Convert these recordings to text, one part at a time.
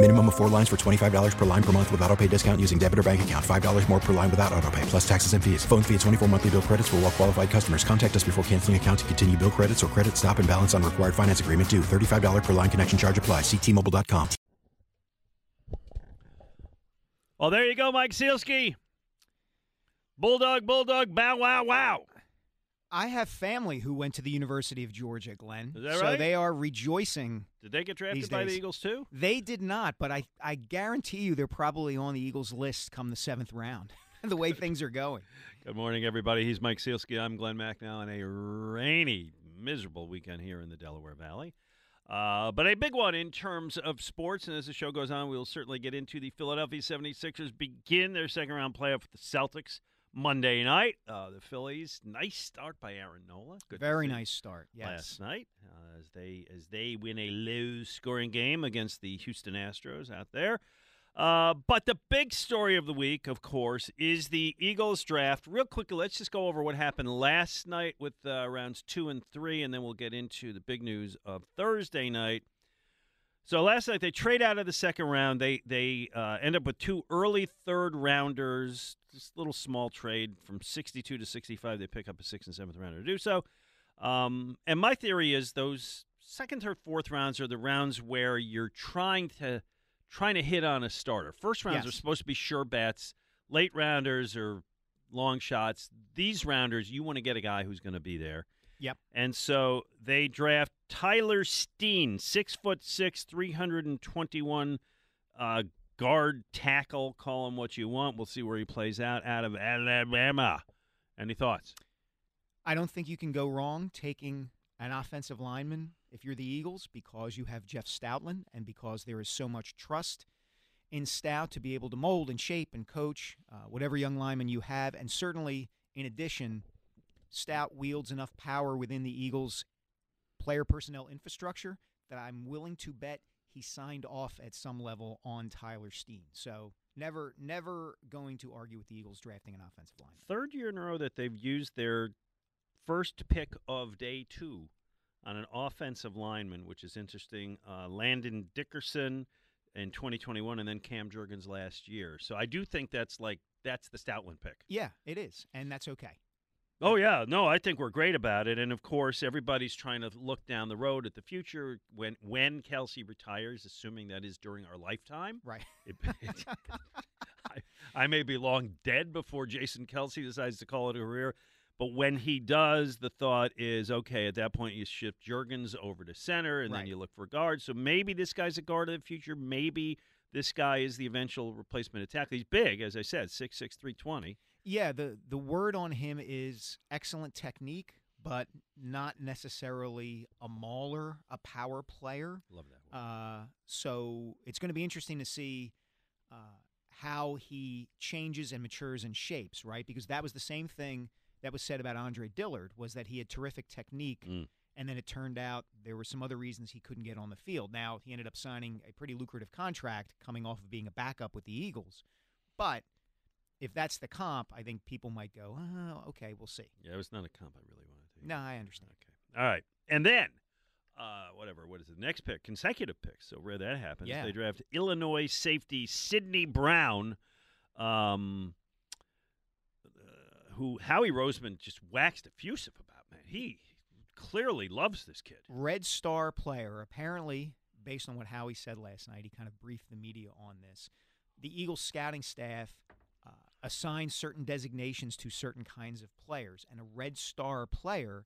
Minimum of four lines for $25 per line per month with auto pay discount using debit or bank account. $5 more per line without auto pay, plus taxes and fees. Phone fee at 24 monthly bill credits for all qualified customers. Contact us before canceling account to continue bill credits or credit stop and balance on required finance agreement due. $35 per line connection charge apply. Ctmobile.com. Well, there you go, Mike Sielski. Bulldog, Bulldog, bow, wow, wow. I have family who went to the University of Georgia, Glen. Is that so right? they are rejoicing. Did they get drafted by the. Eagles too? They did not, but I, I guarantee you they're probably on the Eagles list come the seventh round. the way things are going. Good morning, everybody. He's Mike Sielski. I'm Glen Macnow on a rainy, miserable weekend here in the Delaware Valley. Uh, but a big one in terms of sports. And as the show goes on, we'll certainly get into the Philadelphia 76ers begin their second round playoff with the Celtics Monday night. Uh, the Phillies, nice start by Aaron Nola. Good Very nice start. Yes. last night uh, as they as they win a low scoring game against the Houston Astros out there. Uh, but the big story of the week, of course, is the Eagles draft. Real quickly, let's just go over what happened last night with uh, rounds two and three, and then we'll get into the big news of Thursday night. So last night they trade out of the second round. They they uh, end up with two early third rounders. This little small trade from 62 to 65. They pick up a sixth and seventh rounder to do so. Um, and my theory is those second, third, fourth rounds are the rounds where you're trying to trying to hit on a starter. First rounds Yes. are supposed to be sure bets. Late rounders are long shots. These rounders, you want to get a guy who's going to be there. Yep. And so they draft Tyler Steen, six foot six, three hundred and twenty-one uh, guard tackle. Call him what you want. We'll see where he plays out. Out of Alabama. Any thoughts? I don't think you can go wrong taking an offensive lineman if you're the Eagles because you have Jeff Stoutland and because there is so much trust in Stout to be able to mold and shape and coach uh, whatever young lineman you have. And certainly, in addition, Stout wields enough power within the Eagles' player personnel infrastructure that I'm willing to bet he signed off at some level on Tyler Steen. So never, never going to argue with the Eagles drafting an offensive lineman. Third year in a row that they've used their first pick of day two on an offensive lineman, which is interesting. Uh, Landon Dickerson in 2021, and then Cam Jurgens last year. So I do think that's like that's the Stoutland pick. Yeah, it is, and that's okay. Oh yeah, no, I think we're great about it, and of course everybody's trying to look down the road at the future when when Kelce retires, assuming that is during our lifetime. Right. It- it- I, I may be long dead before Jason Kelce decides to call it a career, but when he does, the thought is okay. At that point, you shift Jurgens over to center, and then you look for guard. So maybe this guy's a guard of the future. Maybe this guy is the eventual replacement attack. He's big, as I said, six six three twenty. Yeah, the the word on him is excellent technique, but not necessarily a mauler, a power player. Love that. Word. Uh, so it's going to be interesting to see uh, how he changes and matures and shapes, right? Because that was the same thing that was said about Andre Dillard was that he had terrific technique, Mm. and then it turned out there were some other reasons he couldn't get on the field. Now he ended up signing a pretty lucrative contract coming off of being a backup with the Eagles, but if that's the comp, I think people might go, oh, okay, we'll see. Yeah, it was not a comp I really wanted to. No, I understand. Okay. All right. And then, uh, whatever, what is it? Next pick, consecutive picks. So rare that happens. Yeah. They draft Illinois safety Sydney Brown, um, uh, who Howie Roseman just waxed effusive about, man. He clearly loves this kid. Red Star player, apparently, based on what Howie said last night, he kind of briefed the media on this. The Eagles scouting staff assign certain designations to certain kinds of players. And a red star player,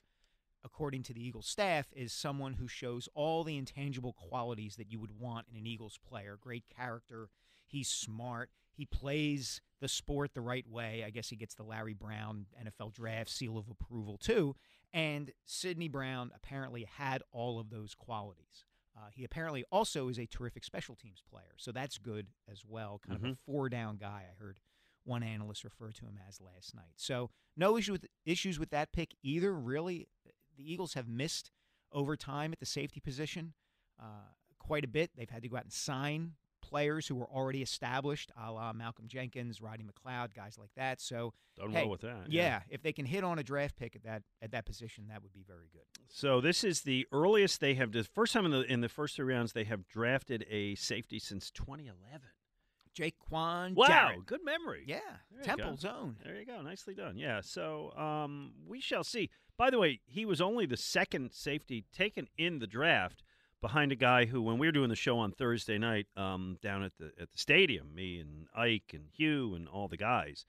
according to the Eagles staff, is someone who shows all the intangible qualities that you would want in an Eagles player great character, he's smart, he plays the sport the right way. I guess he gets the Larry Brown NFL draft seal of approval, too. And Sydney Brown apparently had all of those qualities. Uh, he apparently also is a terrific special teams player, so that's good as well. Kind of a four down guy. I heard one analyst referred to him as last night. So no issue with issues with that pick either. Really, the Eagles have missed over time at the safety position uh, quite a bit. They've had to go out and sign players who were already established, a la Malcolm Jenkins, Roddy McLeod, guys like that. So Done hey, well with that. Yeah, if they can hit on a draft pick at that at that position, that would be very good. So this is the earliest they have. The first time in the in the first three rounds they have drafted a safety since 2011. Jaiquawn Wow, Jarrett. good memory. Yeah, There you Temple. Zone. There you go. Nicely done. Yeah. So um, we shall see. By the way, he was only the second safety taken in the draft behind a guy who, when we were doing the show on Thursday night um, down at the at the stadium, me and Ike and Hugh and all the guys,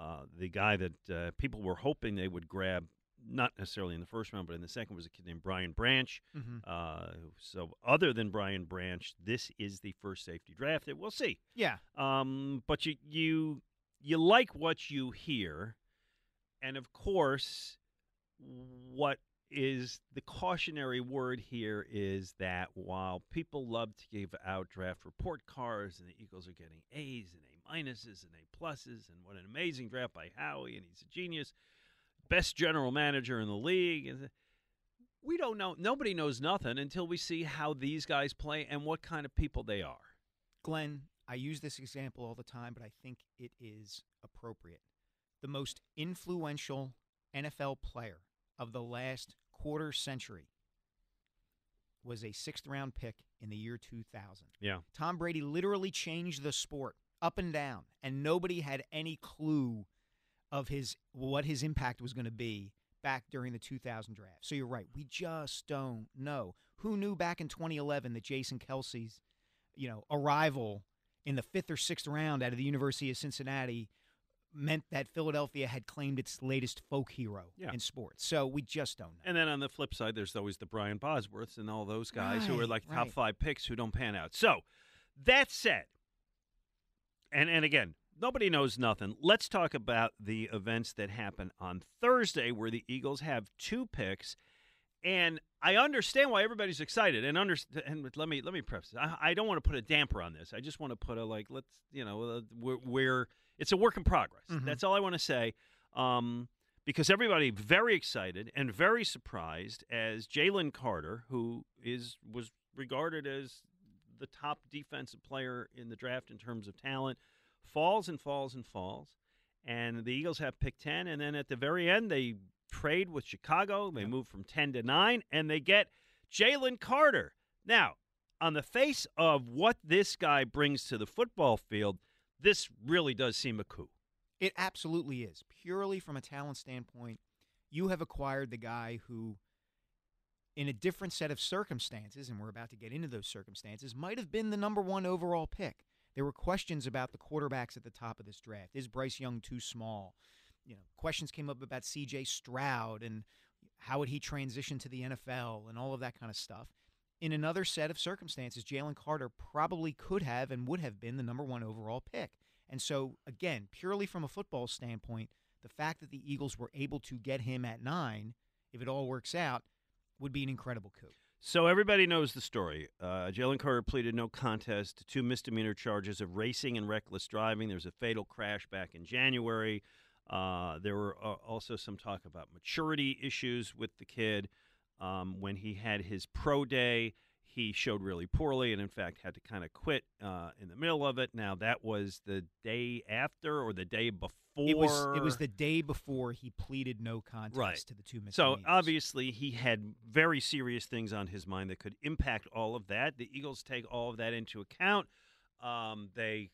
uh, the guy that uh, people were hoping they would grab, not necessarily in the first round, but in the second, was a kid named Brian Branch. Mhm. Uh, so, other than Brian Branch, this is the first safety drafted. We'll see. Yeah, Um, but you you you like what you hear, and of course, what is the cautionary word here is that while people love to give out draft report cards and the Eagles are getting A's and A minuses and A pluses and what an amazing draft by Howie and he's a genius, best general manager in the league. We don't know. Nobody knows nothing until we see how these guys play and what kind of people they are. Glen, I use this example all the time, but I think it is appropriate. The most influential NFL player of the last quarter century was a sixth round pick in the year 2000. Yeah. Tom Brady literally changed the sport up and down, and nobody had any clue of his what his impact was going to be back during the 2000 draft. So you're right, we just don't know. Who knew back in 2011 that Jason Kelce's, you know, arrival in the fifth or sixth round out of the University of Cincinnati meant that Philadelphia had claimed its latest folk hero Yeah. in sports. So we just don't know. And then on the flip side, there's always the Brian Bosworths and all those guys who are Right, like top right. five picks who don't pan out. So that said, and and again, nobody knows nothing. Let's talk about the events that happen on Thursday, where the Eagles have two picks. And I understand why everybody's excited. And understand. And let me let me preface. this. I, I don't want to put a damper on this. I just want to put a like. Let's you know uh, we're, we're it's a work in progress. Mhm. That's all I want to say. Um, because everybody very excited and very surprised as Jalen Carter, who is was regarded as the top defensive player in the draft in terms of talent, falls and falls and falls. And the Eagles have picked 10. And then at the very end, they trade with Chicago. They move from 10 to 9, and they get Jalen Carter. Now, on the face of what this guy brings to the football field, this really does seem a coup. It absolutely is. Purely from a talent standpoint, you have acquired the guy who, in a different set of circumstances, and we're about to get into those circumstances, might have been the number one overall pick. There were questions about the quarterbacks at the top of this draft. Is Bryce Young too small? You know, questions came up about C.J. Stroud and how would he transition to the NFL and all of that kind of stuff. In another set of circumstances, Jalen Carter probably could have and would have been the number one overall pick. And so, again, purely from a football standpoint, the fact that the Eagles were able to get him at nine, if it all works out, would be an incredible coup. So everybody knows the story. Uh, Jalen Carter pleaded no contest to two misdemeanor charges of racing and reckless driving. There was a fatal crash back in January. Uh, there were uh, also some talk about maturity issues with the kid. Um, when he had his pro day, he showed really poorly and, in fact, had to kind of quit uh, in the middle of it. Now, that was the day after or the day before. It was it was the day before he pleaded no contest Right. to the two misdemeanors. So obviously he had very serious things on his mind that could impact all of that. The Eagles take all of that into account. Um, they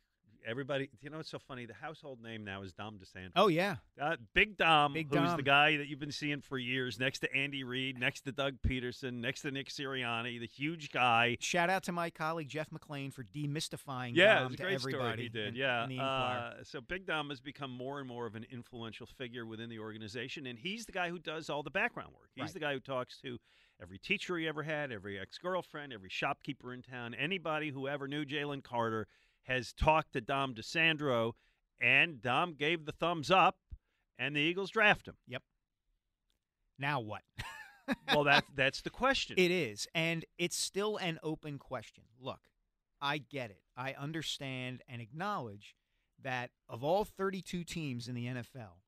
everybody. You know, it's so funny. The household name now is Dom DiSandro. Oh yeah, Uh, Big Dom, Big who's Dom. the guy that you've been seeing for years, next to Andy Reid, next to Doug Pederson, next to Nick Sirianni, the huge guy. Shout out to my colleague Jeff McLane for demystifying Yeah, Dom it was a to great everybody. story he did. in- yeah, in uh, so Big Dom has become more and more of an influential figure within the organization, and he's the guy who does all the background work. He's Right. the guy who talks to every teacher he ever had, every ex-girlfriend, every shopkeeper in town, anybody who ever knew Jalen Carter has talked to Dom DiSandro, and Dom gave the thumbs up, and the Eagles draft him. Yep. Now what? well, that's that's the question. It is, and it's still an open question. Look, I get it. I understand and acknowledge that of all 32 teams in the NFL,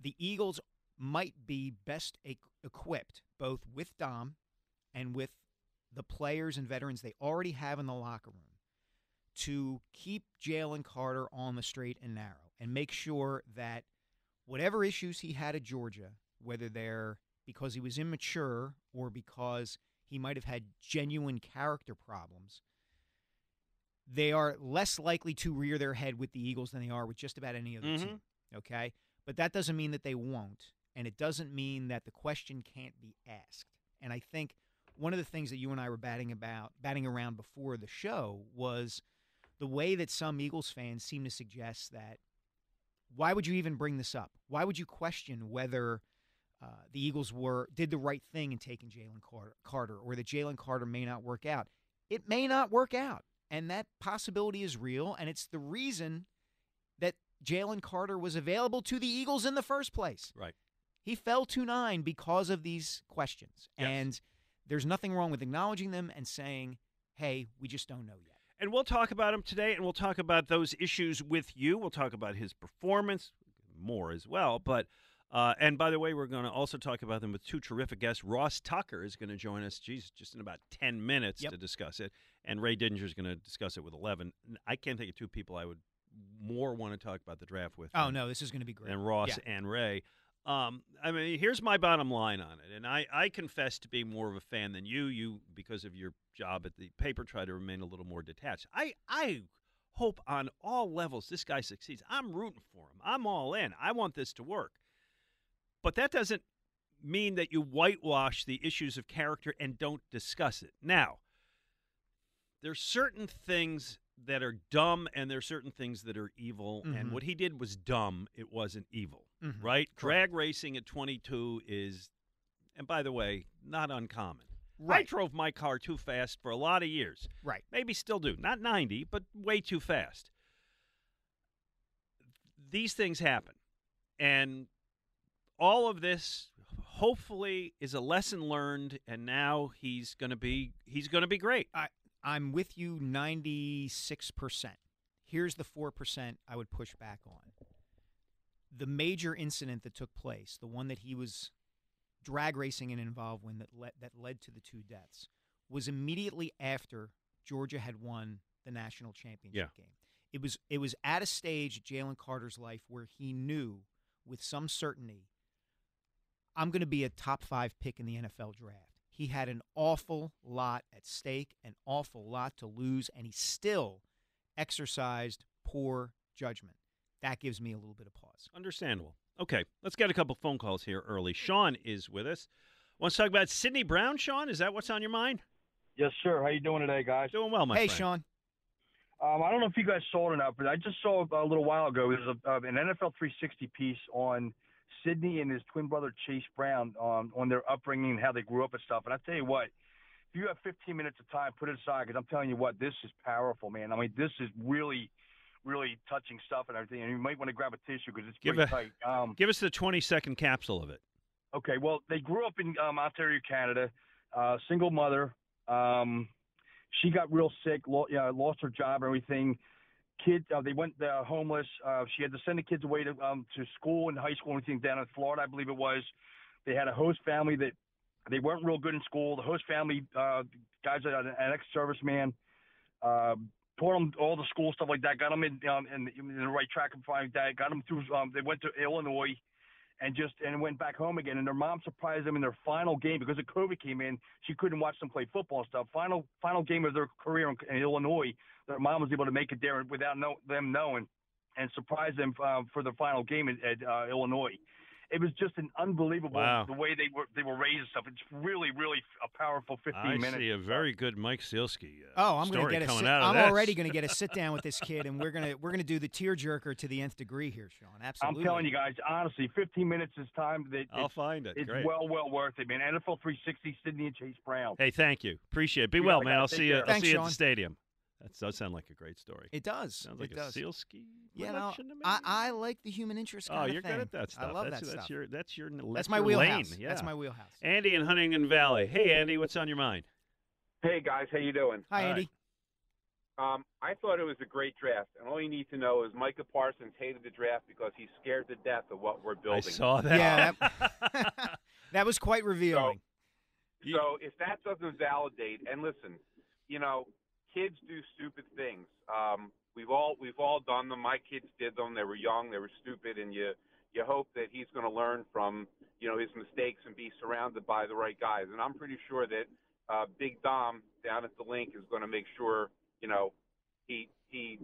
the Eagles might be best e- equipped both with Dom and with the players and veterans they already have in the locker room to keep Jalen Carter on the straight and narrow and make sure that whatever issues he had at Georgia, whether they're because he was immature or because he might have had genuine character problems, they are less likely to rear their head with the Eagles than they are with just about any other Mhm. team. Okay? But that doesn't mean that they won't. And it doesn't mean that the question can't be asked. And I think one of the things that you and I were batting about batting around before the show was the way that some Eagles fans seem to suggest that why would you even bring this up? Why would you question whether uh, the Eagles were did the right thing in taking Jalen Carter, Carter, or that Jalen Carter may not work out? It may not work out, and that possibility is real, and it's the reason that Jalen Carter was available to the Eagles in the first place. Right. He fell to nine because of these questions, Yes. and there's nothing wrong with acknowledging them and saying, "Hey, we just don't know yet." And we'll talk about him today, and we'll talk about those issues with you. We'll talk about his performance more as well. But uh, and by the way, we're going to also talk about them with two terrific guests. Ross Tucker is going to join us. Geez, just in about ten minutes Yep. to discuss it, and Ray Didinger is going to discuss it with eleven. I can't think of two people I would more want to talk about the draft with. Oh no, this is going to be great. And Ross Yeah. and Ray. Um, I mean, here's my bottom line on it, and I, I confess to being more of a fan than you. You, because of your job at the paper, try to remain a little more detached. I, I hope on all levels this guy succeeds. I'm rooting for him. I'm all in. I want this to work, but that doesn't mean that you whitewash the issues of character and don't discuss it. Now, there's certain things that are dumb and there are certain things that are evil and Mhm. what he did was dumb it wasn't evil Mhm. right drag racing at 22 is and by the way not uncommon i Right. drove my car too fast for a lot of years Right. maybe still do not 90 but way too fast these things happen and all of this hopefully is a lesson learned and now he's going to be he's going to be great I'm with you 96%. Here's the 4% I would push back on. The major incident that took place, the one that he was drag racing and involved in that led, that led to the two deaths, was immediately after Georgia had won the national championship game. It was it was at a stage in Jalen Carter's life where he knew with some certainty I'm going to be a top 5 pick in the NFL draft. He had an awful lot at stake, an awful lot to lose, and he still exercised poor judgment. That gives me a little bit of pause. Understandable. Okay, let's get a couple phone calls here early. Sean is with us. Want to talk about Sydney Brown, Sean? Is that what's on your mind? Yes, sir. How you doing today, guys? Doing well, my hey, friend. Hey, Sean. Um, I don't know if you guys saw it or not, but I just saw a little while ago. There's a, uh, an NFL 360 piece on Sydney and his twin brother Chase Brown um, on their upbringing and how they grew up and stuff. And I tell you what, if you have 15 minutes of time, put it aside because I'm telling you what, this is powerful, man. I mean, this is really, really touching stuff and everything. And you might want to grab a tissue because it's Give pretty a- tight. Um, Give us the 20 second capsule of it. Okay, well, they grew up in um, Ontario, Canada. Uh, single mother. Um, she got real sick, lo- uh, lost her job, and everything. Kid, uh, they went uh, homeless. Uh, she had to send the kids away to um, to school and high school and everything down in Florida, I believe it was. They had a host family that they weren't real good in school. The host family uh, guys, are an ex-serviceman, uh, taught them all the school stuff like that. Got them in um, in, in the right track and find that. Got them through. Um, they went to Illinois and just and went back home again. And their mom surprised them in their final game because of COVID came in. She couldn't watch them play football and stuff. Final final game of their career in, in Illinois, their mom was able to make it there without them knowing, and surprise them uh, for the final game at, at uh, Illinois it was just an unbelievable Wow. the way they were they were raised and stuff. It's really really a powerful 15 I minutes. see a very good Mike Sielski. Uh, Oh, I'm gonna get a sit, out I'm already gonna get a sit down with this kid, and we're gonna we're gonna do the tearjerker to the nth degree here, Sean. Absolutely. I'm telling you guys, honestly, 15 minutes is time. That I'll it's, find it. it's Great. well well worth it, man. NFL 360, Sydney and Chase Brown. Hey, thank you. Appreciate it. Be You well, got it, man. guys. I'll see you. care. I'll Thanks, see you at Sean. the stadium. That does sound like a great story. It does. Sounds like it a does. Sielski. You know, production to me. I, I like the human interest kind oh, you're thing. good at that stuff. I love that's, that that's stuff. Your, that's your. That's That's my your wheelhouse. Lane. Yeah. That's my wheelhouse. Andy in Huntingdon Valley. Hey, Andy, what's on your mind? Hey guys, how you doing? Hi, All Andy. Um, I thought it was a great draft, and all you need to know is Micah Parsons hated the draft because he's scared to death of what we're building. I saw that. Yeah, that, that was quite revealing. So if that doesn't validate, and listen, you know, kids do stupid things. Um, we've all we've all done them. My kids did them. They were young. They were stupid, and you you hope that he's going to learn from you know his mistakes and be surrounded by the right guys. And I'm pretty sure that uh, Big Dom down at the Linc is going to make sure you know he he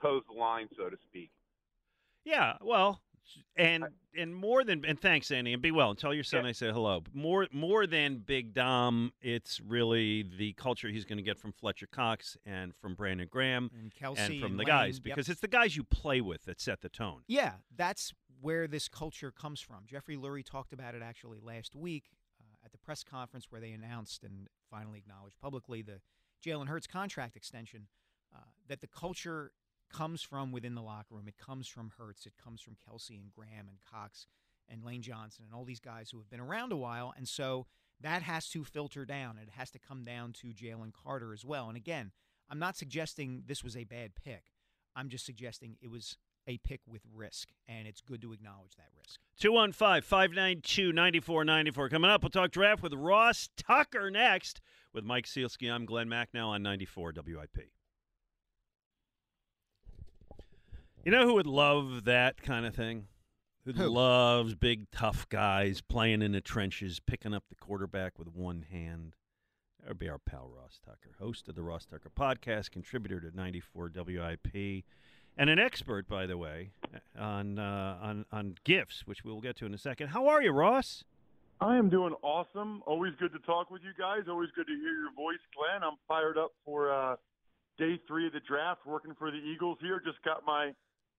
toes the line, so to speak. Yeah, well, and and more than and thanks, Andy, and be well. And tell your son I say hello. More more than Big Dom, it's really the culture he's going to get from Fletcher Cox and from Brandon Graham And Kelce and from and the Lane, guys yep. because it's the guys you play with that set the tone. Yeah, that's where this culture comes from. Jeffrey Lurie talked about it actually last week uh, at the press conference where they announced and finally acknowledged publicly the Jalen Hurts contract extension. Uh, that the culture comes from within the locker room. It comes from Hurts. It comes from Kelce and Graham and Cox and Lane Johnson and all these guys who have been around a while. And so that has to filter down. It has to come down to Jalen Carter as well. And again, I'm not suggesting this was a bad pick. I'm just suggesting it was a pick with risk, and it's good to acknowledge that risk. 215 592 9494. Coming up, we'll talk draft with Ross Tucker next. With Mike Sielski, I'm Glen Macnow on 94 WIP. You know who would love that kind of thing? Who, Who? loves big, tough guys playing in the trenches, picking up the quarterback with one hand? That would be our pal Ross Tucker, host of the Ross Tucker podcast, contributor to 94 WIP, and an expert, by the way, on uh, on on gifts, which we'll get to in a second. How are you, Ross? I am doing awesome. Always good to talk with you guys. Always good to hear your voice, Glen. I'm fired up for uh, day three of the draft. Working for the Eagles here. Just got my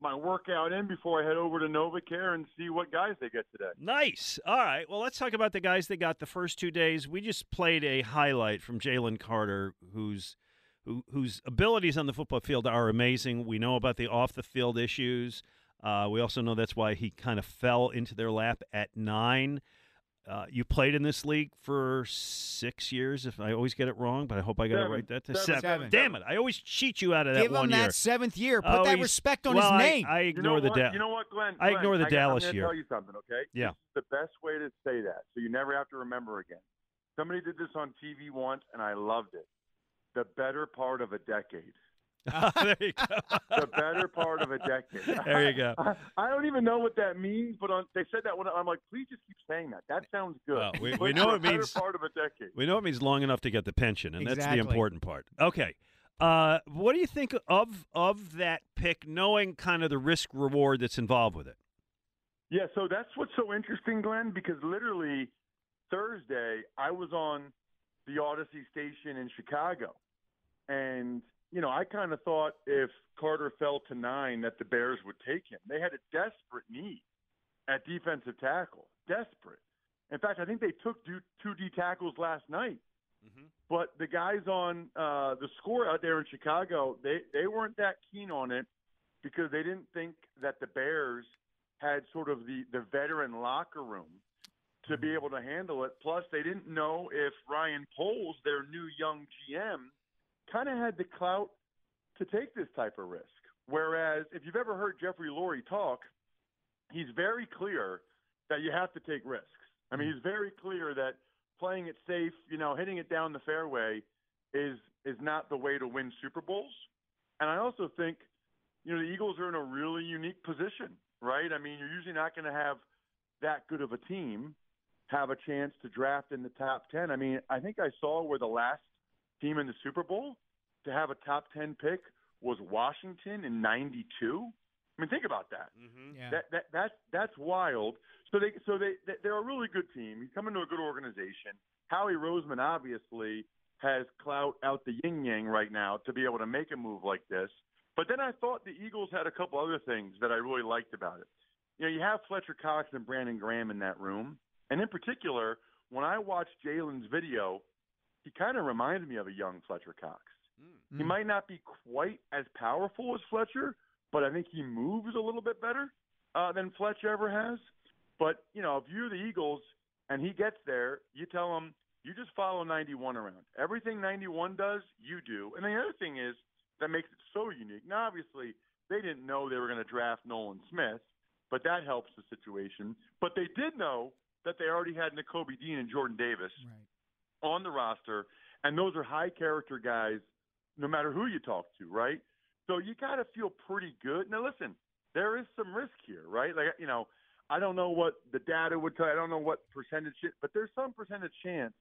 my workout in before I head over to NovaCare and see what guys they get today. Nice. All right. Well, let's talk about the guys that got the first two days. We just played a highlight from Jalen Carter, whose who, whose abilities on the football field are amazing. We know about the off the field issues. Uh, we also know that's why he kind of fell into their lap at nine. Uh, you played in this league for six years, if I always get it wrong, but I hope I got it Seven. right. That to Seven. Seven. Damn it! I always cheat you out of that Give one him year. that seventh year. Put Oh, that respect on well, his I- name. I, You ignore know the Dallas. You know what, Glen? I Glen, ignore the I, Dallas I'm year. gonna tell you something, okay? Yeah. This is the best way to say that, so you never have to remember again. Somebody did this on TV once, and I loved it. The better part of a decade. there you go. the better part of a decade. There you go. I, I don't even know what that means, but on, they said that when I'm like, please just keep saying that. That sounds good. Well, we- we know it means- part of a decade. We know it means long enough to get the pension, and that's the important part. Okay. Uh, what do you think of of that pick, knowing kind of the risk reward that's involved with it? Yeah, so that's what's so interesting, Glen, because literally Thursday I was on the Audacy station in Chicago, and you know I kind of thought if Carter fell to nine that the Bears would take him. They had a desperate need at defensive tackle, desperate. In fact, I think they took do- two D tackles last night. But the guys on uh, the score out there in Chicago, they they weren't that keen on it because they didn't think that the Bears had sort of the the veteran locker room to be able to handle it. Plus, they didn't know if Ryan Poles, their new young GM, kind of had the clout to take this type of risk. Whereas, if you've ever heard Jeffrey Lurie talk, he's very clear that you have to take risks. I mean, mm-hmm. he's very clear that playing it safe, you know, hitting it down the fairway is is not the way to win Super Bowls. And I also think, you know, the Eagles are in a really unique position, right? I mean, you're usually not going to have that good of a team have a chance to draft in the top 10. I mean, I think I saw where the last team in the Super Bowl to have a top 10 pick was Washington in 92. I mean, think about that. Mm-hmm. Yeah. That that that's that's wild. So they so they they're a really good team. He's coming to a good organization. Howie Roseman obviously has clout out the yin yang right now to be able to make a move like this. But then I thought the Eagles had a couple other things that I really liked about it. You know, you have Fletcher Cox and Brandon Graham in that room, and in particular, when I watched Jalen's video, he kind of reminded me of a young Fletcher Cox. Mm. He might not be quite as powerful as Fletcher, but I think he moves a little bit better uh, than Fletcher ever has. But you know, if you're the Eagles and he gets there, you tell him you just follow 91 around. Everything 91 does, you do. And the other thing is that makes it so unique. Now, obviously, they didn't know they were going to draft Nolan Smith, but that helps the situation. But they did know that they already had Nakobe Dean and Jordan Davis Right. On the roster, and those are high character guys, no matter who you talk to, right? So you got to feel pretty good. Now, listen, there is some risk here, right? Like, you know, I don't know what the data would tell. you. I don't know what percentage, but there's some percentage chance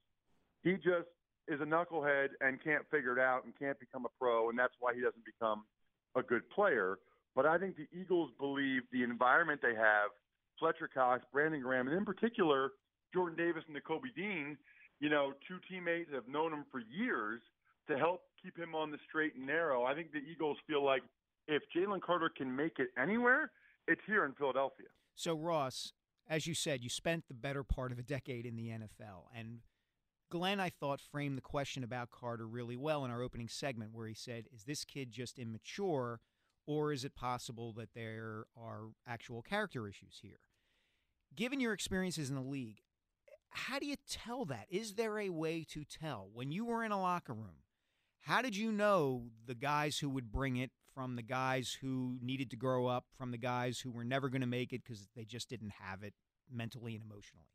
he just is a knucklehead and can't figure it out and can't become a pro, and that's why he doesn't become a good player. But I think the Eagles believe the environment they have, Fletcher Cox, Brandon Graham, and in particular Jordan Davis and Nakobe Dean, you know, two teammates have known him for years to help keep him on the straight and narrow. I think the Eagles feel like if Jalen Carter can make it anywhere, it's here in Philadelphia. So, Ross, as you said, you spent the better part of a decade in the NFL. And Glenn, I thought, framed the question about Carter really well in our opening segment, where he said, Is this kid just immature, or is it possible that there are actual character issues here? Given your experiences in the league, how do you tell that? Is there a way to tell? When you were in a locker room, how did you know the guys who would bring it from the guys who needed to grow up, from the guys who were never going to make it because they just didn't have it mentally and emotionally?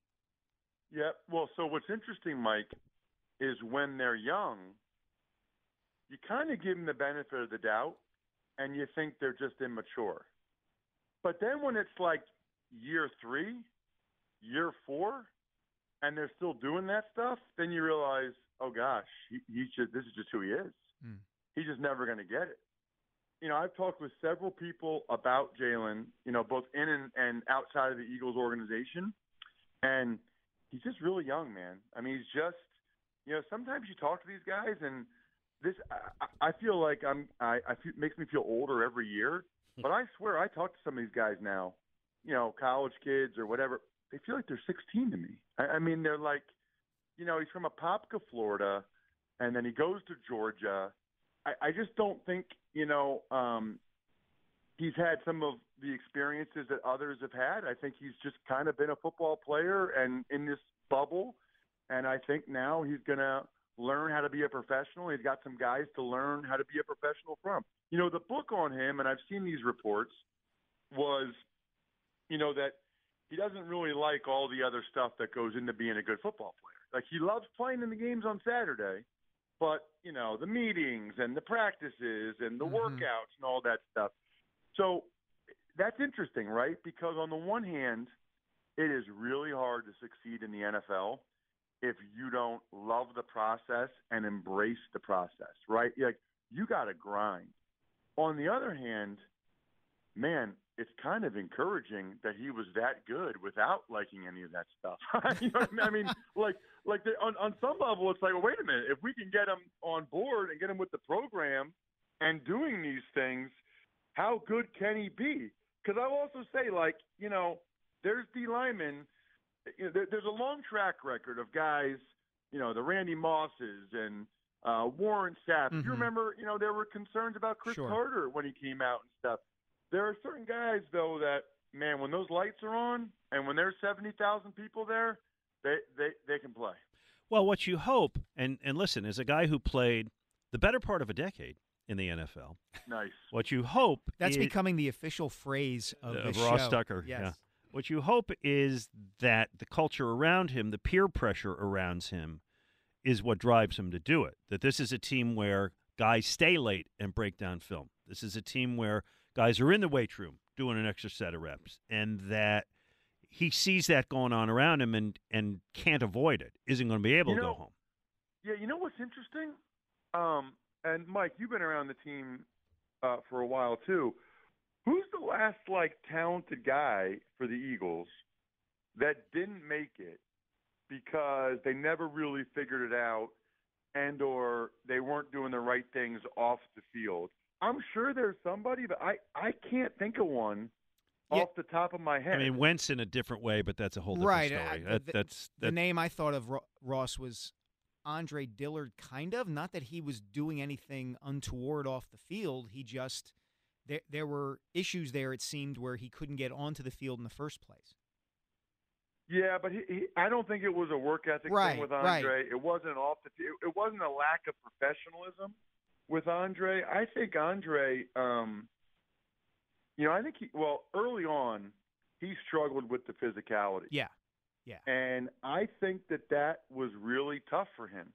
Yeah. Well, so what's interesting, Mike, is when they're young, you kind of give them the benefit of the doubt and you think they're just immature. But then when it's like year three, year four, and they're still doing that stuff, then you realize, oh gosh, he, he should, this is just who he is. Hmm. He's just never going to get it. You know, I've talked with several people about Jalen, you know, both in and, and outside of the Eagles organization. And he's just really young, man. I mean, he's just, you know, sometimes you talk to these guys and this, I, I feel like I'm, I, I feel, makes me feel older every year. But I swear, I talk to some of these guys now, you know, college kids or whatever. They feel like they're 16 to me. I, I mean, they're like, you know, he's from Apopka, Florida, and then he goes to Georgia. I, I just don't think, you know, um, he's had some of the experiences that others have had. I think he's just kind of been a football player and in this bubble. And I think now he's going to learn how to be a professional. He's got some guys to learn how to be a professional from. You know, the book on him, and I've seen these reports, was, you know, that he doesn't really like all the other stuff that goes into being a good football player. Like he loves playing in the games on Saturday, but you know the meetings and the practices and the Mhm. workouts and all that stuff. So that's interesting, right? Because on the one hand, it is really hard to succeed in the NFL if you don't love the process and embrace the process, right? Like you got to grind. On the other hand, man, it's kind of encouraging that he was that good without liking any of that stuff. you know I mean? Like, like the, on on some level, it's like, well, wait a minute, if we can get him on board and get him with the program and doing these things, how good can he be? Because I'll also say, like, you know, there's D linemen. You know, there, there's a long track record of guys, you know, the Randy Mosses and uh, Warren Sapp. Mhm. You remember, you know, there were concerns about Chris Sure. Carter when he came out and stuff. There are certain guys though that man, when those lights are on and when there's seventy thousand people there, they they they can play. Well, what you hope, and, and listen, as a guy who played the better part of a decade in the NFL, Nice. what you hope That's is, becoming the official phrase of of this Ross show. Tucker. Yes. Yeah. What you hope is that the culture around him, the peer pressure around him, is what drives him to do it. That this is a team where guys stay late and break down film. This is a team where guys are in the weight room doing an extra set of reps, and that he sees that going on around him and and can't avoid it. Isn't going to be able You to know- go home. Yeah, you know what's interesting? Um, and Mike, you've been around the team uh, for a while too. Who's the last like talented guy for the Eagles that didn't make it because they never really figured it out and or they weren't doing the right things off the field? I'm sure there's somebody, but I I can't think of one Yeah. off the top of my head. I mean, Wentz in a different way, but that's a whole different right. story. uh, that, the, that's the name I thought of Ross was Andre Dillard. Kind of, not that he was doing anything untoward off the field. He just there there were issues there. It seemed where he couldn't get onto the field in the first place. Yeah, but he, he, I don't think it was a work ethic Right, thing with right. Andre. It wasn't off the. It, it wasn't a lack of professionalism with Andre. I think Andre, um, you know, I think he. Well, early on, he struggled with the physicality. Yeah, yeah. And I think that that was really tough for him.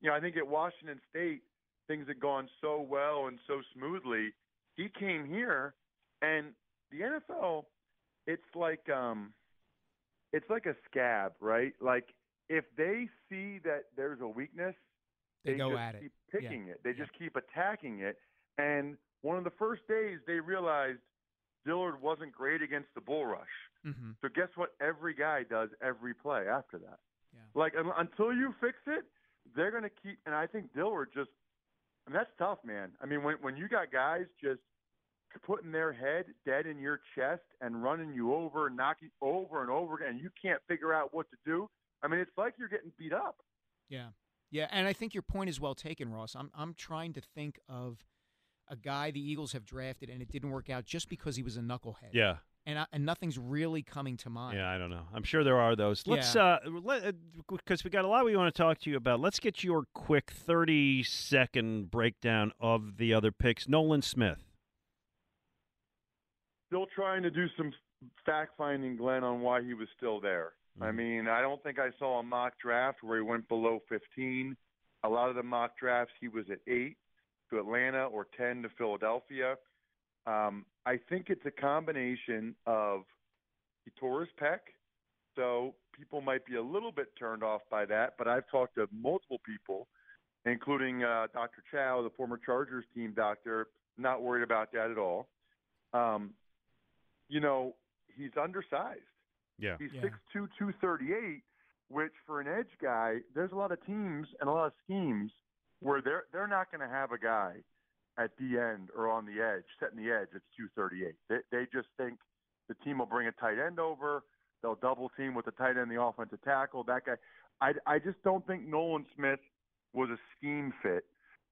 You know, I think at Washington State, things had gone so well and so smoothly. He came here, and the NFL, it's like um, it's like a scab, right? Like if they see that there's a weakness, They go just at it. keep Yeah. picking it. They just keep attacking it. And one of the first days, they realized Dillard wasn't great against the bull rush. Mm-hmm. So guess what? Every guy does every play after that. Yeah. Like un- until you fix it, they're going to keep. And I think Dillard just, and that's tough, man. I mean, when when you got guys just putting their head dead in your chest and running you over, and knocking over and over again, and you can't figure out what to do. I mean, it's like you're getting beat up. Yeah, yeah, and I think your point is well taken, Ross. I'm I'm trying to think of a guy the Eagles have drafted and it didn't work out just because he was a knucklehead. yeah. and I, and nothing's really coming to mind. Yeah, I don't know. I'm sure there are those. Let's Yeah. uh let because we got a lot we want to talk to you about. Let's get your quick 30 second breakdown of the other picks. Nolan Smith. Still trying to do some fact finding, Glen, on why he was still there. I mean, I don't think I saw a mock draft where he went below 15. A lot of the mock drafts, he was at eight to Atlanta or 10 to Philadelphia. Um, I think it's a combination of he tore his pec, so people might be a little bit turned off by that. But I've talked to multiple people, including uh, Dr. Chao, the former Chargers team doctor, not worried about that at all. Um, you know, he's undersized. Yeah. He's Yeah. six two, two thirty eight, which for an edge guy, there's a lot of teams and a lot of schemes where they're they're not going to have a guy at the end or on the edge, setting the edge. It's two thirty eight. They they just think the team will bring a tight end over. They'll double team with the tight end, the offensive tackle. That guy. I I just don't think Nolan Smith was a scheme fit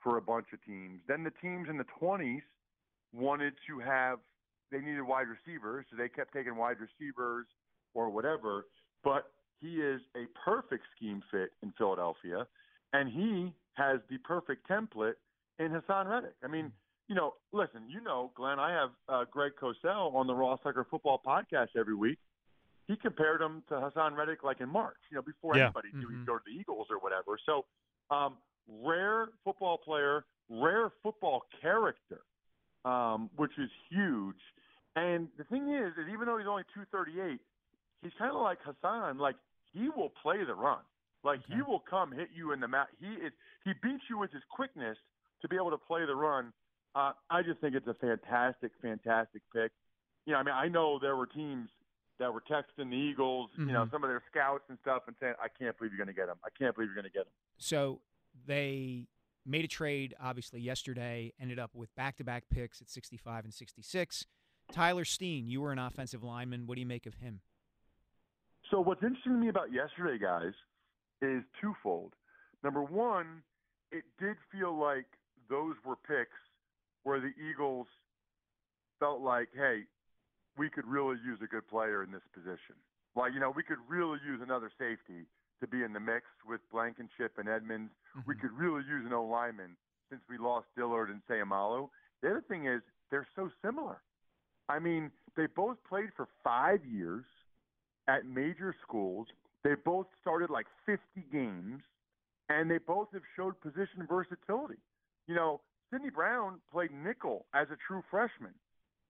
for a bunch of teams. Then the teams in the twenties wanted to have they needed wide receivers, so they kept taking wide receivers or whatever. But he is a perfect scheme fit in Philadelphia, and he has the perfect template in Haason Reddick. I mean, you know, listen, you know, Glen, I have uh, Greg Cosell on the Ross Tucker Football podcast every week. He compared him to Haason Reddick like in March, you know, before Yeah. anybody knew Mhm. he'd go to the Eagles or whatever. So, um, rare football player, rare football character, um, which is huge. And the thing is, is even though he's only 238, he's kind of like Haason. Like he will play the run. Like he will come hit you in the mat. He is he beats you with his quickness to be able to play the run. Uh, I just think it's a fantastic, fantastic pick. You know, I mean, I know there were teams that were texting the Eagles, you know, Mhm. some of their scouts and stuff, and saying, "I can't believe you're going to get him. I can't believe you're going to get him." So they made a trade, obviously, yesterday, ended up with back to back picks at 65 and 66. Tyler Steen, you were an offensive lineman. What do you make of him? So what's interesting to me about yesterday, guys, is twofold. Number one, it did feel like those were picks where the Eagles felt like, hey, we could really use a good player in this position. Like, you know, we could really use another safety to be in the mix with Blankenship and Edmunds. We mm-hmm. could really use an O lineman since we lost Dillard and Seumalo. The other thing is they're so similar. I mean, they both played for five years at major schools. They both started like 50 games, and they both have showed position versatility. You know, Sydney Brown played nickel as a true freshman.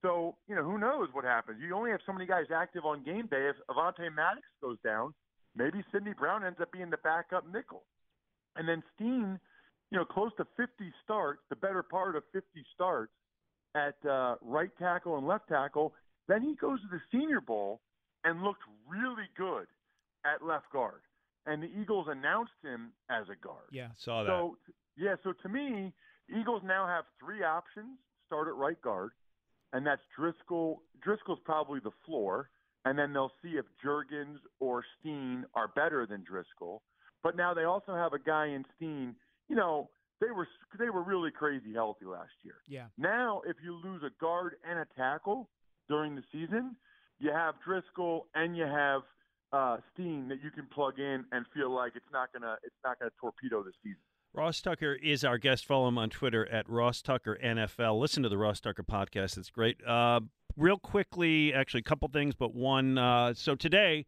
So, you know, who knows what happens? You only have so many guys active on game day. If Avonte Maddox goes down, maybe Sydney Brown ends up being the backup nickel. And then Steen, you know, close to 50 starts, the better part of 50 starts at uh, right tackle and left tackle. Then he goes to the Senior Bowl and looked really good at left guard. And the Eagles announced him as a guard. Yeah, saw that. So, yeah, so to me, Eagles now have three options start at right guard, and that's Driscoll. Driscoll's probably the floor, and then they'll see if Jurgens or Steen are better than Driscoll. But now they also have a guy in Steen. You know, they were they were really crazy healthy last year. Yeah. Now, if you lose a guard and a tackle during the season, you have Driscoll and you have uh, Steen that you can plug in and feel like it's not gonna it's not gonna torpedo the season. Ross Tucker is our guest. Follow him on Twitter at Ross Tucker NFL. Listen to the Ross Tucker podcast; it's great. Uh, real quickly, actually, a couple things, but one. Uh, so today,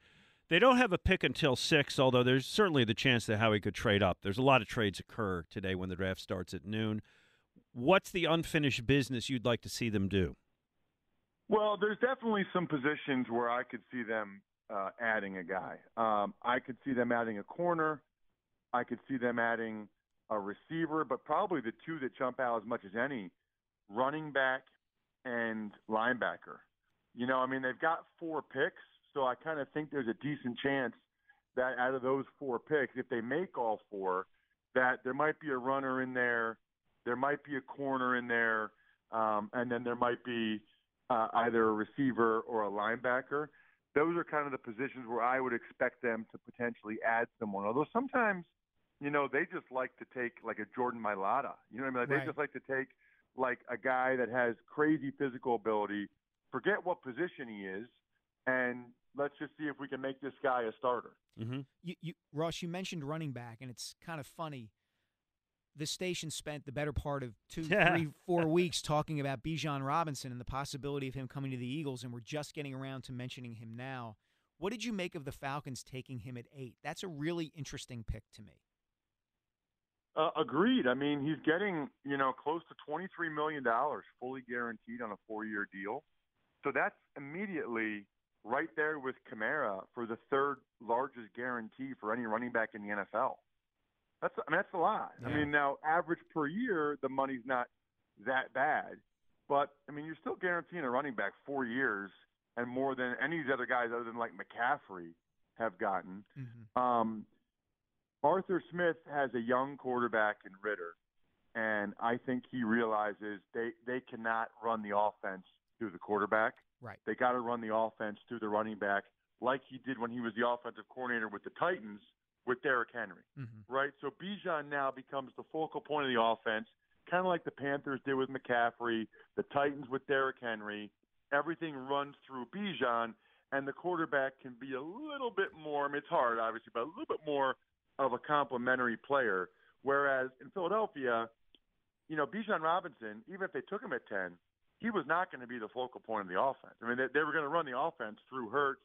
they don't have a pick until six, although there's certainly the chance that Howie could trade up. There's a lot of trades occur today when the draft starts at noon. What's the unfinished business you'd like to see them do? Well, there's definitely some positions where I could see them uh, adding a guy. Um, I could see them adding a corner. I could see them adding a receiver, but probably the two that jump out as much as any, running back and linebacker. You know, I mean, they've got four picks, so I kind of think there's a decent chance that out of those four picks, if they make all four, that there might be a runner in there, there might be a corner in there, um, and then there might be uh, either a receiver or a linebacker. Those are kind of the positions where I would expect them to potentially add someone. Although sometimes – you know, they just like to take like a Jordan Mailata. You know what I mean? Like, Right. They just like to take like a guy that has crazy physical ability, forget what position he is, and let's just see if we can make this guy a starter. Mm-hmm. You, you, Ross, you mentioned running back, and it's kind of funny. The station spent the better part of two, Yeah. three, four weeks talking about Bijan Robinson and the possibility of him coming to the Eagles, and we're just getting around to mentioning him now. What did you make of the Falcons taking him at eight? That's a really interesting pick to me. Uh, agreed. I mean, he's getting you know close to twenty three million dollars fully guaranteed on a four year deal, so that's immediately right there with Kamara for the third largest guarantee for any running back in the NFL. That's I mean that's a lot. I mean now average per year the money's not that bad, but I mean you're still guaranteeing a running back four years and more than any of these other guys other than like McCaffrey have gotten. Um, Arthur Smith has a young quarterback in Ridder, and I think he realizes they they cannot run the offense through the quarterback. Right. They got to run the offense through the running back, like he did when he was the offensive coordinator with the Titans with Derrick Henry. Mm-hmm. Right. So Bijan now becomes the focal point of the offense, kind of like the Panthers did with McCaffrey, the Titans with Derrick Henry. Everything runs through Bijan, and the quarterback can be a little bit more. I mean, it's hard, obviously, but a little bit more of a complementary player. Whereas in Philadelphia, you know, Bijan Robinson, even if they took him at 10, he was not going to be the focal point of the offense. I mean, they, they were going to run the offense through Hurts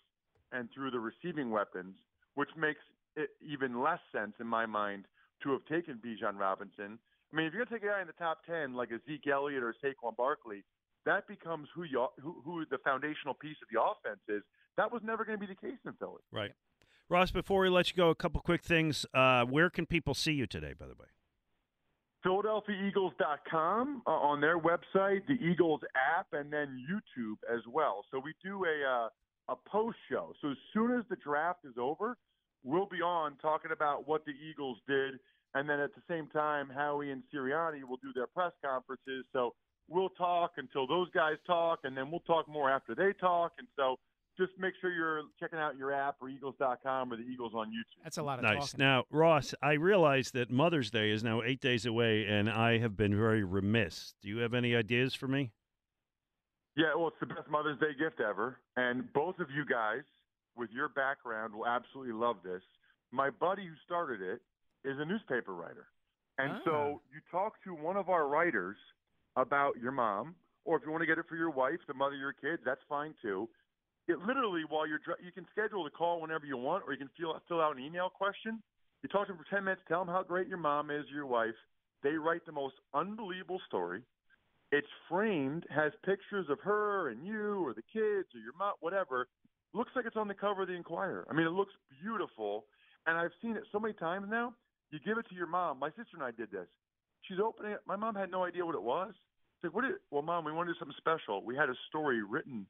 and through the receiving weapons, which makes it even less sense in my mind to have taken Bijan Robinson. I mean, if you're going to take a guy in the top 10 like a Zeke Elliott or Saquon Barkley, that becomes who you who, who the foundational piece of the offense is. That was never going to be the case in Philly. Right. Ross, before we let you go, a couple quick things. Uh, where can people see you today, by the way? PhiladelphiaEagles.com uh, on their website, the Eagles app, and then YouTube as well. So we do a uh, a post show. So as soon as the draft is over, we'll be on talking about what the Eagles did, and then at the same time, Howie and Sirianni will do their press conferences. So we'll talk until those guys talk, and then we'll talk more after they talk. And so just make sure you're checking out your app or Eagles.com or the Eagles on YouTube. That's a lot of Nice. talking. Now, Ross, I realize that Mother's Day is now eight days away, and I have been very remiss. Do you have any ideas for me? Yeah, well, it's the best Mother's Day gift ever. And both of you guys, with your background, will absolutely love this. My buddy who started it is a newspaper writer. And ah. so you talk to one of our writers about your mom, or if you want to get it for your wife, the mother of your kids, that's fine too. It literally, while you're, you can schedule the call whenever you want, or you can fill, fill out an email question. You talk to them for 10 minutes, tell them how great your mom is, your wife. They write the most unbelievable story It's framed, has pictures of her and you or the kids or your mom, whatever. Looks like it's on the cover of the Inquirer. I mean, it looks beautiful, and I've seen it so many times now. You give it to your mom. My sister and I did this. She's opening it. My mom had no idea what it was. She's like, "What? Is, well, mom, we want to do something special. We had a story written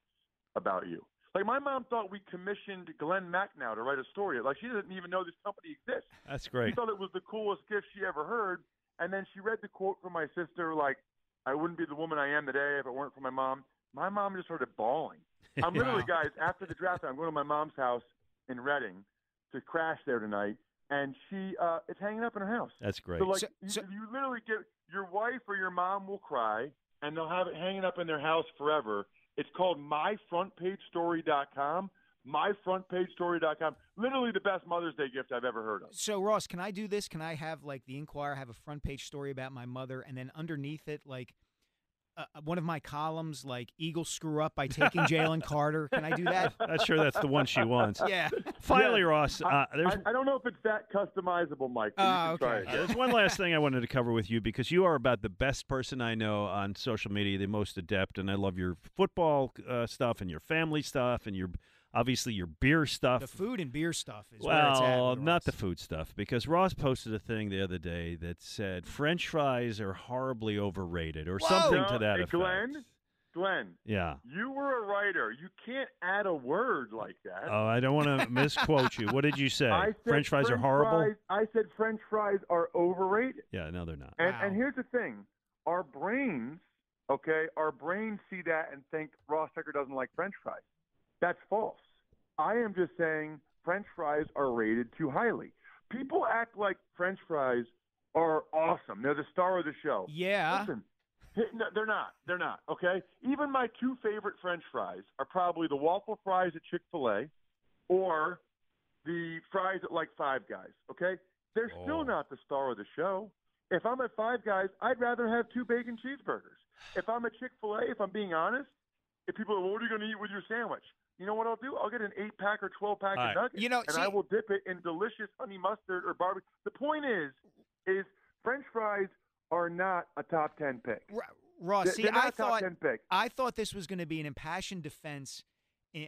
about you." Like my mom thought we commissioned Glen Macnow to write a story. Like she didn't even know this company exists. That's great. She thought it was the coolest gift she ever heard. And then she read the quote from my sister, like, I wouldn't be the woman I am today if it weren't for my mom. My mom just started bawling. I'm literally, guys, after the draft, I'm going to my mom's house in Reading to crash there tonight. And she, uh, it's hanging up in her house. That's great. So, like, So- you, so- you literally get your wife or your mom will cry, and they'll have it hanging up in their house forever. It's called myfrontpagestory.com. Myfrontpagestory.com. Literally the best Mother's Day gift I've ever heard of. So Ross, can I do this? Can I have like the Inquirer have a front page story about my mother, and then underneath it, like uh, one of my columns, like Eagles screw up by taking Jalen Carter? Can I do that? I'm sure that's the one she wants. Yeah. Finally, Yeah. Ross, uh, I, there's I, I don't know if it's that customizable, Mike. But Ah, you can try okay. it. There's one last thing I wanted to cover with you because you are about the best person I know on social media, the most adept, and I love your football uh, stuff and your family stuff and your obviously your beer stuff. The food and beer stuff is where it's at. well, not the food stuff because Ross posted a thing the other day that said French fries are horribly overrated or something No, to that hey, effect. Glen, Glen, Yeah. you were a writer. You can't add a word like that. Oh, I don't want to misquote you. What did you say? I said French fries are horrible. fries- I said French fries are overrated. Yeah, no, they're not. And, Wow. and here's the thing: our brains, okay, our brains see that and think Ross Tucker doesn't like French fries. That's false. I am just saying French fries are rated too highly. People act like French fries are awesome. They're the star of the show. Yeah. Listen, no, they're not. They're not. Okay. Even my two favorite French fries are probably the waffle fries at Chick Fil A, or the fries at like Five Guys. Okay. They're Oh. still not the star of the show. If I'm at Five Guys, I'd rather have two bacon cheeseburgers. If I'm at Chick Fil A, if I'm being honest, if people are, well, what are you going to eat with your sandwich? You know what I'll do? I'll get an eight pack or twelve pack All of nuggets, You know, and see- I will dip it in delicious honey mustard or barbecue. The point is, is French fries are not a top ten pick. Ro- Ross, They're- see, they're I thought pick. I thought this was going to be an impassioned defense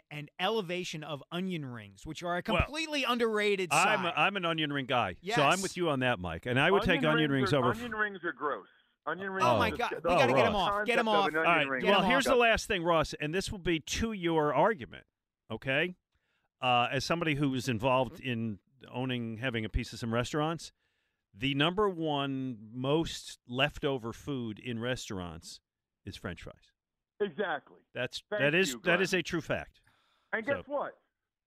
and elevation of onion rings, which are a Well, completely underrated I'm side. a, I'm an onion ring guy, so I'm with you on that, Mike. And I would take onion rings, are, over. Onion rings are gross. Onion rings. Oh, my God. We gotta get whole off. Get concept of off. All right. All onion right. ring Get Well, 'em is here's the last thing, Ross, and this will be to your argument. Okay, uh, as somebody who is involved in owning, having a piece of some restaurants, the number one most leftover food in restaurants is French fries. Exactly. That's Thank that is you, that is a true fact. And guess So- what?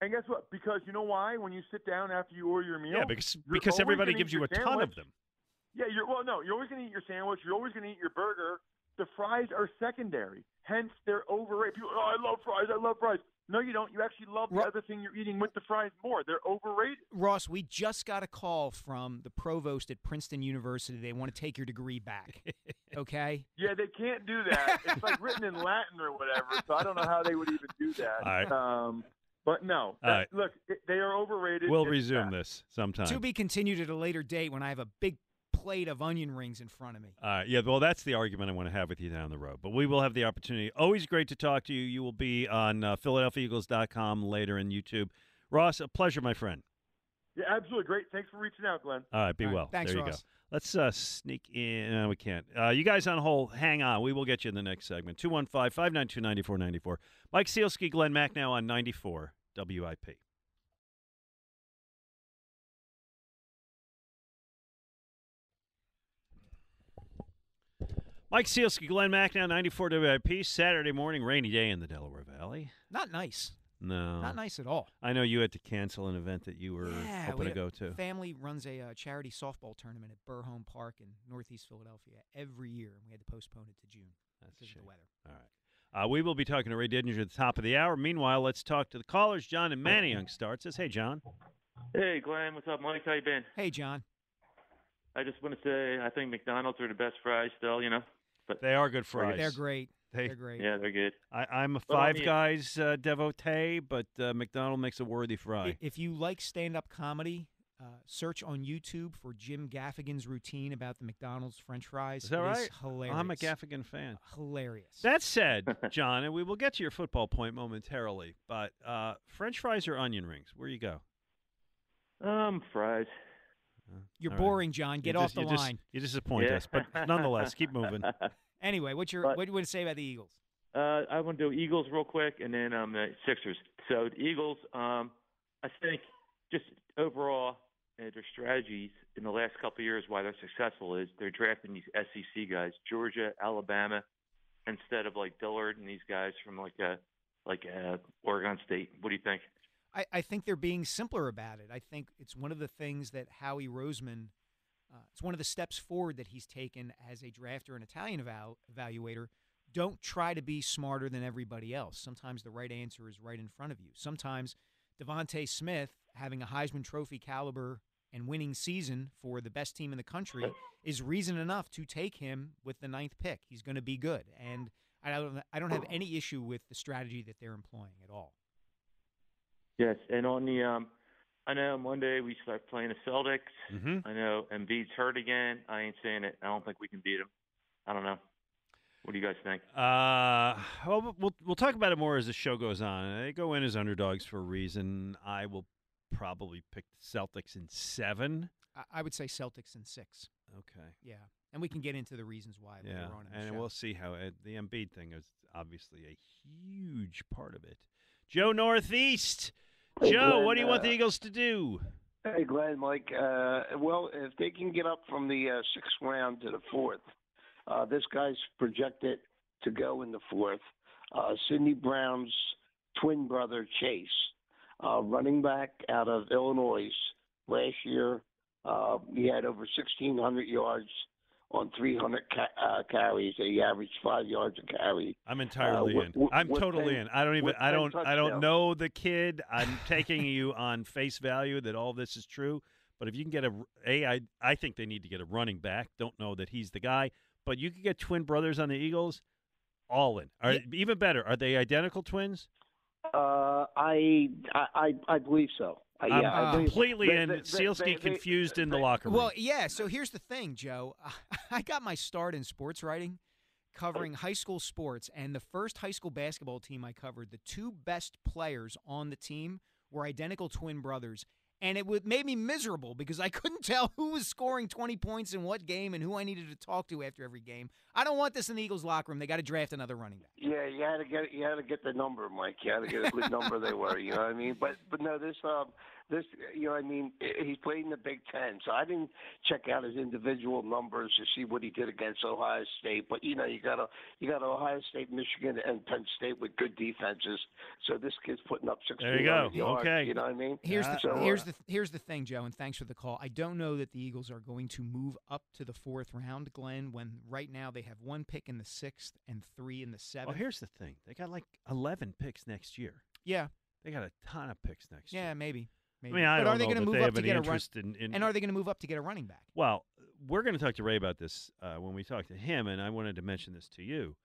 And guess what? Because you know why? When you sit down after you order your meal, Yeah, because because everybody gives you your a ton of them. Yeah, you're well. No, you're always going to eat your sandwich. You're always going to eat your burger. The fries are secondary. Hence, they're overrated. People, oh, I love fries. I love fries. No, you don't. You actually love the Ro- other thing you're eating with the fries more. They're overrated. Ross, we just got a call from the provost at Princeton University. They want to take your degree back. Okay? Yeah, they can't do that. it's like written in Latin or whatever. So I don't know how they would even do that. All right. Um, but no, that- right. look, it, they are overrated. We'll resume fact. this sometime. To be continued at a later date when I have a big plate of onion rings in front of me. All right. Yeah, well, that's the argument I want to have with you down the road. But we will have the opportunity. Always great to talk to you. You will be on uh, PhiladelphiaEagles.com later in YouTube. Ross, a pleasure, my friend. Yeah, absolutely great. Thanks for reaching out, Glen. All right, be All right, well. thanks, there you Ross. go. Let's uh, sneak in. No, we can't. Uh, you guys on hold, hang on. We will get you in the next segment. 215 592 9494. Mike Sielski, Glenn Mack now on 94 WIP. Mike Sielski, Glenn Mack now 94 WIP. Saturday morning, rainy day in the Delaware Valley. Not nice. No. Not nice at all. I know you had to cancel an event that you were yeah, hoping we to go a to. Family runs a uh, charity softball tournament at Burr Park in Northeast Philadelphia every year, and we had to postpone it to June That's a because of shame. the weather. All right. Uh, we will be talking to Ray Didinger at the top of the hour. Meanwhile, let's talk to the callers. John and Manny Manayunk starts. Says, hey, John. Hey, Glen. What's up, Mike? How you been? Hey, John. I just want to say I think McDonald's are the best fries still. You know, but They are good fries. They're great. They- They're great. yeah, they're good. I, I'm a Well, I Five mean- Guys uh, devotee, but uh, McDonald makes a worthy fry. If you like stand-up comedy, Uh, search on YouTube for Jim Gaffigan's routine about the McDonald's French fries. Is that It right? hilarious. I'm a Gaffigan fan. Hilarious. That said, John, and we will get to your football point momentarily, but uh, French fries or onion rings? Where you go? Um, fries. You're All right. boring, John. Get You off dis- the you dis- line. you disappoint Yeah. us, but nonetheless, keep moving. Anyway, what's your But- what do you want to say about the Eagles? Uh, I want to do Eagles real quick, and then um, the Sixers. So the Eagles, um, I think, just overall, uh, their strategies in the last couple of years, why they're successful is they're drafting these SEC guys, Georgia, Alabama, instead of like Dillard and these guys from like uh like uh, Oregon State. What do you think? I, I think they're being simpler about it. I think it's one of the things that Howie Roseman, uh, it's one of the steps forward that he's taken as a drafter and Italian eval- evaluator. Don't try to be smarter than everybody else. Sometimes the right answer is right in front of you. Sometimes DeVonta Smith, having a Heisman Trophy caliber and winning season for the best team in the country, is reason enough to take him with the ninth pick. He's going to be good, and I don't. I don't have any issue with the strategy that they're employing at all. Yes, and on the um, I know Monday we start playing the Celtics. Mhm. I know Embiid's hurt again. I ain't saying it. I don't think we can beat him. I don't know. What do you guys think? Uh, well, we'll we'll talk about it more as the show goes on. They go in as underdogs for a reason. I will probably pick the Celtics in seven. I, I would say Celtics in six. Okay. Yeah, and we can get into the reasons why Yeah, later on in the and show. we'll see how it, the Embiid thing is obviously a huge part of it. Joe Northeast, Hey, Joe, Glen, what do you want uh, the Eagles to do? Hey, Glen, Mike. Uh, well, if they can get up from the uh, sixth round to the fourth, uh, this guy's projected to go in the fourth. Uh, Sydney Brown's twin brother, Chase, uh, running back out of Illinois last year. Uh, he had over 1,600 yards on 300 ca- uh, carries. He averaged five yards a carry. I'm entirely uh, in. with- I'm with totally 10 in. I don't even. I don't. I don't know the kid. I'm taking you on face value that all this is true. But if you can get a a, I I think they need to get a running back. Don't know that he's the guy. But you could get twin brothers on the Eagles. All in. Are, Even better. Are they identical twins? Uh, I, I, I believe so. Uh, I'm yeah, I believe- completely they- in. they- they- Sielski they- confused in the locker room. Well, yeah. So here's the thing, Joe. I got my start in sports writing, covering high school sports, and the first high school basketball team I covered, the two best players on the team were identical twin brothers. And it would made me miserable because I couldn't tell who was scoring 20 points in what game and who I needed to talk to after every game. I don't want this in the Eagles locker room. They got to draft another running back. Yeah, you had to get you had to get the number, Mike. You had to get a good number they were. You know what I mean? But but no, this um this you know I mean eh, he played in the Big Ten, so I didn't check out his individual numbers to see what he did against Ohio State. But you know you got a you got Ohio State, Michigan, and Penn State with good defenses. So this kid's putting up six. There you go. Yards, Okay. you know what I mean? Here's the So, uh, here's the here's the thing, Joe, and thanks for the call. I don't know that the Eagles are going to move up to the fourth round, Glenn. When right now they have one pick in the sixth and three in the seventh. Well, here's the thing. They got like 11 picks next year. Yeah. They got a ton of picks next year. yeah, maybe. Maybe. mean, I but don't are they know gonna move they up have to get a run? interest in- in- and are they going to move up to get a running back? Well, we're going to talk to Ray about this uh, when we talk to him, and I wanted to mention this to you.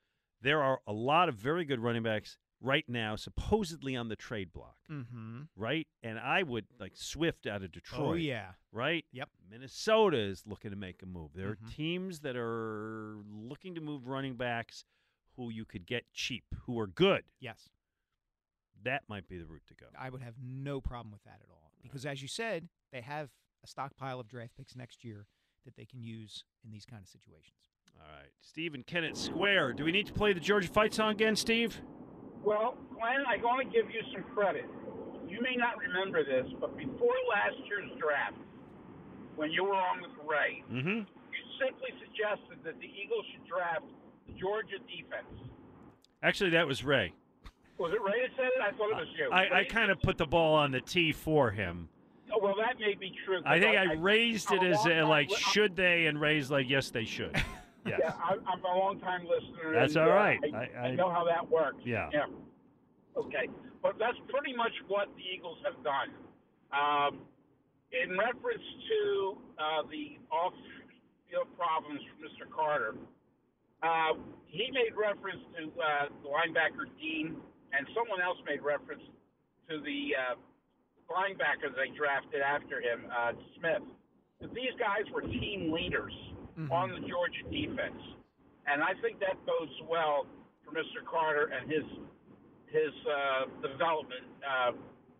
There are a lot of very good running backs right now, supposedly on the trade block, Mm-hmm. right? And I would like Swift out of Detroit. Oh yeah. Right? Yep. Minnesota is looking to make a move. There Mhm. are teams that are looking to move running backs who you could get cheap, who are good. Yes. That might be the route to go. I would have no problem with that at all because, as you said, they have a stockpile of draft picks next year that they can use in these kind of situations. All right. Steve and Kennett Square. Do we need to play the Georgia Fight song again, Steve? Well, Glen, I'm going to give you some credit. You may not remember this, but before last year's draft, when you were on with Ray, Mm-hmm. you simply suggested that the Eagles should draft the Georgia defense. Actually, that was Ray. Was it Ray that said it? I thought it was you. I, I kind of put the ball on the tee for him. Oh, well, that may be true. I think I raised it as a, like, li- should they, and raised like, yes, they should. Yes. Yeah, I'm, I'm a long time listener. That's and, all uh. I, I- I I- know how that works. Yeah. Yeah. Okay, but that's pretty much what the Eagles have done. Um, in reference to uh, the off-field problems for Mr. Carter, uh, he made reference to uh, the linebacker Dean, and someone else made reference to the uh, linebacker they drafted after him, uh, Smith. These guys were team leaders on the Georgia defense, and I think that bodes well for Mr. Carter and his his uh, development uh,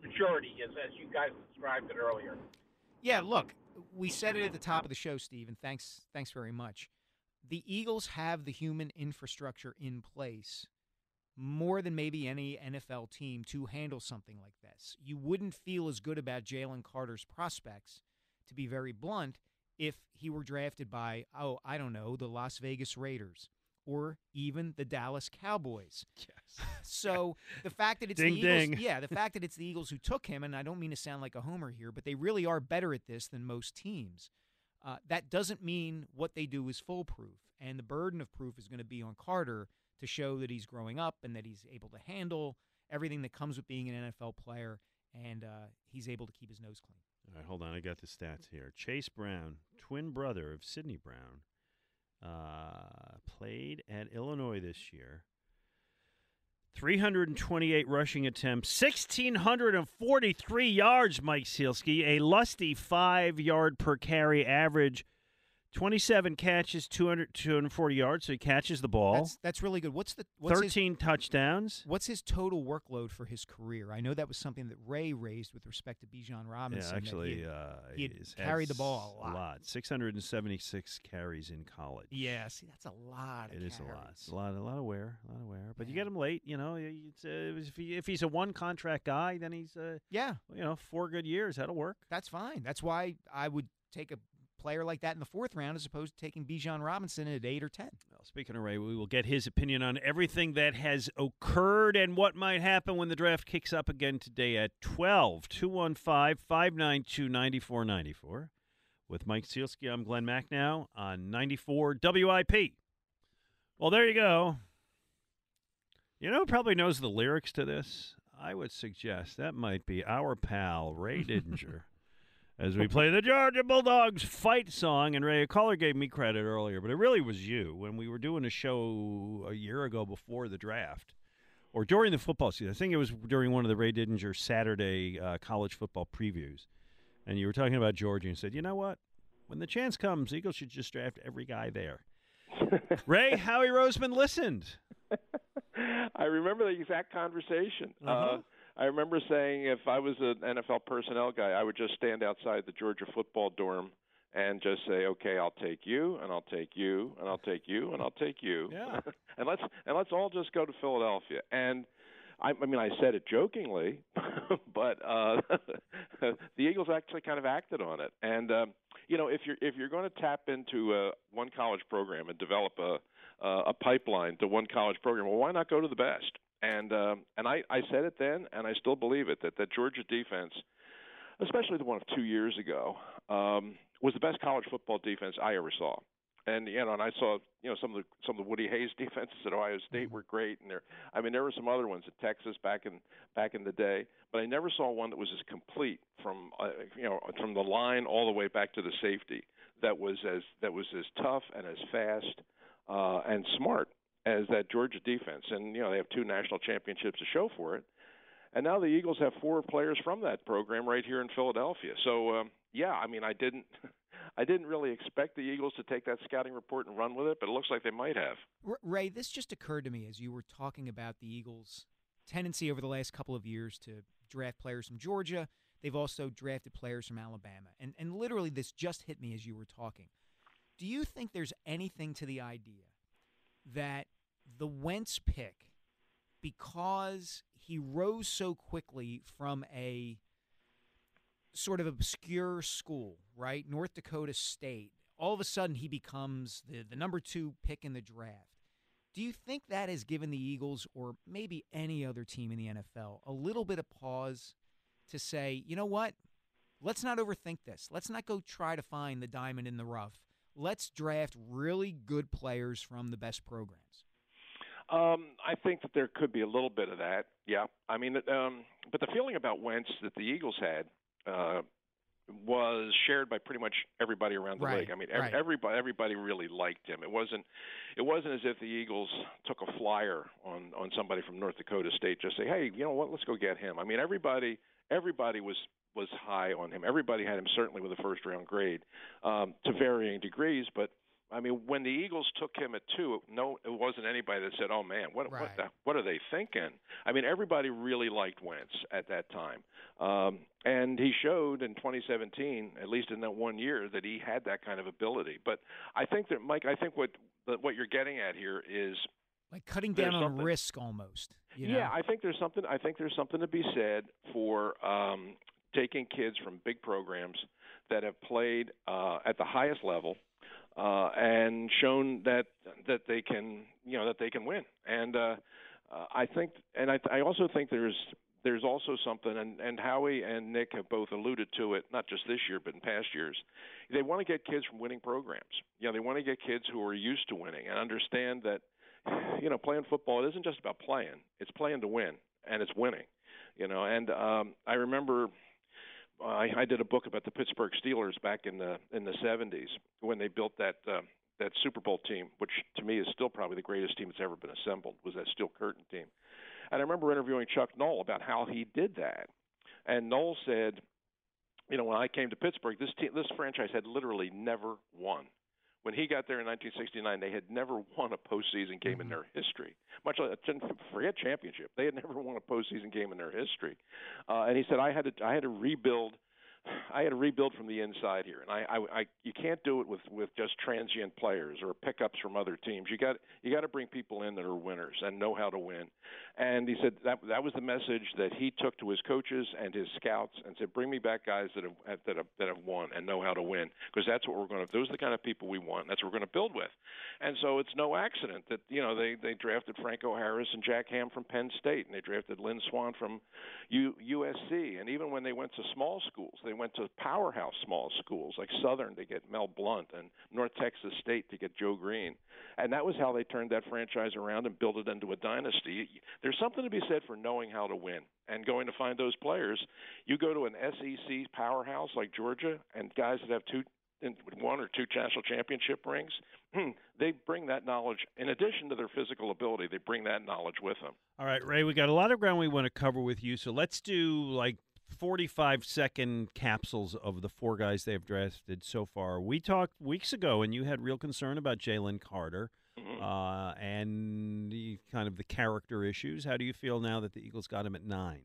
maturity, as as you guys described it earlier. Yeah, look, we said it at the top of the show, Steve, and thanks thanks very much. The Eagles have the human infrastructure in place more than maybe any NFL team to handle something like this. You wouldn't feel as good about Jalen Carter's prospects, to be very blunt, if he were drafted by, oh, I don't know, the Las Vegas Raiders or even the Dallas Cowboys. Yes. So the fact that it's Ding, the Eagles, ding. yeah, the fact that it's the Eagles who took him, and I don't mean to sound like a homer here, but they really are better at this than most teams. Uh, that doesn't mean what they do is foolproof, and the burden of proof is going to be on Carter to show that he's growing up and that he's able to handle everything that comes with being an NFL player, and uh, he's able to keep his nose clean. All right, hold on. I got the stats here. Chase Brown, twin brother of Sydney Brown, uh, played at Illinois this year. 328 rushing attempts, 1,643 yards, Mike Sielski, a lusty five yard per carry average, 27 catches, 200, 240 yards, so he catches the ball. That's that's really good. What's the what's his- 13 touchdowns. What's his total workload for his career? I know that was something that Ray raised with respect to Bijan Robinson. Yeah, actually, he had, uh, he had he's had carried the ball a lot. 676 carries in college. Yeah, see, that's a lot. Of It is a lot. It's a lot, a lot of wear, a lot of wear. But you get him late, you know. It's, uh, if, he, if he's a one contract guy, then he's, uh, Yeah, you know, four good years. That'll work. that's fine. That's why I would take a player like that in the fourth round as opposed to taking Bijan Robinson at eight or ten. Well, speaking of Ray, we will get his opinion on everything that has occurred and what might happen when the draft kicks up again today at 12. 215 592 9494. With Mike Sielski, I'm Glen Macnow on 94 WIP. Well, there you go. You know who probably knows the lyrics to this? I would suggest that might be our pal, Ray Didinger. As we play the Georgia Bulldogs fight song, and Ray, a caller gave me credit earlier, but it really was you when we were doing a show a year ago before the draft, or during the football season. I think it was during one of the Ray Didinger Saturday uh, college football previews, and you were talking about Georgia and said, "You know what? When the chance comes, Eagles should just draft every guy there." Ray, Howie Roseman listened. I remember the exact conversation. uh Uh-huh. I remember saying if I was an NFL personnel guy, I would just stand outside the Georgia football dorm and just say, "Okay, I'll take you, and I'll take you, and I'll take you, and I'll take you, Yeah. and let's and let's all just go to Philadelphia." And I, I mean, I said it jokingly, but uh, the Eagles actually kind of acted on it. And um, you know, if you're if you're going to tap into uh, one college program and develop a uh, a pipeline to one college program, well, why not go to the best? And um, and I, I said it then, and I still believe it that that Georgia defense, especially the one of two years ago, um, was the best college football defense I ever saw. And you know, and I saw you know some of the some of the Woody Hayes defenses at Ohio State were great, and there, I mean, there were some other ones at Texas back in back in the day, but I never saw one that was as complete from uh, you know from the line all the way back to the safety that was as that was as tough and as fast uh, and smart as that Georgia defense. And you know, they have two national championships to show for it. And now the Eagles have four players from that program right here in Philadelphia. So um, yeah, I mean, I didn't, I didn't really expect the Eagles to take that scouting report and run with it, but it looks like they might have. Ray, this just occurred to me as you were talking about the Eagles' tendency over the last couple of years to draft players from Georgia. They've also drafted players from Alabama. And, and literally, this just hit me as you were talking. Do you think there's anything to the idea that the Wentz pick, because he rose so quickly from a sort of obscure school, right? North Dakota State. All of a sudden, he becomes the, the number two pick in the draft. Do you think that has given the Eagles, or maybe any other team in the NFL, a little bit of pause to say, you know what? Let's not overthink this. Let's not go try to find the diamond in the rough. Let's draft really good players from the best programs. Um, I think that there could be a little bit of that. Yeah, I mean, um, but the feeling about Wentz that the Eagles had uh, was shared by pretty much everybody around the Right, league. I mean, ev- right. everybody everybody really liked him. It wasn't it wasn't as if the Eagles took a flyer on on somebody from North Dakota State just say, hey, you know what, let's go get him. I mean, everybody everybody was was high on him. Everybody had him certainly with a first round grade um, to varying degrees, but I mean, when the Eagles took him at two, no, it wasn't anybody that said, "Oh man, what Right. what the, what are they thinking?" I mean, everybody really liked Wentz at that time, um, and he showed in 2017, at least in that one year, that he had that kind of ability. But I think that Mike, I think what what you're getting at here is Like cutting down on risk almost. You know? yeah, I think there's something. I think there's something to be said for um, taking kids from big programs that have played uh, at the highest level uh, and shown that that they can, you know, that they can win. And uh, uh, I think, and I, I also think there's there's also something, and, and Howie and Nick have both alluded to it, not just this year, but in past years. They want to get kids from winning programs. You know, they want to get kids who are used to winning and understand that you know, playing football it isn't just about playing; it's playing to win, and it's winning. You know, and um, I remember I, I did a book about the Pittsburgh Steelers back in the in the '70s when they built that uh, that Super Bowl team, which to me is still probably the greatest team that's ever been assembled. Was that Steel Curtain team? And I remember interviewing Chuck Noll about how he did that, and Noll said, you know, when I came to Pittsburgh, this team, this franchise had literally never won. When he got there in 1969, they had never won a postseason game in their history. Much like forget championship, they had never won a postseason game in their history. Uh, and he said, I had to, I had to rebuild. I had to rebuild from the inside here, and I, I, I, you can't do it with with just transient players or pickups from other teams. You got, you got to bring people in that are winners and know how to win. And he said that that was the message that he took to his coaches and his scouts, and said, bring me back guys that have that have that have won and know how to win, because that's what we're going to. Those are the kind of people we want. That's what we're going to build with. And so it's no accident that you know they they drafted Franco Harris and Jack Ham from Penn State, and they drafted Lynn Swann from U, USC, and even when they went to small schools, they went to powerhouse small schools like Southern to get Mel Blount and North Texas State to get Joe Greene, and that was how they turned that franchise around and built it into a dynasty. There's something to be said for knowing how to win and going to find those players. You go to an SEC powerhouse like Georgia, and guys that have two one or two national championship rings, hmm, they bring that knowledge in addition to their physical ability. They bring that knowledge with them. All right, Ray, we got a lot of ground we want to cover with you, so let's do like 45 second capsules of the four guys they've drafted so far. We talked weeks ago, and you had real concern about Jalen Carter uh, and the kind of the character issues. How do you feel now that the Eagles got him at nine?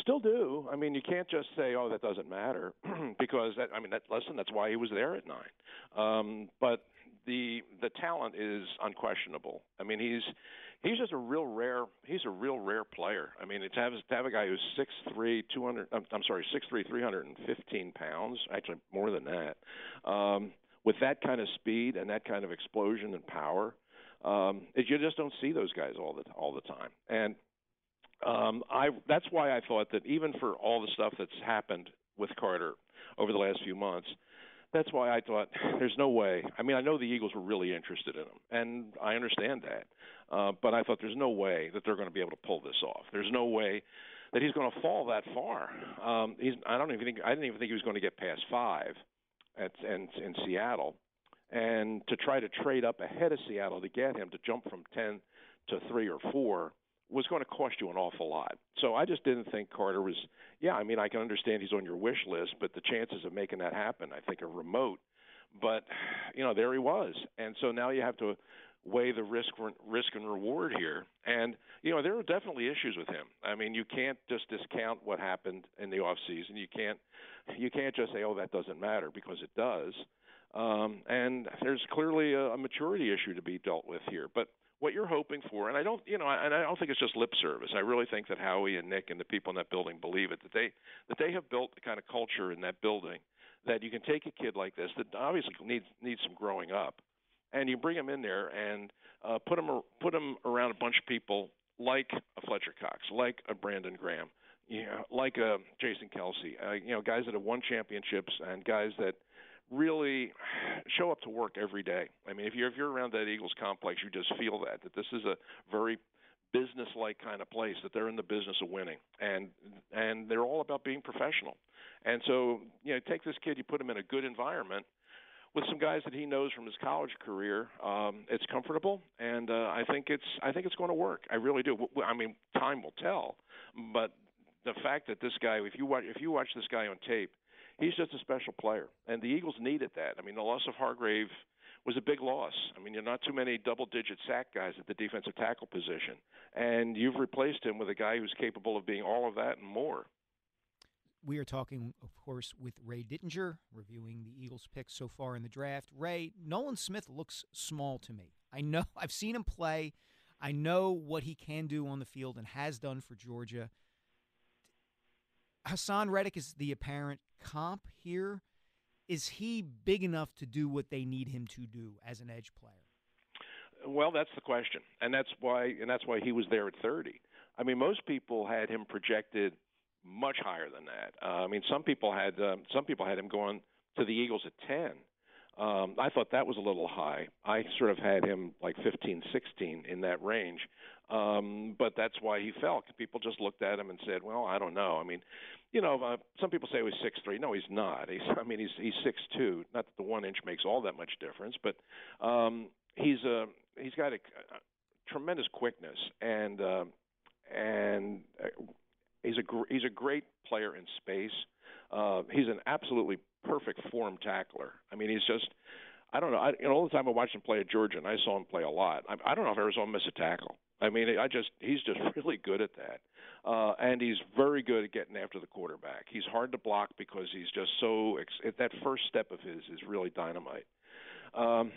Still do. I mean, you can't just say, "Oh, that doesn't matter," because that. I mean, that. Listen, that's why he was there at nine. Um, but the the talent is unquestionable. I mean, he's he's just a real rare. He's a real rare player. I mean, to have to have a guy who's six three, two hundred. I'm, I'm sorry, six three, three hundred and fifteen pounds. Actually, more than that. Um, with that kind of speed and that kind of explosion and power, um, it, you just don't see those guys all the all the time. And um, I that's why I thought that even for all the stuff that's happened with Carter over the last few months, that's why I thought there's no way. I mean, I know the Eagles were really interested in him, and I understand that. Uh, but I thought there's no way that they're going to be able to pull this off. There's no way that he's going to fall that far. Um, he's I don't even think I didn't even think he was going to get past five at in, in Seattle, and to try to trade up ahead of Seattle to get him to jump from ten to three or four was going to cost you an awful lot. So I just didn't think Carter was. Yeah, I mean, I can understand he's on your wish list, but the chances of making that happen, I think, are remote. But you know, there he was, and so now you have to weigh the risk risk and reward here. And you know, there are definitely issues with him. I mean, you can't just discount what happened in the off season. You can't you can't just say, oh, that doesn't matter because it does. Um, and there's clearly a, a maturity issue to be dealt with here. But what you're hoping for, and I don't, you know, and I don't think it's just lip service. I really think that Howie and Nick and the people in that building believe it that they that they have built the kind of culture in that building that you can take a kid like this that obviously needs needs some growing up, and you bring him in there and uh, put him put him around a bunch of people like a Fletcher Cox, like a Brandon Graham, you know, like a Jason Kelce, uh, you know, guys that have won championships and guys that really show up to work every day. I mean, if you're if you're around that Eagles complex, you just feel that that this is a very business-like kind of place that they're in the business of winning and and they're all about being professional. And so, you know, take this kid, you put him in a good environment with some guys that he knows from his college career. Um, it's comfortable, and uh, I think it's I think it's going to work. I really do. I mean, time will tell, but the fact that this guy, if you watch if you watch this guy on tape, he's just a special player, and the Eagles needed that. I mean, the loss of Hargrave was a big loss. I mean, you're not too many double-digit sack guys at the defensive tackle position, and you've replaced him with a guy who's capable of being all of that and more. We are talking, of course, with Ray Didinger, reviewing the Eagles' picks so far in the draft. Ray, Nolan Smith looks small to me. I know I've seen him play. I know what he can do on the field and has done for Georgia. Haason Reddick is the apparent comp here. Is he big enough to do what they need him to do as an edge player? Well, that's the question, and that's why, and that's why he was there at 30. I mean, most people had him projected much higher than that. Uh, I mean, some people had um, some people had him going to the Eagles at 10. Um, I thought that was a little high. I sort of had him like 15, 16 in that range. Um, but that's why he fell. People just looked at him and said, "Well, I don't know." I mean, you know, uh, some people say he was six three. No, he's not. He's, I mean, he's he's six two. Not that the one inch makes all that much difference, but um, he's a uh, he's got a, a tremendous quickness and uh, and uh, he's a gr- he's a great player in space. Uh, he's an absolutely perfect form tackler. I mean, he's just I don't know. I, you know, all the time I watched him play at Georgia, and I saw him play a lot. I, I don't know if I ever saw him miss a tackle. I mean, I just he's just really good at that, uh, and he's very good at getting after the quarterback. He's hard to block because he's just so ex- that first step of his is really dynamite. Um,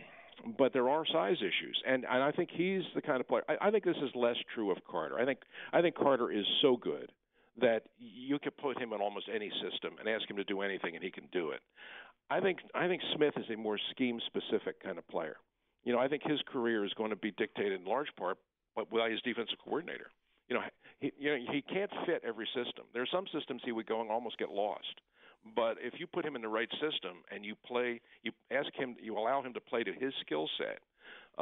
but there are size issues, and and I think he's the kind of player. I, I think this is less true of Carter. I think I think Carter is so good that you could put him in almost any system and ask him to do anything, and he can do it. I think I think Smith is a more scheme specific kind of player. You know, I think his career is going to be dictated in large part by his defensive coordinator. You know, he you know he can't fit every system. There are some systems he would go and almost get lost. But if you put him in the right system and you play, you ask him, you allow him to play to his skill set,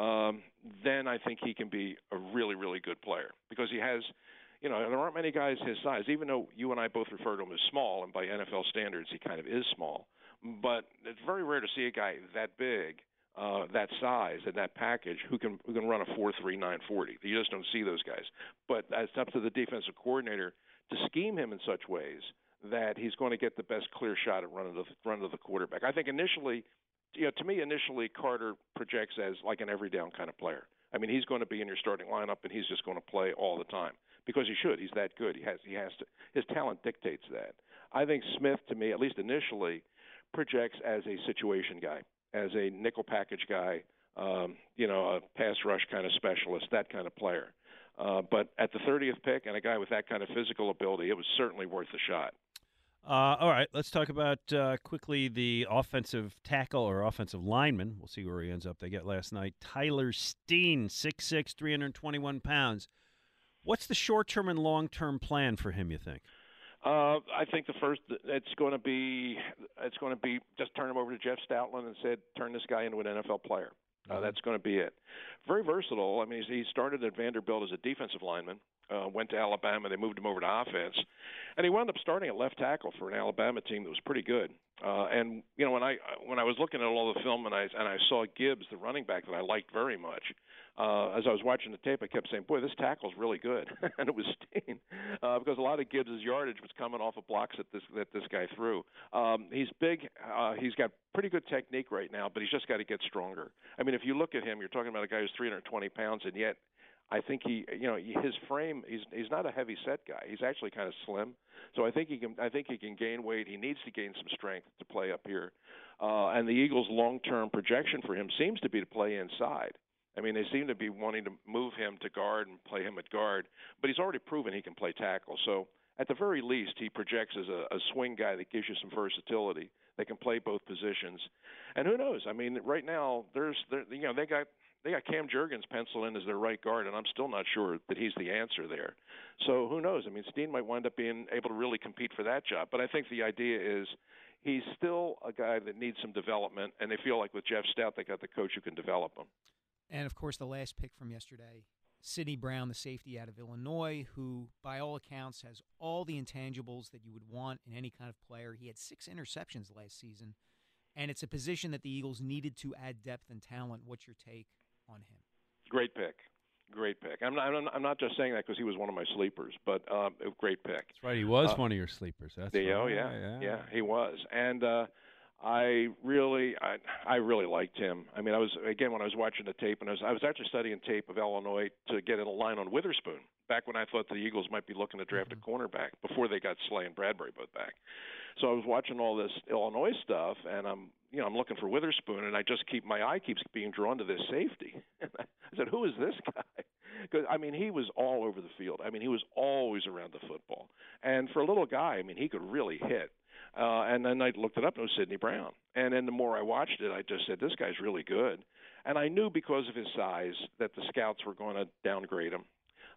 um, then I think he can be a really, really good player because he has you know, there aren't many guys his size. Even though you and I both refer to him as small, and by NFL standards, he kind of is small. But it's very rare to see a guy that big, uh, that size, and that package who can who can run a four three nine forty. You just don't see those guys. But it's up to the defensive coordinator to scheme him in such ways that he's going to get the best clear shot at running the run to the quarterback. I think initially, you know, to me initially Carter projects as like an every down kind of player. I mean, he's going to be in your starting lineup and he's just going to play all the time because he should. He's that good. He has he has to. His talent dictates that. I think Smith, to me, at least initially, projects as a situation guy, as a nickel package guy, um, you know, a pass rush kind of specialist, that kind of player. Uh, but at the 30th pick and a guy with that kind of physical ability, it was certainly worth the shot. Uh, all right, let's talk about uh, quickly the offensive tackle or offensive lineman. We'll see where he ends up. They got last night. Tyler Steen, 6'6", 321 pounds. What's the short term and long term plan for him? You think? Uh, I think the first it's going to be it's going to be just turn him over to Jeff Stoutland and said turn this guy into an NFL player. Uh, mm-hmm. that's going to be it. Very versatile. I mean, he started at Vanderbilt as a defensive lineman, uh, went to Alabama. They moved him over to offense, and he wound up starting at left tackle for an Alabama team that was pretty good. Uh, and you know, when I when I was looking at all the film and I and I saw Gibbs, the running back that I liked very much, uh, as I was watching the tape, I kept saying, "Boy, this tackle's really good," and it was Steen uh, because a lot of Gibbs's yardage was coming off of blocks that this that this guy threw. Um, he's big. Uh, he's got pretty good technique right now, but he's just got to get stronger. I mean, if you look at him, you're talking about a guy who's 320 pounds, and yet I think he, you know, his frame. He's he's not a heavy set guy. He's actually kind of slim. So I think he can. I think he can gain weight. He needs to gain some strength to play up here. Uh, and the Eagles' long-term projection for him seems to be to play inside. I mean, they seem to be wanting to move him to guard and play him at guard, but he's already proven he can play tackle. So at the very least, he projects as a, a swing guy that gives you some versatility. They can play both positions, and who knows? I mean, right now there's, there, you know, they got they got Cam Jurgens penciled in as their right guard, and I'm still not sure that he's the answer there. So who knows? I mean, Steen might wind up being able to really compete for that job. But I think the idea is he's still a guy that needs some development, and they feel like with Jeff Stout, they got the coach who can develop him. And of course, the last pick from yesterday, Sydney Brown, the safety out of Illinois, who, by all accounts, has all the intangibles that you would want in any kind of player. He had six interceptions last season, and it's a position that the Eagles needed to add depth and talent. What's your take on him? Great pick. Great pick. I'm not. I'm not- I'm not just saying that because he was one of my sleepers, but um, great pick. That's right. He was Uh, one of your sleepers. That's yeah, right. oh yeah, yeah. yeah, he was, and uh, I really, I, I really liked him. I mean, I was again when I was watching the tape, and I was, I was actually studying tape of Illinois to get in a line on Witherspoon. Back when I thought the Eagles might be looking to draft a mm-hmm. cornerback before they got Slay and Bradbury both back. So I was watching all this Illinois stuff, and I'm, you know, I'm looking for Witherspoon, and I just keep my eye keeps being drawn to this safety. I said, "Who is this guy?" Because I mean, he was all over the field. I mean, he was always around the football, and for a little guy, I mean, he could really hit. Uh, and then I looked it up, and it was Sydney Brown. And then the more I watched it, I just said, "This guy's really good." And I knew because of his size that the scouts were going to downgrade him.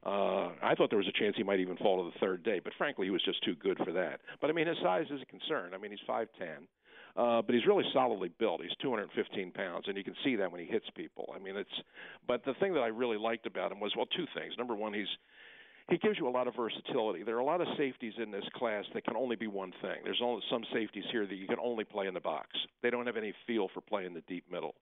Uh, I thought there was a chance he might even fall to the third day, but frankly, he was just too good for that. But I mean, his size is a concern. I mean, he's five ten, uh, but he's really solidly built. He's 215 pounds, and you can see that when he hits people. I mean, it's. But the thing that I really liked about him was well, two things. Number one, he's he gives you a lot of versatility. There are a lot of safeties in this class that can only be one thing. There's only some safeties here that you can only play in the box. They don't have any feel for playing the deep middle.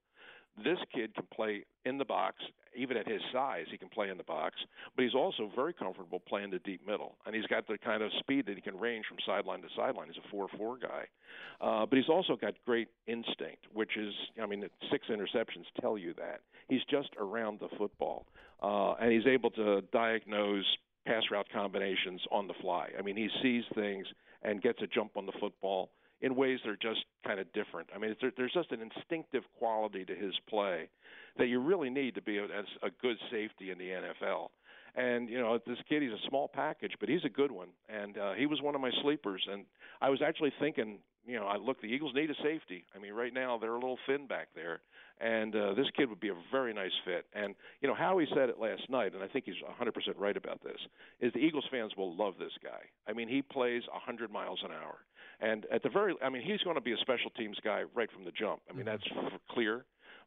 This kid can play in the box, even at his size, he can play in the box, but he's also very comfortable playing the deep middle. And he's got the kind of speed that he can range from sideline to sideline. He's a 4 4 guy. Uh, but he's also got great instinct, which is, I mean, six interceptions tell you that. He's just around the football. Uh, and he's able to diagnose pass route combinations on the fly. I mean, he sees things and gets a jump on the football in ways that are just kind of different. I mean, there, there's just an instinctive quality to his play that you really need to be a, as a good safety in the NFL. And you know, this kid, he's a small package, but he's a good one. And uh, he was one of my sleepers. And I was actually thinking, you know, I look, the Eagles need a safety. I mean, right now they're a little thin back there, and uh, this kid would be a very nice fit. And you know, Howie said it last night, and I think he's 100% right about this. Is the Eagles fans will love this guy. I mean, he plays 100 miles an hour, and at the very, I mean, he's going to be a special teams guy right from the jump. I mean, that's f- clear.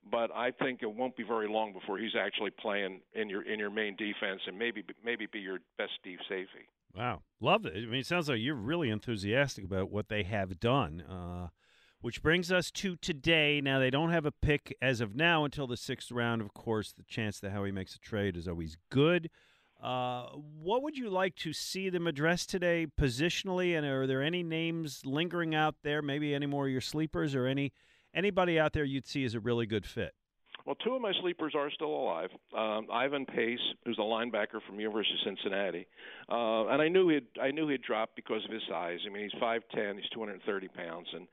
But I think it won't be very long before he's actually playing in your in your main defense and maybe maybe be your best Steve safety. Wow, love it. I mean, it sounds like you're really enthusiastic about what they have done. Uh, which brings us to today. Now they don't have a pick as of now until the sixth round. Of course, the chance that Howie makes a trade is always good. Uh, what would you like to see them address today positionally? And are there any names lingering out there? Maybe any more of your sleepers or any anybody out there you'd see as a really good fit? Well, two of my sleepers are still alive. Um, Ivan Pace, who's a linebacker from University of Cincinnati, uh, and I knew he'd I knew he'd drop because of his size. I mean, he's five ten, he's two hundred thirty pounds, and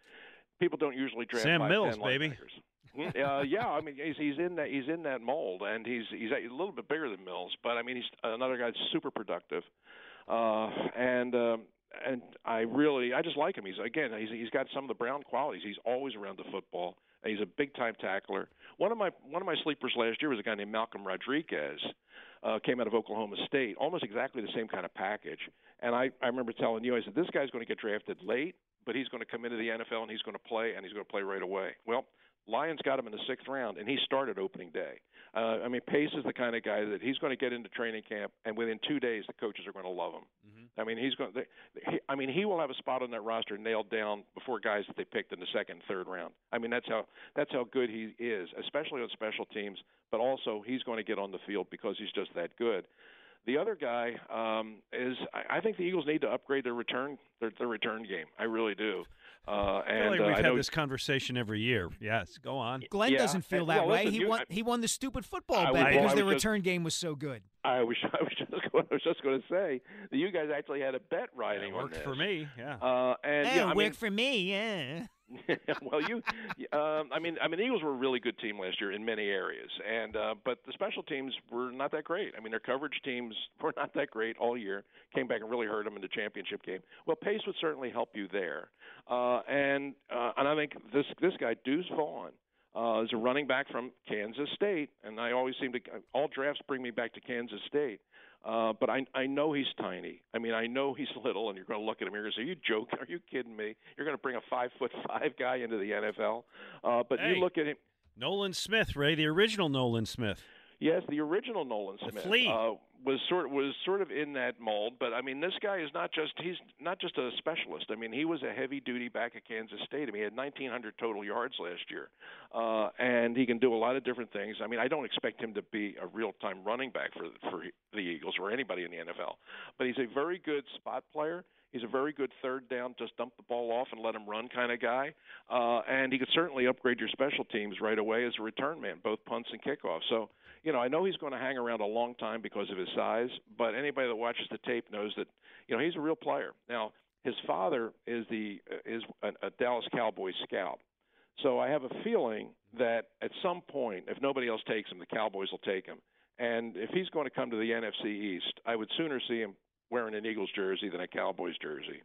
people don't usually draft Sam 5'10" Mills, baby. linebackers. uh, yeah, I mean he's he's in that he's in that mold, and he's he's a little bit bigger than Mills, but I mean he's another guy that's super productive, uh, and um, and I really I just like him. He's again he's he's got some of the Brown qualities. He's always around the football. He's a big time tackler. One of my one of my sleepers last year was a guy named Malcolm Rodriguez. Uh, came out of Oklahoma State, almost exactly the same kind of package. And I, I remember telling you, I said, this guy's going to get drafted late, but he's going to come into the NFL and he's going to play and he's going to play right away. Well, Lions got him in the sixth round, and he started opening day. Uh, I mean, Pace is the kind of guy that he's going to get into training camp, and within two days, the coaches are going to love him. I mean, he's going. They, he, I mean, he will have a spot on that roster nailed down before guys that they picked in the second, third round. I mean, that's how that's how good he is, especially on special teams. But also, he's going to get on the field because he's just that good. The other guy um, is I, I think the Eagles need to upgrade their return their, their return game. I really do. Uh, I feel and like uh, we've I had know this conversation every year. Yes, go on. Glen Yeah, doesn't feel that well, way. listen, he you- won. I- he won the stupid football I bet was- because well, their just- return game was so good. I was I was just I was just going to say that you guys actually had a bet riding on worked for me, yeah. Uh, and Eh, yeah, I mean, for me. Yeah. well, you, um, I mean, I mean, the Eagles were a really good team last year in many areas, and uh, but the special teams were not that great. I mean, their coverage teams were not that great all year. Came back and really hurt them in the championship game. Well, Pace would certainly help you there, uh, and uh, and I think this this guy Deuce Vaughn. Uh, is a running back from Kansas State, and I always seem to all drafts bring me back to Kansas State. Uh, but I I know he's tiny. I mean, I know he's little, and you're going to look at him here and say, "Are you joking? Are you kidding me? You're going to bring a five foot five guy into the NFL?" Uh, but Hey. you look at him. Nolan Smith, Ray, the original Nolan Smith. Yes, the original Nolan Smith uh, was sort was sort of in that mold, but I mean, this guy is not just he's not just a specialist. I mean, he was a heavy duty back at Kansas State. I mean, he had 1,900 total yards last year, uh, and he can do a lot of different things. I mean, I don't expect him to be a real time running back for for the Eagles or anybody in the NFL, but he's a very good spot player. He's a very good third down, just dump the ball off and let him run kind of guy. Uh, and he could certainly upgrade your special teams right away as a return man, both punts and kickoffs. So, you know, I know he's going to hang around a long time because of his size, but anybody that watches the tape knows that, you know, he's a real player. Now, his father is the is a, a Dallas Cowboys scout. So I have a feeling that at some point, if nobody else takes him, the Cowboys will take him. And if he's going to come to the NFC East, I would sooner see him wearing an Eagles jersey than a Cowboys jersey.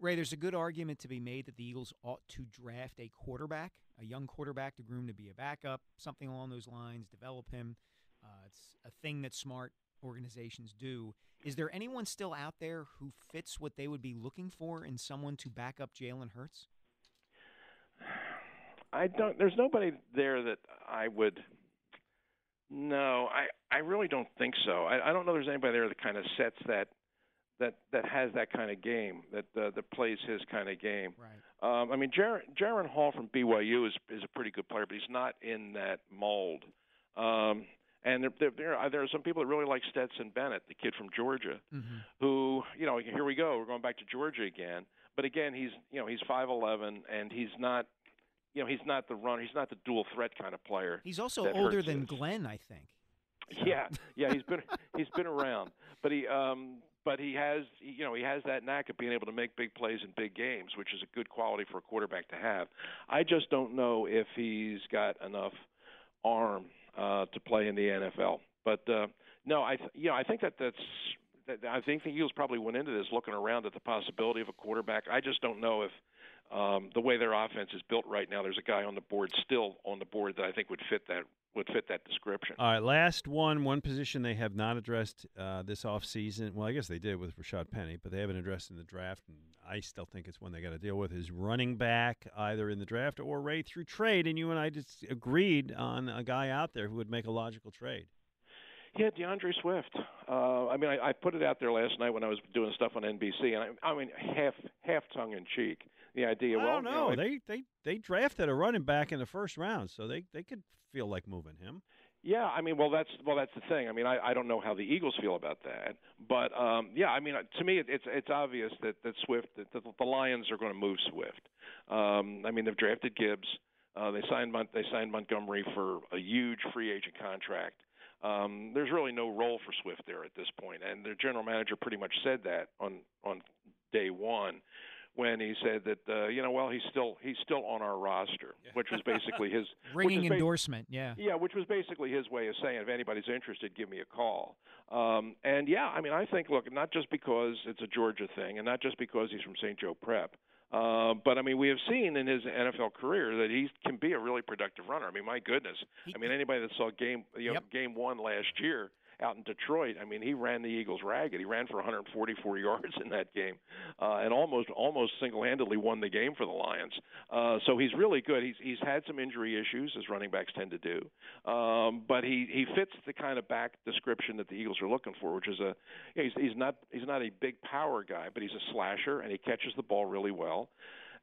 Ray, there's a good argument to be made that the Eagles ought to draft a quarterback, a young quarterback to groom to be a backup, something along those lines, develop him. Uh, it's a thing that smart organizations do. Is there anyone still out there who fits what they would be looking for in someone to back up Jalen Hurts? I don't. There's nobody there that I would. No, I I really don't think so. I, I don't know. There's anybody there that kind of sets that that that has that kind of game that uh, that plays his kind of game. Right. Um, I mean, Jaren, Jaren Hall from BYU is is a pretty good player, but he's not in that mold. Um, and there, there, there, are, there are some people that really like Stetson Bennett, the kid from Georgia, Mm-hmm. who, you know, here we go, we're going back to Georgia again. But again, he's, you know, he's five eleven, and he's not, you know, he's not the runner, he's not the dual threat kind of player. He's also older than is. Glen, I think. Yeah, yeah, he's been he's been around, but he um but he has you know he has that knack of being able to make big plays in big games, which is a good quality for a quarterback to have. I just don't know if he's got enough arm uh to play in the NFL. But uh no, I th- you know I think that that's that I think the Eagles probably went into this looking around at the possibility of a quarterback. I just don't know if um, the way their offense is built right now, there's a guy on the board still on the board that I think would fit that would fit that description. All right, last one, one position they have not addressed uh, this offseason. Well, I guess they did with Rashad Penny, but they haven't addressed in the draft, and I still think it's one they got to deal with is running back, either in the draft or right through trade. And you and I just agreed on a guy out there who would make a logical trade. Yeah, DeAndre Swift. Uh, I mean, I, I put it out there last night when I was doing stuff on NBC, and I, I mean, half half tongue in cheek. The idea. I well, don't you know. They they they drafted a running back in the first round, so they they could feel like moving him. Yeah, I mean, well, that's well, that's the thing. I mean, I, I don't know how the Eagles feel about that, but um, yeah, I mean, uh, to me, it, it's it's obvious that that Swift, that the, the Lions are going to move Swift. Um, I mean, they've drafted Gibbs. Uh, they signed Mon- they signed Montgomery for a huge free agent contract. Um, there's really no role for Swift there at this point, and their general manager pretty much said that on on day one when he said that uh, you know well he's still he's still on our roster, which was basically his Ringing basi- endorsement, yeah. yeah, which was basically his way of saying, if anybody's interested, give me a call. Um, and yeah, I mean, I think, look, not just because it's a Georgia thing, and not just because he's from St. Joe Prep, uh, but I mean, we have seen in his NFL career that he can be a really productive runner. I mean, my goodness, I mean, anybody that saw game, you know, game one last year out in Detroit, I mean, he ran the Eagles ragged. He ran for 144 yards in that game, uh, and almost almost single-handedly won the game for the Lions. Uh, so he's really good. He's he's had some injury issues, as running backs tend to do, um, but he he fits the kind of back description that the Eagles are looking for, which is a yeah, he's he's not he's not a big power guy, but he's a slasher and he catches the ball really well.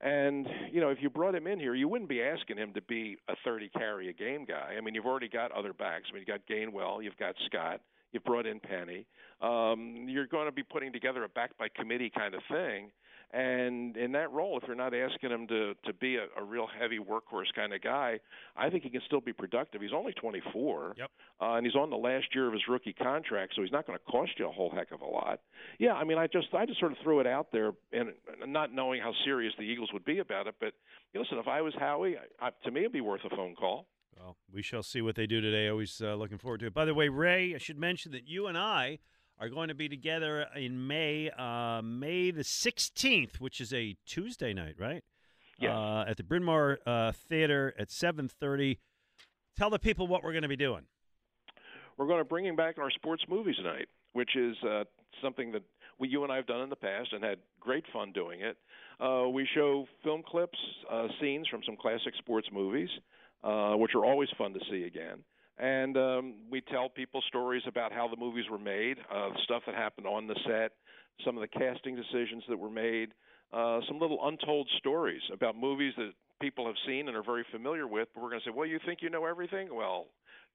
And you know, if you brought him in here, you wouldn't be asking him to be a 30 carry a game guy. I mean, you've already got other backs. I mean, you've got Gainwell, you've got Scott, you've brought in Penny. Um, you're going to be putting together a back by committee kind of thing. And in that role, if you're not asking him to to be a, a real heavy workhorse kind of guy, I think he can still be productive. He's only 24, yep. uh, and he's on the last year of his rookie contract, so he's not going to cost you a whole heck of a lot. Yeah, I mean, I just I just sort of threw it out there, and not knowing how serious the Eagles would be about it. But listen, if I was Howie, I, I, to me it'd be worth a phone call. Well, we shall see what they do today. Always uh, looking forward to it. By the way, Ray, I should mention that you and I are going to be together in May, uh, May the 16th, which is a Tuesday night, right? Yes. Uh, at the Bryn Mawr uh, Theater at 7:30. Tell the people what we're going to be doing. We're going to bring back our sports movies night, which is uh, something that we, you and I have done in the past and had great fun doing it. Uh, we show film clips, uh, scenes from some classic sports movies, uh, which are always fun to see again. And um, we tell people stories about how the movies were made, uh, stuff that happened on the set, some of the casting decisions that were made, uh, some little untold stories about movies that people have seen and are very familiar with. But we're going to say, well, you think you know everything? Well,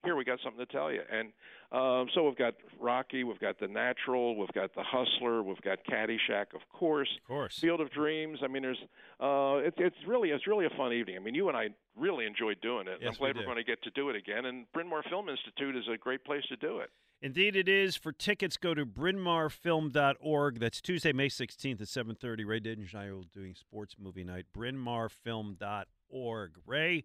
here we got something to tell you. And um, so we've got Rocky, we've got The Natural, we've got The Hustler, we've got Caddyshack, of course, of course, Field of Dreams. I mean, there's uh, it's it's really it's really a fun evening. I mean, you and I really enjoyed doing it. Yes, I'm glad we we're going to get to do it again. And Bryn Mawr Film Institute is a great place to do it. Indeed, it is. For tickets, go to brynmawrfilm.org. That's Tuesday, May 16th at 7.30. Ray Didinger and I will doing sports movie night. brynmawrfilm.org. Ray,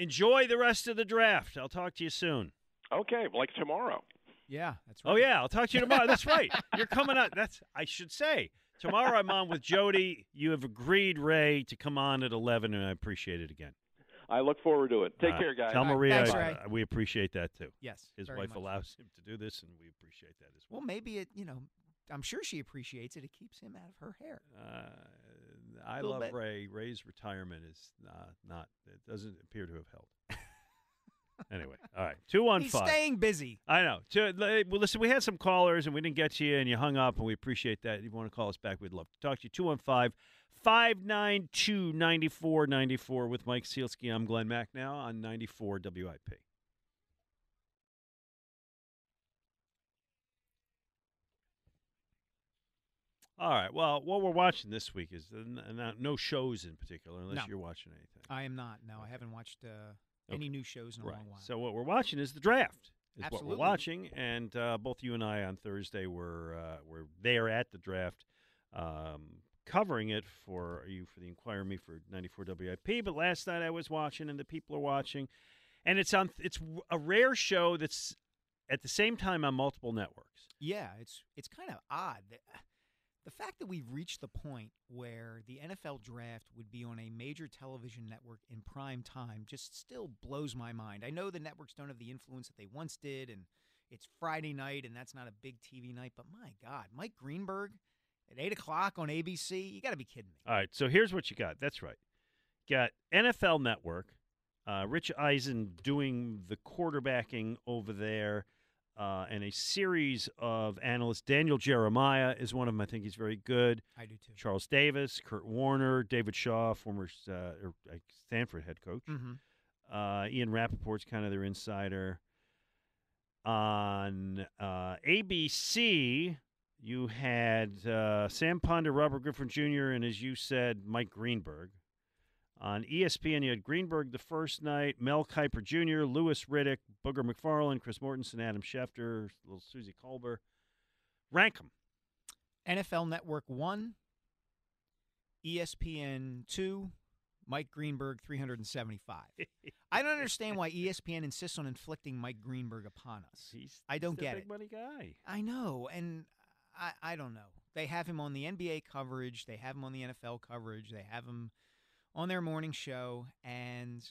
enjoy the rest of the draft. I'll talk to you soon. Okay, like tomorrow. Yeah, that's right. Oh, yeah, I'll talk to you tomorrow. That's right. You're coming on. That's I should say. Tomorrow I'm on with Jody. You have agreed, Ray, to come on at 11, and I appreciate it again. I look forward to it. Take Uh, care, guys. Tell Maria Thanks, uh, we appreciate that too. Yes, his very wife much. allows him to do this, and we appreciate that as well. Well, maybe it. You know, I'm sure she appreciates it. It keeps him out of her hair. Uh, I love bit. Ray. Ray's retirement is not, not it doesn't appear to have held. anyway, all right. 215. He's staying busy. I know. Two, well, listen, we had some callers and we didn't get to you, and you hung up, and we appreciate that. If you want to call us back, we'd love to talk to you. 215 592 9494 with Mike Sielski. I'm Glen Macnow on 94 WIP. All right. Well, what we're watching this week is n- n- no shows in particular, unless No. you're watching anything. I am not. No, I haven't watched uh, any new shows in a Right. long while. So what we're watching is the draft. Is Absolutely. what we're watching, and uh, both you and I on Thursday were uh, were there at the draft, um, covering it for you for the Inquirer Me for 94 WIP. But last night I was watching, and the people are watching, and it's on. It's a rare show that's at the same time on multiple networks. Yeah, it's it's kind of odd. that- The fact that we've reached the point where the NFL draft would be on a major television network in prime time just still blows my mind. I know the networks don't have the influence that they once did, and it's Friday night, and that's not a big TV night. But my God, Mike Greenberg at eight o'clock on ABC, you got to be kidding me. All right, so here's what you got. That's right. Got NFL Network, uh, Rich Eisen doing the quarterbacking over there, uh, and a series of analysts. Daniel Jeremiah is one of them. I think he's very good. I do too. Charles Davis, Kurt Warner, David Shaw, former uh, uh, Stanford head coach. Mhm. Uh, Ian Rapoport's kind of their insider. On uh, ABC, you had uh, Sam Ponder, Robert Griffin Jr., and as you said, Mike Greenberg. On ESPN, you had Greenberg the first night, Mel Kiper Jr., Louis Riddick, Booger McFarland, Chris Mortensen, Adam Schefter, little Suzy Kolber. Rank them. NFL Network one, E ESPN two, Mike Greenberg three hundred and seventy-five. I don't understand why ESPN insists on inflicting Mike Greenberg upon us. He's, I don't get big it. money guy. I know, and I I don't know. They have him on the NBA coverage. They have him on the NFL coverage. They have him on their morning show, and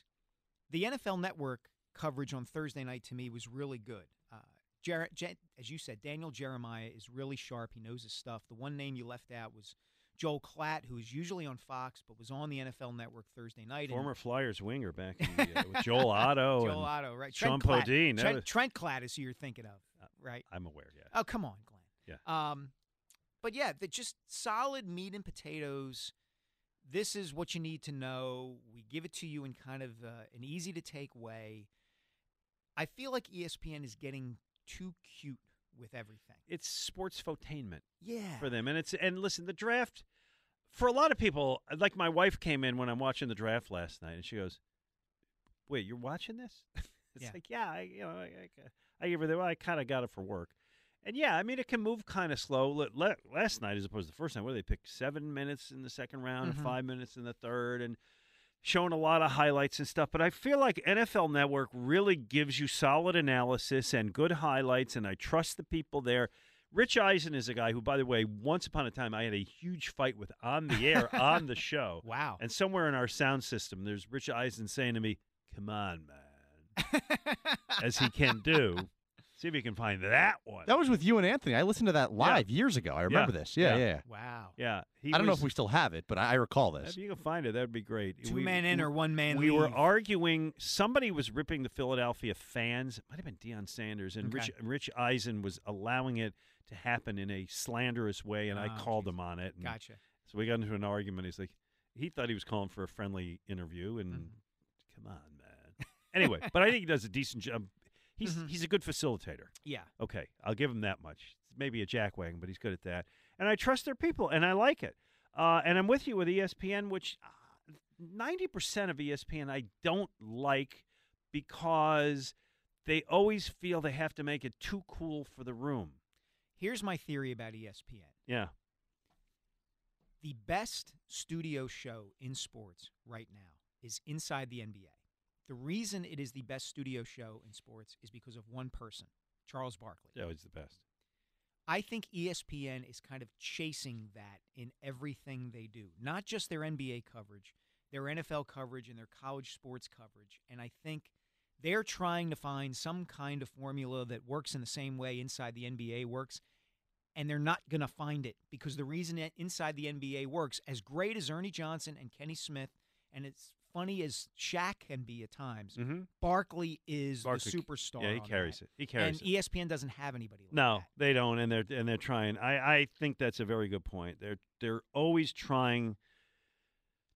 the NFL Network coverage on Thursday night to me was really good. Uh, Jer- Je- as you said, Daniel Jeremiah is really sharp. He knows his stuff. The one name you left out was Joel Klatt, who is usually on Fox but was on the NFL Network Thursday night. and- Former Flyers winger back in the, uh, with Joel Otto. Joel and Otto, right? Sean Trent Klatt. Podine. Trent, was- Trent Klatt is who you're thinking of, right? I'm aware, yeah. Oh, come on, Glen. Yeah. Um, but yeah, the just solid meat and potatoes. This is what you need to know. We give it to you in kind of uh, an easy to take way. I feel like ESPN is getting too cute with everything. It's sports fotainment. Yeah. For them. And it's and listen, the draft for a lot of people, like my wife came in when I'm watching the draft last night and she goes, Wait, you're watching this? it's Yeah. like, yeah, I you know, I, I, I give her the well, I kinda got it for work. And yeah, I mean, it can move kind of slow. Last night, as opposed to the first night, where they picked seven minutes in the second round Mhm. and five minutes in the third, and showing a lot of highlights and stuff. But I feel like NFL Network really gives you solid analysis and good highlights, and I trust the people there. Rich Eisen is a guy who, by the way, once upon a time I had a huge fight with on the air on the show. Wow. And somewhere in our sound system, there's Rich Eisen saying to me, Come on, man. as he can do. See if you can find that one. That was with you and Anthony. I listened to that live years ago. I remember this. Yeah, yeah. yeah. Wow. Yeah. He I don't know if we still have it, but I, I recall this. If you can find it, that would be great. Two man in or one man in. We were arguing. Somebody was ripping the Philadelphia fans. It might have been Deion Sanders, and Rich Okay. Rich Eisen was allowing it to happen in a slanderous way, and I Oh, called him on it. and Gotcha. So we got into an argument. He's like, he thought he was calling for a friendly interview, and Mm-hmm. come on, man. Anyway, but I think he does a decent job. He's he's a good facilitator. Mm-hmm. Yeah. Okay, I'll give him that much. Maybe a jackwagon, but he's good at that. And I trust their people, and I like it. Uh, and I'm with you with ESPN, which uh, ninety percent of ESPN I don't like because they always feel they have to make it too cool for the room. Here's my theory about ESPN. Yeah. The best studio show in sports right now is Inside the NBA. The reason it is the best studio show in sports is because of one person, Charles Barkley. Yeah, he's the best. I think ESPN is kind of chasing that in everything they do, not just their NBA coverage, their NFL coverage, and their college sports coverage. And I think they're trying to find some kind of formula that works in the same way inside the NBA works. And they're not going to find it because the reason inside the NBA works, as great as Ernie Johnson and Kenny Smith, and as funny as Shaq can be at times, Mhm. Barkley is Barkley- the superstar. yeah, he carries that. it. He carries it. and E ESPN doesn't have anybody like No, they don't, and they're and they're trying. I I think that's a very good point. They're they're always trying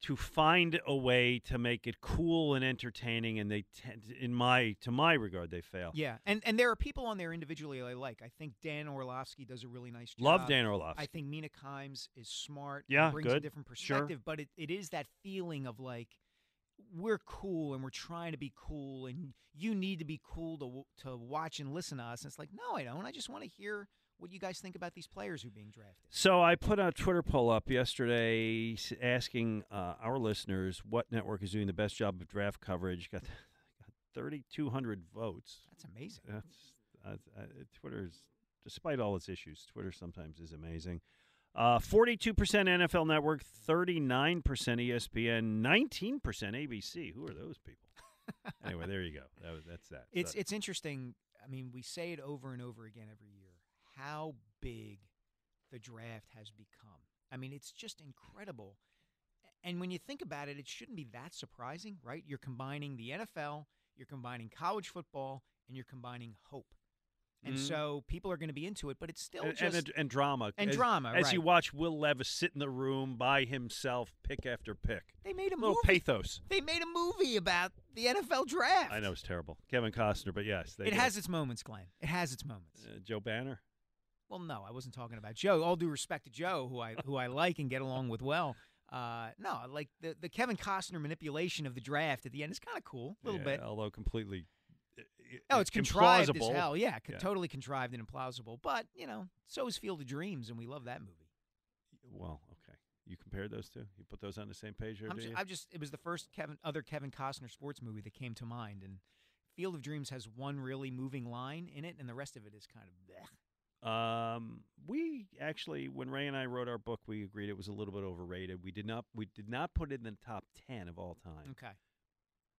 to find a way to make it cool and entertaining, and they tend, in my to my regard, they fail. Yeah, and and there are people on there individually I like. I think Dan Orlovsky does a really nice job. Love Dan Orlovsky. I think Mina Kimes is smart. Yeah, brings a good. different Sure. perspective. But it, it is that feeling of like we're cool and we're trying to be cool, and you need to be cool to to watch and listen to us. And it's like, no, I don't. I just want to hear what you guys think about these players who are being drafted. So I put a Twitter poll up yesterday asking uh, our listeners what network is doing the best job of draft coverage. Got, got 3,200 votes. That's amazing. That's uh, uh, Twitter's, despite all its issues, Twitter sometimes is amazing. Uh, 42% NFL Network, 39% ESPN, 19% ABC. Who are those people? anyway, there you go. That was, that's that. It's So- it's interesting. I mean, we say it over and over again every year how big the draft has become. I mean, it's just incredible. And when you think about it, it shouldn't be that surprising, right? You're combining the NFL, you're combining college football, and you're combining hope. And Mhm. so people are going to be into it, but it's still and, just and, and drama and as, drama, as you watch Will Levis sit in the room by himself, pick after pick. They made a little movie. pathos. They made a movie about the NFL draft. I know it's terrible, Kevin Costner, but yes, they It did. has its moments, Glen. It has its moments. Uh, Joe Banner. Well, no, I wasn't talking about Joe. All due respect to Joe, who I who I like and get along with well. Uh, no, like the the Kevin Costner manipulation of the draft at the end is kind of cool, a little Yeah, bit. although completely. Oh, it's contrived as hell. Yeah, Yeah. totally contrived and implausible. But you know, so is Field of Dreams, and we love that movie. Well, okay. You compared those two. You put those on the same page, there, I'm do just? I've just it was the first Kevin other Kevin Costner sports movie that came to mind, and Field of Dreams has one really moving line in it, and the rest of it is kind of. Bleh. Um, we actually, when Ray and I wrote our book, we agreed it was a little bit overrated. We did not, we did not put it in the top ten of all time. Okay.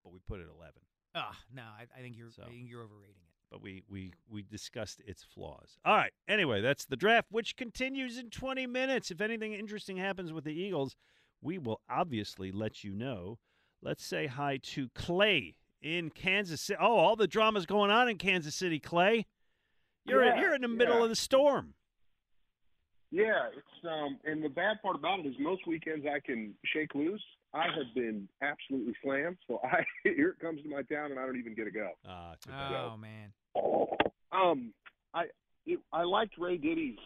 But we put it eleven. Ah, no, I, I think you're So. I think you're overrating it. But we we we discussed its flaws. All right. Anyway, that's the draft, which continues in twenty minutes. If anything interesting happens with the Eagles, we will obviously let you know. Let's say hi to Clay in Kansas City. Oh, all the drama's going on in Kansas City, Clay. You're Yeah, you're in the middle yeah. of the storm. Yeah, it's um, and the bad part about it is most weekends I can shake loose. I have been absolutely slammed, so I here it comes to my town, and I don't even get a go. Too Oh man. Um, I it, I liked Ray Diddy's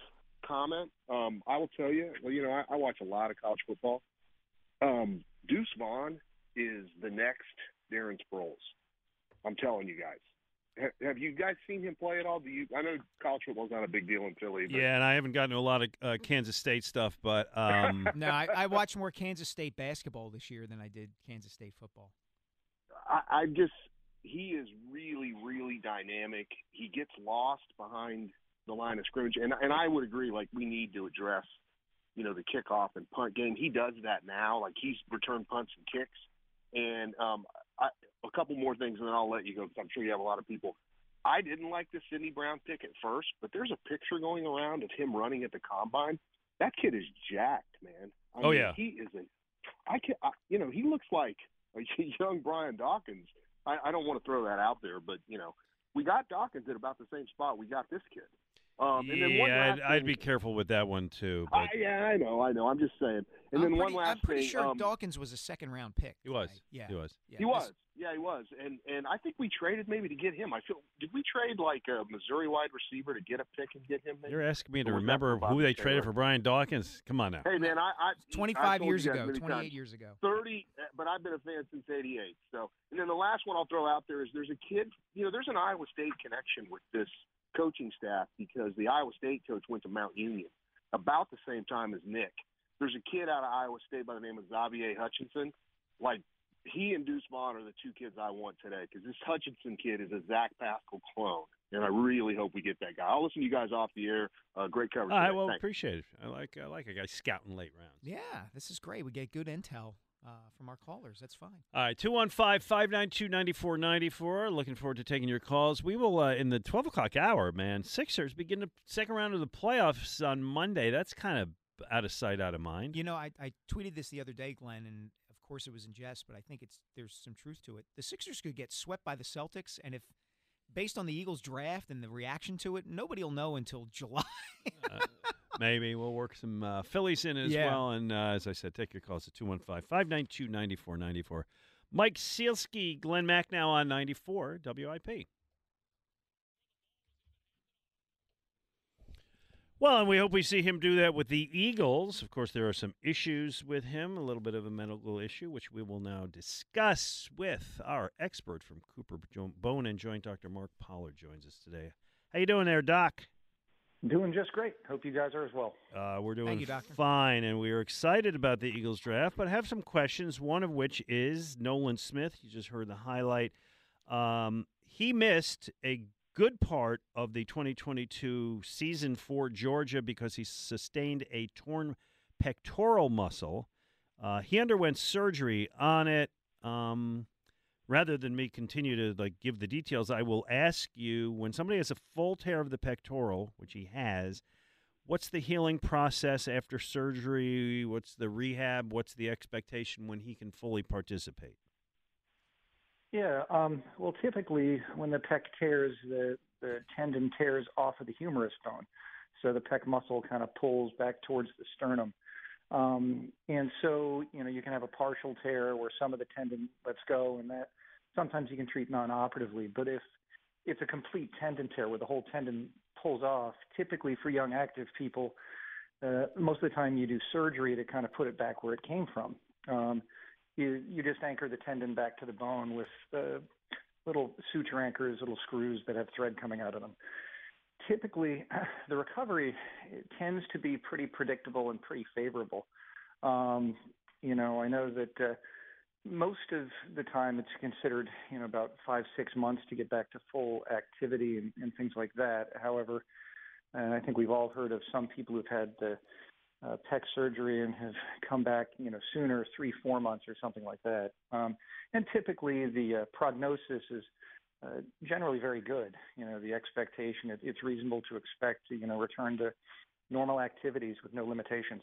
comment. Um, I will tell you, well, you know, I, I watch a lot of college football. Um, Deuce Vaughn is the next Darren Sproles. I'm telling you guys. Ha- Have you guys seen him play at all? Do you? I know college football's not a big deal in Philly. But Yeah, and I haven't gotten to a lot of uh, Kansas State stuff, but um, no, I, I watched more Kansas State basketball this year than I did Kansas State football. I, I just he is really, really dynamic. He gets lost behind the line of scrimmage, and and I would agree. Like we need to address, you know, the kickoff and punt game. He does that now. Like he's returned punts and kicks, and um, I, a couple more things, and then I'll let you go because I'm sure you have a lot of people I didn't like the Sydney Brown pick at first, but there's a picture going around of him running at the combine. That kid is jacked, man. I Oh, mean, yeah. he is a. I can, I, you know, he looks like a young Brian Dawkins. I, I don't want to throw that out there, but you know, we got Dawkins at about the same spot we got this kid. Um, and then yeah, last I'd, I'd be careful with that one too. I, yeah, I know, I know. I'm just saying. And I'm then pretty, one last thing. I'm pretty thing. sure um, Dawkins was a second round pick. he was. Yeah. He was. Yeah, he this- was. Yeah, he was. And and I think we traded maybe to get him. I feel did we trade like a Missouri wide receiver to get a pick and get him? Maybe? You're asking me to Or was that remember who Bobby they traded for Brian Dawkins. Come on now. Hey man, I, I 25 I years ago, many 28 times, years ago. Thirty, but I've been a fan since '88. So, and then the last one I'll throw out there is there's a kid. You know, there's an Iowa State connection with this coaching staff because the Iowa State coach went to Mount Union about the same time as Nick. There's a kid out of Iowa State by the name of Xavier Hutchinson. Like he and Deuce Vaughn are the two kids I want today because this Hutchinson kid is a Zach Pascal clone, and I really hope we get that guy. I'll listen to you guys off the air. Uh, great coverage. I today. well, appreciate it. I like I like a guy scouting late rounds. Yeah, this is great. We get good intel uh, from our callers. That's fine. All right, 215 592 9494. Looking forward to taking your calls. We will, uh, in the 12 o'clock hour, man, Sixers begin the second round of the playoffs on Monday. That's kind of out of sight, out of mind. You know, I, I tweeted this the other day, Glen, and of course it was in jest, but I think it's there's some truth to it. The Sixers could get swept by the Celtics, and if based on the Eagles draft and the reaction to it, nobody will know until July. Uh, maybe we'll work some uh, Phillies in as Yeah. well. And uh, as I said, take your calls at 215 592 9494. Mike Sielski, Glenn Mack now on 94 WIP. Well, and we hope we see him do that with the Eagles. Of course, there are some issues with him, a little bit of a medical issue, which we will now discuss with our expert from Cooper Jo- Bone and Joint, Dr. Mark Pollard, joins us today. How you doing there, Doc? Doing just great. Hope you guys are as well. Uh, we're doing you, fine, and we are excited about the Eagles draft, but I have some questions. One of which is Nolan Smith. You just heard the highlight. Um, he missed a good part of the 2022 season for Georgia because he sustained a torn pectoral muscle. Uh, he underwent surgery on it. Um, rather than me continue to like give the details, I will ask you when somebody has a full tear of the pectoral, which he has, what's the healing process after surgery? What's the rehab? What's the expectation when he can fully participate? Yeah. Um, well, typically when the pec tears, the the tendon tears off of the humerus bone, so the pec muscle kind of pulls back towards the sternum. Um, and so, you know, you can have a partial tear where some of the tendon lets go, and that sometimes you can treat non-operatively. But if it's a complete tendon tear where the whole tendon pulls off, typically for young active people, uh, most of the time you do surgery to kind of put it back where it came from. Um, you you just anchor the tendon back to the bone with uh, little suture anchors, little screws that have thread coming out of them. Typically, the recovery tends to be pretty predictable and pretty favorable. Um, you know, I know that uh, most of the time it's considered you know about five six months to get back to full activity and, and things like that. However, and I think we've all heard of some people who've had uh, uh, pec surgery and have come back, you know, sooner, three, four months or something like that. Um, and typically, the uh, prognosis is uh, generally very good. You know, the expectation it, it's reasonable to expect, to, you know, return to normal activities with no limitations.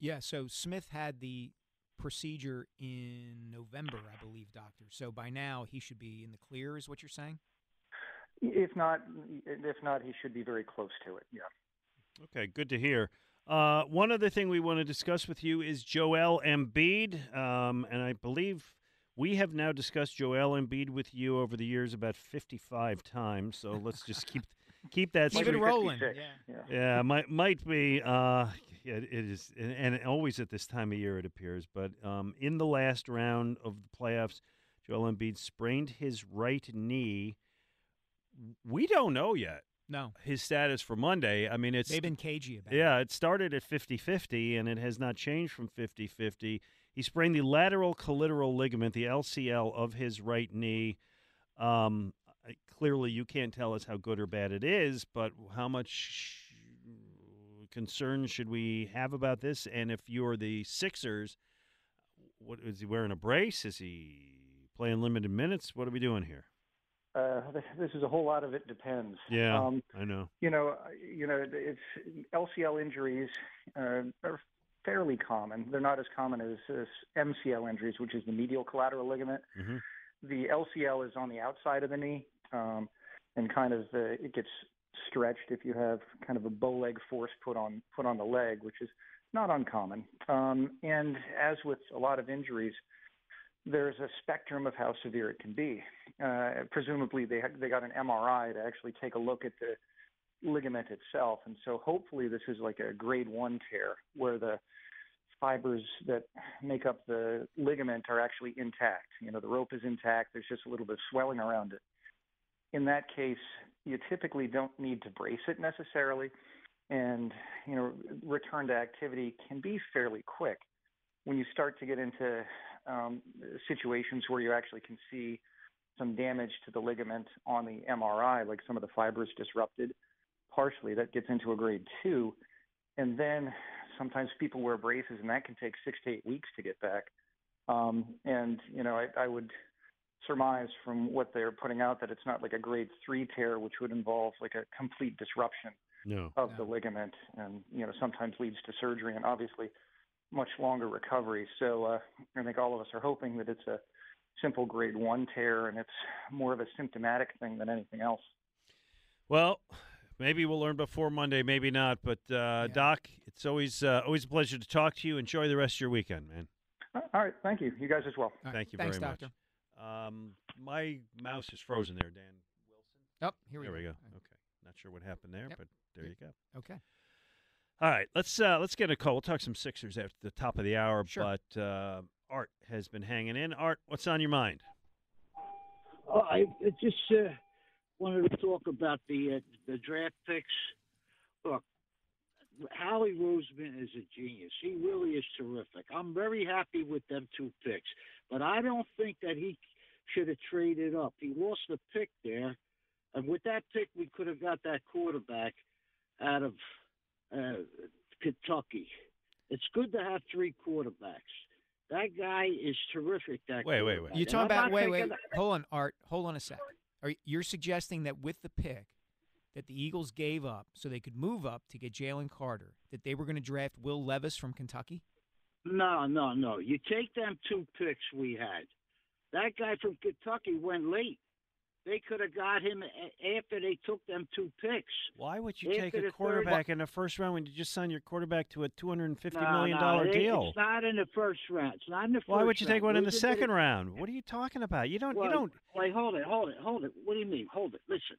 Yeah, so Smith had the procedure in November, I believe, doctor. So by now he should be in the clear, is what you're saying? If not, if not, he should be very close to it. Yeah. Okay, good to hear. Uh, one other thing we want to discuss with you is Joel Embiid, um, and I believe we have now discussed Joel Embiid with you over the years about fifty-five times. So let's just keep keep that Keep it rolling. Yeah. Yeah, might might be. Uh, yeah, it is, and, and always at this time of year it appears. But um, in the last round of the playoffs, Joel Embiid sprained his right knee. We don't know yet. No. His status for Monday. I mean, it's They've been cagey about yeah, it started at 50-50 and it has not changed from 50-50. He sprained the lateral collateral ligament, the LCL of his right knee. Um, clearly, you can't tell us how good or bad it is, but how much concern should we have about this? And if you're the Sixers, what is he wearing a brace? Is he playing limited minutes? What are we doing here? Uh, this is a whole lot of it depends. Yeah, Um, I know. you know, you know, it's LCL injuries uh, are fairly common. They're not as common as, as MCL injuries, which is the medial collateral ligament. Mm-hmm. The LCL is on the outside of the knee, um, and kind of uh, it gets stretched if you have kind of a bow leg force put on put on the leg, which is not uncommon. Um, and as with a lot of injuries, there's a spectrum of how severe it can be. Uh, presumably, they ha- they got an MRI to actually take a look at the ligament itself, and so hopefully this is like a grade one tear where the fibers that make up the ligament are actually intact. You know, the rope is intact. There's just a little bit of swelling around it. In that case, you typically don't need to brace it necessarily, and you know, return to activity can be fairly quick. When you start to get into um, situations where you actually can see some damage to the ligament on the MRI, like some of the fibers disrupted partially, that gets into a grade two. And then sometimes people wear braces, and that can take six to eight weeks to get back. Um, and, you know, I, I would surmise from what they're putting out that it's not like a grade three tear, which would involve like a complete disruption No. of the ligament and you know sometimes leads to surgery and obviously much longer recovery so uh, i think all of us are hoping that it's a simple grade one tear and it's more of a symptomatic thing than anything else Well, maybe we'll learn before Monday, maybe not. But uh, Doc, it's always uh, always a pleasure to talk to you. Enjoy the rest of your weekend, man. Uh, all right thank you you guys as well Thank you Thanks, very doctor. much. Um, my mouse is frozen there, Dan. Wilson. Oh, here we there go. we go. Okay, not sure what happened there, but there you go. Okay. All right, let's uh, let's get a call. We'll talk some Sixers after the top of the hour. Sure. But uh, Art has been hanging in. Art, what's on your mind? Oh, I I just uh, wanted to talk about the uh, the draft picks. Look, Howie Roseman is a genius. He really is terrific. I'm very happy with them two picks, but I don't think that he should have traded up. He lost a pick there, and with that pick, we could have got that quarterback out of uh, Kentucky. It's good to have three quarterbacks. That guy is terrific. That Wait, wait, wait. You're talking about wait, wait. taking- Hold on, Art. Hold on a sec. Are you- you're suggesting that with the pick that the Eagles gave up so they could move up to get Jalen Carter, that they were going to draft Will Levis from Kentucky? No, no, no. You take them two picks we had. That guy from Kentucky went late. They could have got him after they took them two picks. Why would you After take the a third- quarterback in the first round when you just signed your quarterback to a two hundred and fifty No, million no, deal? It's not in the first round. It's not in the first Why would you take round. one in the Those are second round? What are you talking about? You don't. Well, you don't. Wait, hold it, hold it, hold it. What do you mean? Hold it. Listen.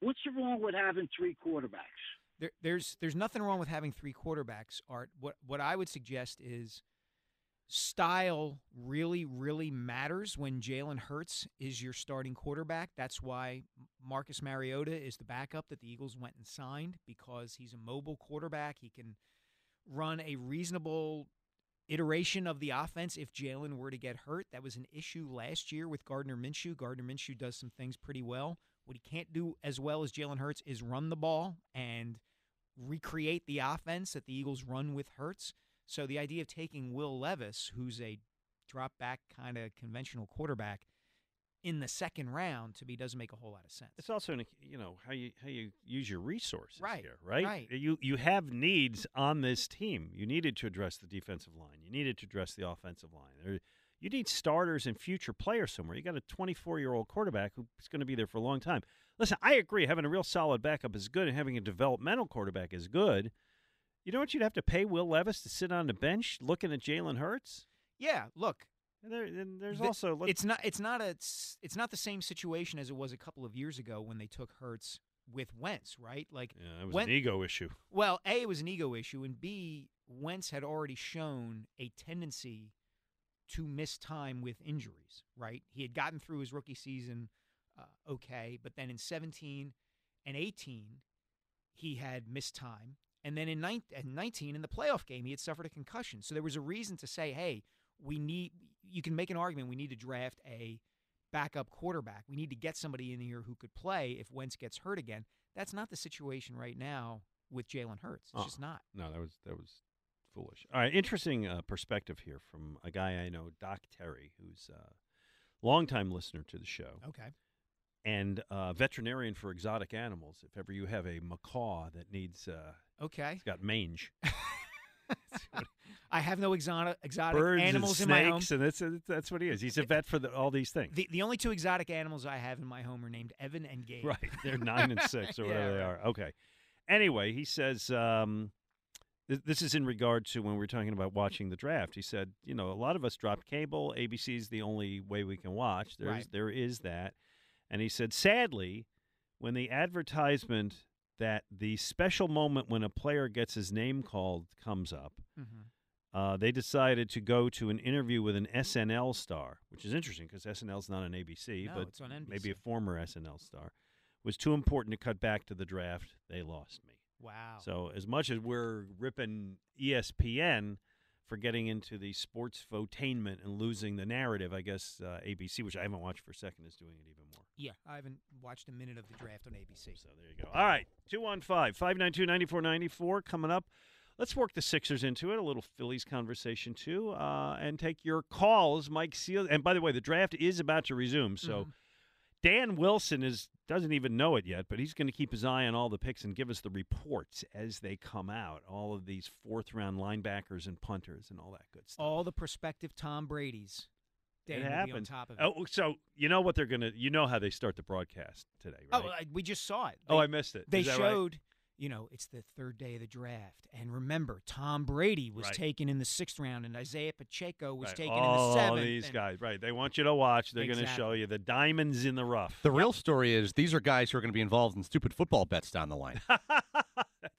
What's wrong with having three quarterbacks? There, there's there's nothing wrong with having three quarterbacks, Art. What what I would suggest is style really really matters when Jalen Hurts is your starting quarterback. That's why Marcus Mariota is the backup that the Eagles went and signed because he's a mobile quarterback. He can run a reasonable iteration of the offense if Jalen were to get hurt. That was an issue last year with Gardner Minshew. Gardner Minshew does some things pretty well. What he can't do as well as Jalen Hurts is run the ball and recreate the offense that the Eagles run with Hurts. So the idea of taking Will Levis, who's a drop back kind of conventional quarterback, in the second round to me doesn't make a whole lot of sense. It's also an, you know how you how you use your resources Right, here, right? right. You you have needs on this team. You needed to address the defensive line. You needed to address the offensive line. There, you need starters and future players somewhere. You got a 24 year old quarterback who's going to be there for a long time. Listen, I agree. Having a real solid backup is good, and having a developmental quarterback is good. You know what you'd have to pay Will Levis to sit on the bench looking at Jalen Hurts? Yeah, look. And there, and there's the- also let's- it's not it's not a it's, it's not the same situation as it was a couple of years ago when they took Hurts with Wentz, right? Like yeah, it was when- an ego issue. Well, A, it was an ego issue, and B, Wentz had already shown a tendency to miss time with injuries, right? He had gotten through his rookie season uh, okay, but then in 17 and 18, he had missed time. And then in 19, in the playoff game, he had suffered a concussion. So there was a reason to say, hey, we need, you can make an argument, we need to draft a backup quarterback. We need to get somebody in here who could play if Wentz gets hurt again. That's not the situation right now with Jalen Hurts. It's Uh-uh. just not. No, that was that was foolish. All right, interesting uh, perspective here from a guy I know, Doc Terry, who's a longtime listener to the show. Okay. and uh, veterinarian for exotic animals. If ever you have a macaw that needs, uh, Okay. it's got mange, I have no exotic exotic birds animals and in my home. snakes, and that's that's what he is. He's a vet for the, all these things. The the only two exotic animals I have in my home are named Evan and Gabe. Right. They're nine and six or Yeah, whatever they are. Okay. Anyway, he says um, th- this is in regard to when we were talking about watching the draft. He said, you know, a lot of us dropped cable. ABC is the only way we can watch. There's Right. there is that. And he said, sadly, when the advertisement that the special moment when a player gets his name called comes up, Mhm. uh, they decided to go to an interview with an SNL star, which is interesting because SNL's not on ABC, No, but on maybe a former SNL star. Was too important to cut back to the draft. They lost me. Wow. So as much as we're ripping ESPN for getting into the sports fotainment and losing the narrative, I guess uh, ABC, which I haven't watched for a second, is doing it even more. Yeah, I haven't watched a minute of the draft on ABC. So there you go. All right, 215 592 9494 coming up. Let's work the Sixers into it, a little Phillies conversation too, uh, and take your calls. Mike Seal. And by the way, the draft is about to resume. So Dan Wilson is doesn't even know it yet, but he's going to keep his eye on all the picks and give us the reports as they come out. All of these fourth round linebackers and punters and all that good stuff. All the prospective Tom Brady's. Dan it will be happens. on top of it. Oh, so you know what they're going to? You know how they start the broadcast today, oh, right? Oh, I, we just saw it. Oh, I missed it. They that right? Showed, you know, it's the third day of the draft, and remember, Tom Brady was Right. taken in the sixth round, and Isaiah Pacheco was Right. taken all in the seventh. All these and- guys, right? They want you to watch. They're going to show you the diamonds in the rough. The real story is these are guys who are going to be involved in stupid football bets down the line.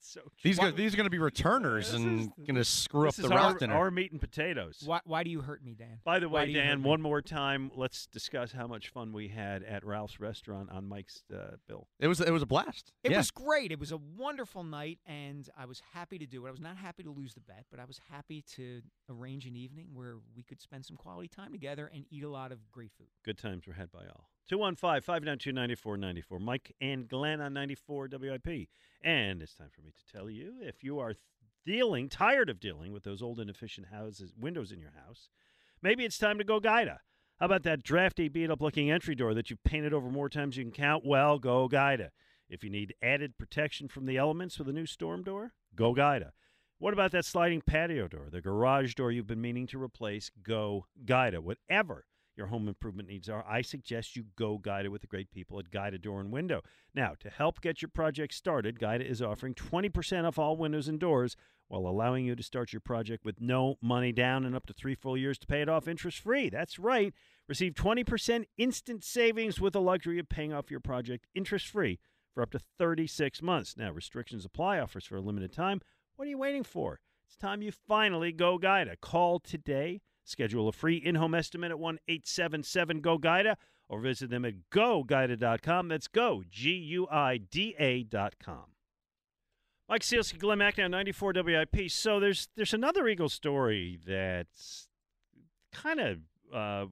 That's so. These Why- are these are going to be returners and going to screw up the is our, route dinner. our meat and potatoes. Why, why do you hurt me, Dan? By the way, do you hurt Dan, one more time, let's discuss how much fun we had at Ralph's restaurant on Mike's uh, bill. It was it was a blast. It yeah. was great. It was a wonderful night, and I was happy to do it. I was not happy to lose the bet, but I was happy to arrange an evening where we could spend some quality time together and eat a lot of great food. Good times were had by all. 215 592 9494. Mike and Glen on 94 WIP. And it's time for me to tell you if you are dealing, tired of dealing with those old inefficient houses, windows in your house, maybe it's time to go Guida. How about that drafty, beat up looking entry door that you've painted over more times you can count? Well, go Guida. If you need added protection from the elements with a new storm door, go Guida. What about that sliding patio door, the garage door you've been meaning to replace? Go Guida. Whatever your home improvement needs are, I suggest you go Guida with the great people at Guida Door and Window. Now, to help get your project started, Guida is offering 20% off all windows and doors while allowing you to start your project with no money down and up to three full years to pay it off interest free. That's right. Receive 20% instant savings with the luxury of paying off your project interest free for up to 36 months. Now, restrictions apply, offers for a limited time. What are you waiting for? It's time you finally go Guida. Call today. Schedule a free in home estimate at 1 877 GO GUIDA or visit them at goguida.com. That's go, G U I D A.com. Mike Sielski, Glen Macnow, 94 WIP. So there's there's another Eagle story that's kind of uh,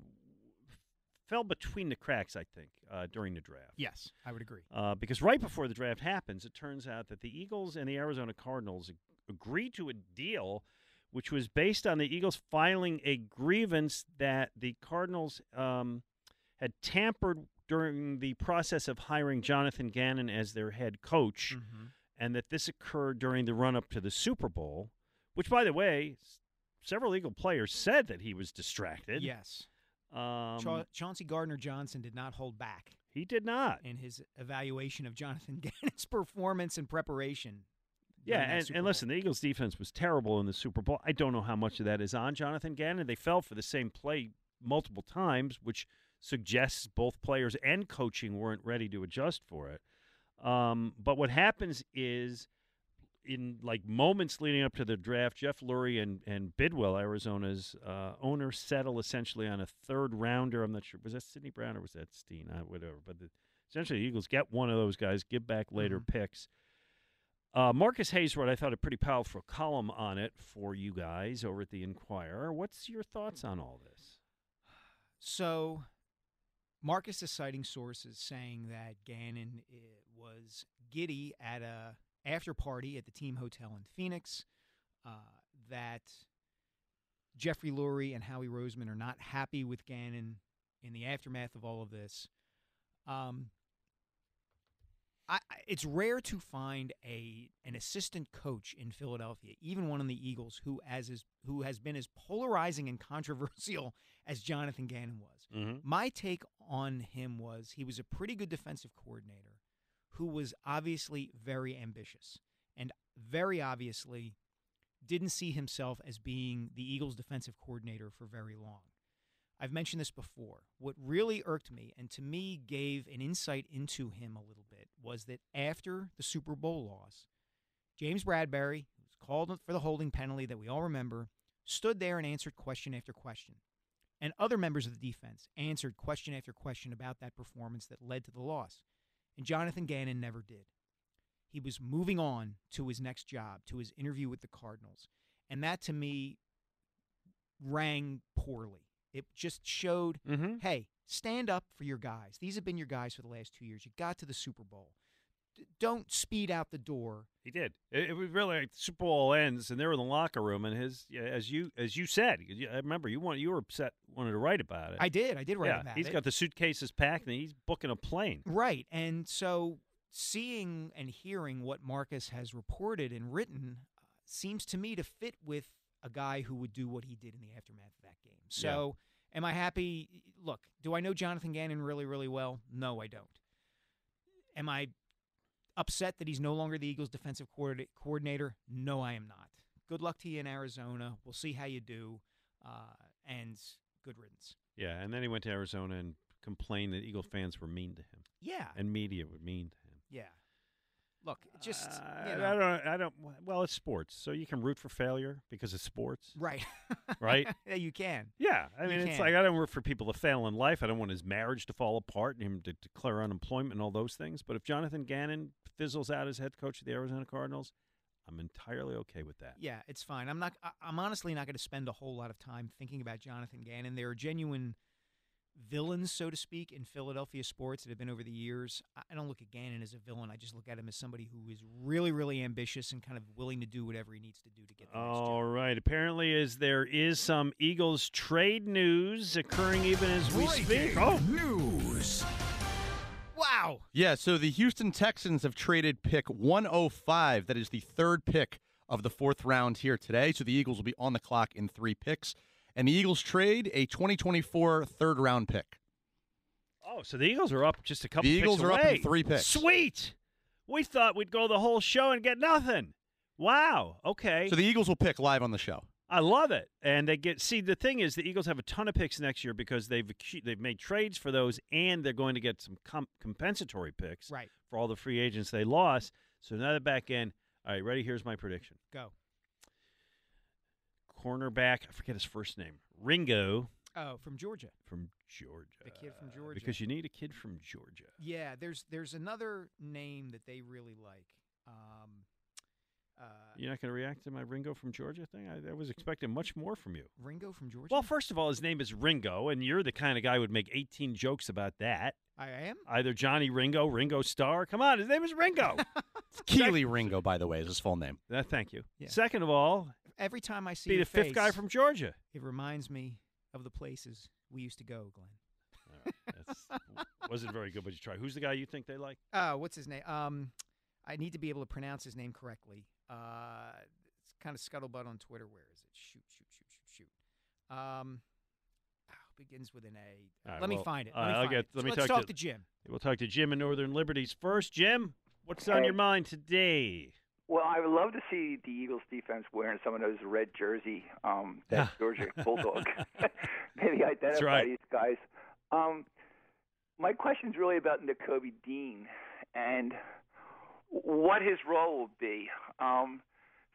fell between the cracks, I think, uh, during the draft. Yes, I would agree. Uh, because right before the draft happens, it turns out that the Eagles and the Arizona Cardinals ag- agreed to a deal which was based on the Eagles filing a grievance that the Cardinals um, had tampered during the process of hiring Jonathan Gannon as their head coach, and that this occurred during the run up to the Super Bowl, which, by the way, several Eagle players said that he was distracted. Yes. Um, Cha- Chauncey Gardner Johnson did not hold back. He did not. In his evaluation of Jonathan Gannon's performance and preparation. Yeah, and, and listen, the Eagles' defense was terrible in the Super Bowl. I don't know how much of that is on Jonathan Gannon. They fell for the same play multiple times, which suggests both players and coaching weren't ready to adjust for it. Um, but what happens is, in like moments leading up to the draft, Jeff Lurie and, and Bidwill, Arizona's uh, owner, settle essentially on a third rounder. I'm not sure was that Sydney Brown or was that Steen? Uh, whatever. But the, essentially, the Eagles get one of those guys, give back later picks. Uh, Marcus Hayes wrote, I thought, a pretty powerful column on it for you guys over at the Inquirer. What's your thoughts on all this? So, Marcus is citing sources saying that Gannon uh, was giddy at a after party at the team hotel in Phoenix. Uh, that Jeffrey Lurie and Howie Roseman are not happy with Gannon in the aftermath of all of this. Um, I, it's rare to find a an assistant coach in Philadelphia, even one in the Eagles, who as is who has been as polarizing and controversial as Jonathan Gannon was. Mhm. My take on him was he was a pretty good defensive coordinator who was obviously very ambitious and very obviously didn't see himself as being the Eagles defensive coordinator for very long. I've mentioned this before. What really irked me and to me gave an insight into him a little bit was that after the Super Bowl loss, James Bradberry, who was called for the holding penalty that we all remember, stood there and answered question after question. And other members of the defense answered question after question about that performance that led to the loss. And Jonathan Gannon never did. He was moving on to his next job, to his interview with the Cardinals. And that to me rang poorly. It just showed, hey, stand up for your guys. These have been your guys for the last two years. You got to the Super Bowl. D- don't speed out the door. He did. It, it was really like the Super Bowl ends, and they were in the locker room, and his yeah, as you as you said, I remember you want you were upset, wanted to write about it. I did. I did write yeah, about he's it. He's got the suitcases packed, and he's booking a plane. Right. And so seeing and hearing what Marcus has reported and written uh, seems to me to fit with a guy who would do what he did in the aftermath of that game. So, am I happy? Look, do I know Jonathan Gannon really, really well? No, I don't. Am I upset that he's no longer the Eagles' defensive coordinator? No, I am not. Good luck to you in Arizona. We'll see how you do. Uh, and good riddance. Yeah, and then he went to Arizona and complained that Eagle fans were mean to him. Yeah. and media were mean to him. Yeah. Look, just I- you I don't. I don't. Well, it's sports, so you can root for failure because it's sports, right? right? yeah, you can. Yeah, I You mean, it's can. like I don't root for people to fail in life. I don't want his marriage to fall apart and him to declare unemployment and all those things. But if Jonathan Gannon fizzles out as head coach of the Arizona Cardinals, I'm entirely okay with that. Yeah, it's fine. I'm not. I'm honestly not going to spend a whole lot of time thinking about Jonathan Gannon. There are genuine villains, so to speak, in Philadelphia sports that have been over the years. I- I don't look at Gannon as a villain. I just look at him as somebody who is really, really ambitious and kind of willing to do whatever he needs to do to get. All right. Apparently, as there is some Eagles trade news occurring even as we speak. Oh, news. Wow. Yeah, so the Houston Texans have traded pick 105. That is the third pick of the fourth round here today. So the Eagles will be on the clock in three picks. And the Eagles trade a 2024 third round pick. Oh, so the Eagles are up just a couple. The Eagles picks are up in three picks. Sweet. We thought we'd go the whole show and get nothing. Wow. Okay. So the Eagles will pick live on the show. I love it, and they get. See, the thing is, the Eagles have a ton of picks next year because they've they've made trades for those, and they're going to get some com- compensatory picks Right. for all the free agents they lost. So now they're back in. All right, ready? Here's my prediction. Go. Cornerback, I forget his first name. Ringo Oh, from Georgia. from Georgia. The kid from Georgia. Because you need a kid from Georgia. Yeah, there's there's another name that they really like. Um, uh, You're not going to react to my Ringo from Georgia thing? I, I was expecting much more from you. Ringo from Georgia. Well, first of all, his name is Ringo, and you're the kind of guy who would make 18 jokes about that. I am. Either Johnny Ringo, Ringo Starr. Come on, his name is Ringo. Kelee Ringo, by the way, is his full name. Uh, thank you. Yeah. Second of all, Every time I see be the fifth guy from Georgia. it reminds me of the places we used to go, Glen. That's, wasn't very good, but you try. Who's the guy you think they like? Uh, what's his name? Um, I need to be able to pronounce his name correctly. Uh, it's kind of scuttlebutt on Twitter. Where is it? Shoot, shoot, shoot, shoot, shoot. Um, ah, begins with an A. Right, let me find it. Let me I'll find get- it. let So me let's talk talk to- to Jim. We'll talk to Jim in Northern Liberties first. Jim, what's on your mind today? Well, I would love to see the Eagles defense wearing some of those red jersey um, that Georgia Bulldog maybe identify right. these guys. Um, my question is really about Nakobe Dean and what his role will be. Um,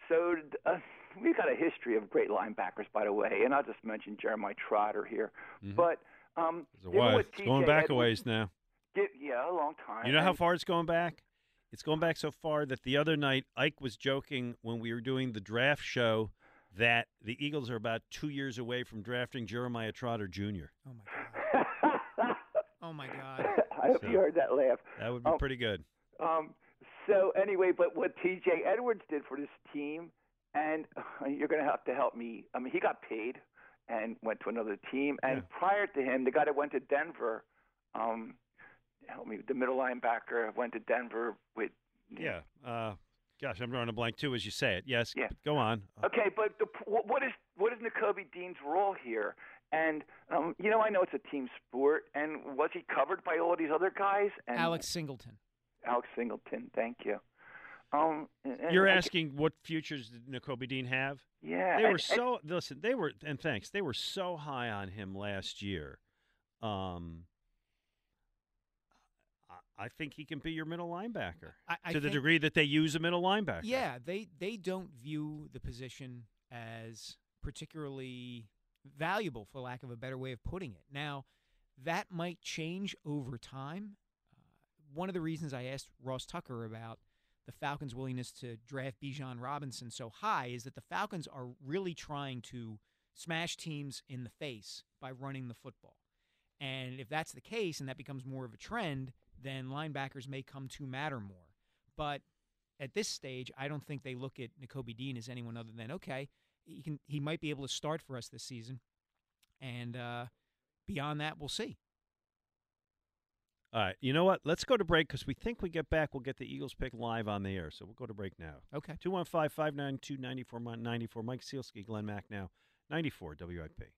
so uh, we've got a history of great linebackers, by the way, and I'll just mention Jeremiah Trotter here. But um, It's a while. It's going back a ways now. Gi- yeah, a long time. You know how far it's going back? It's going back so far that the other night Ike was joking when we were doing the draft show that the Eagles are about two years away from drafting Jeremiah Trotter Jr. Oh my god. oh my god. I hope So- you heard that laugh. That would be Um, pretty good. Um, so anyway, but what T.J. Edwards did for this team, and you're going to have to help me. I mean, he got paid and went to another team, and prior to him, the guy that went to Denver, um, help me. The middle linebacker went to Denver with. Yeah. Uh, gosh, I'm drawing a blank too as you say it. Yes. Yeah. Go on. Okay, but the, what what is what is Nakobe Dean's role here? And um, you know, I know it's a team sport, and was he covered by all these other guys? And Alex Singleton. Alex Singleton, thank you. Um, and- and You're I- asking what futures did Nakobe Dean have? Yeah, They were and- so listen, they were and thanks. They were so high on him last year. Um I- think he can be your middle linebacker I- I to the degree that they use a middle linebacker. Yeah, they they don't view the position as particularly valuable, for lack of a better way of putting it. Now, that might change over time. Uh, one of the reasons I asked Ross Tucker about the Falcons' willingness to draft Bijan Robinson so high is that the Falcons are really trying to smash teams in the face by running the football. And if that's the case and that becomes more of a trend, then linebackers may come to matter more. But at this stage, I don't think they look at Nakobe Dean as anyone other than okay, he can he might be able to start for us this season, and uh, beyond that, we'll see. All right. You know what? Let's go to break because we think we get back. We'll get the Eagles pick live on the air. So we'll go to break now. Okay. 215 592 9494. Mike Sielski, Glenn Mack now. 94 WIP.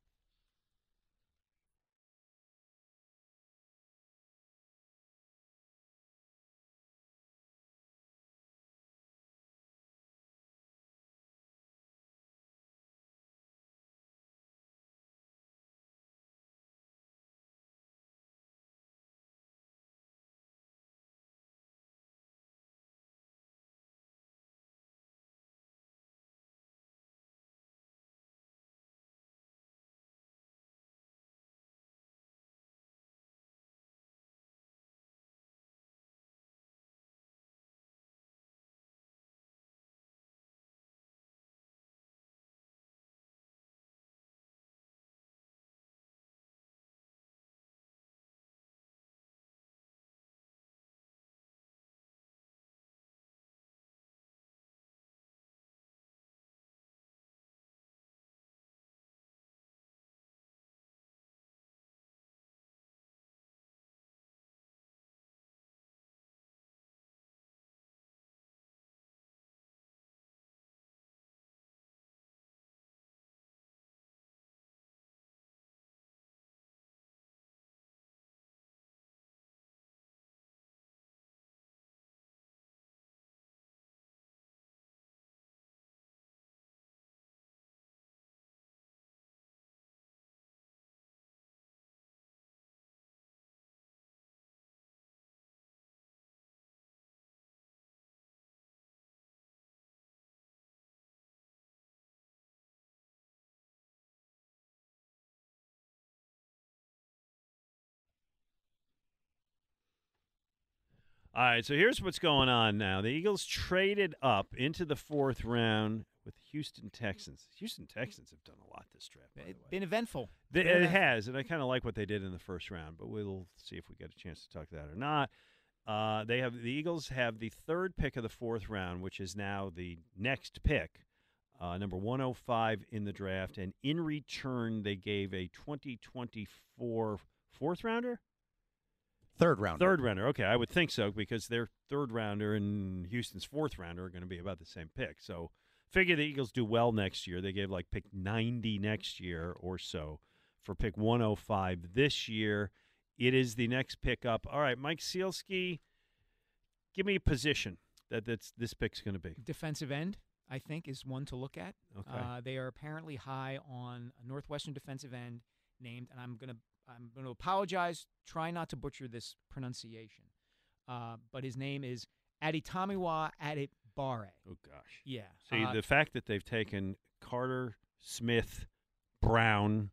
All right, so here's what's going on now. The Eagles traded up into the fourth round with Houston Texans. Houston Texans have done a lot this draft. Way. Been eventful. They, Been it eventful. has, and I kind of like what they did in the first round, but we'll see if we get a chance to talk to that or not. Uh, they have the Eagles have the third pick of the fourth round, which is now the next pick, uh, number 105 in the draft, and in return they gave a 2024 fourth rounder. Third rounder. Third rounder. Okay, I would think so because their third rounder and Houston's fourth rounder are going to be about the same pick. So figure the Eagles do well next year. They gave like pick 90 next year or so for pick 105 this year. It is the next pickup. All right, Mike Sielski, give me a position that that's, this pick's going to be. Defensive end, I think, is one to look at. Okay. Uh, they are apparently high on a Northwestern defensive end named, and I'm gonna I'm gonna apologize. Try not to butcher this pronunciation, uh, but his name is Adetomiwa Adebawore. Oh gosh. Yeah. See, uh, the fact that they've taken Carter, Smith, Brown,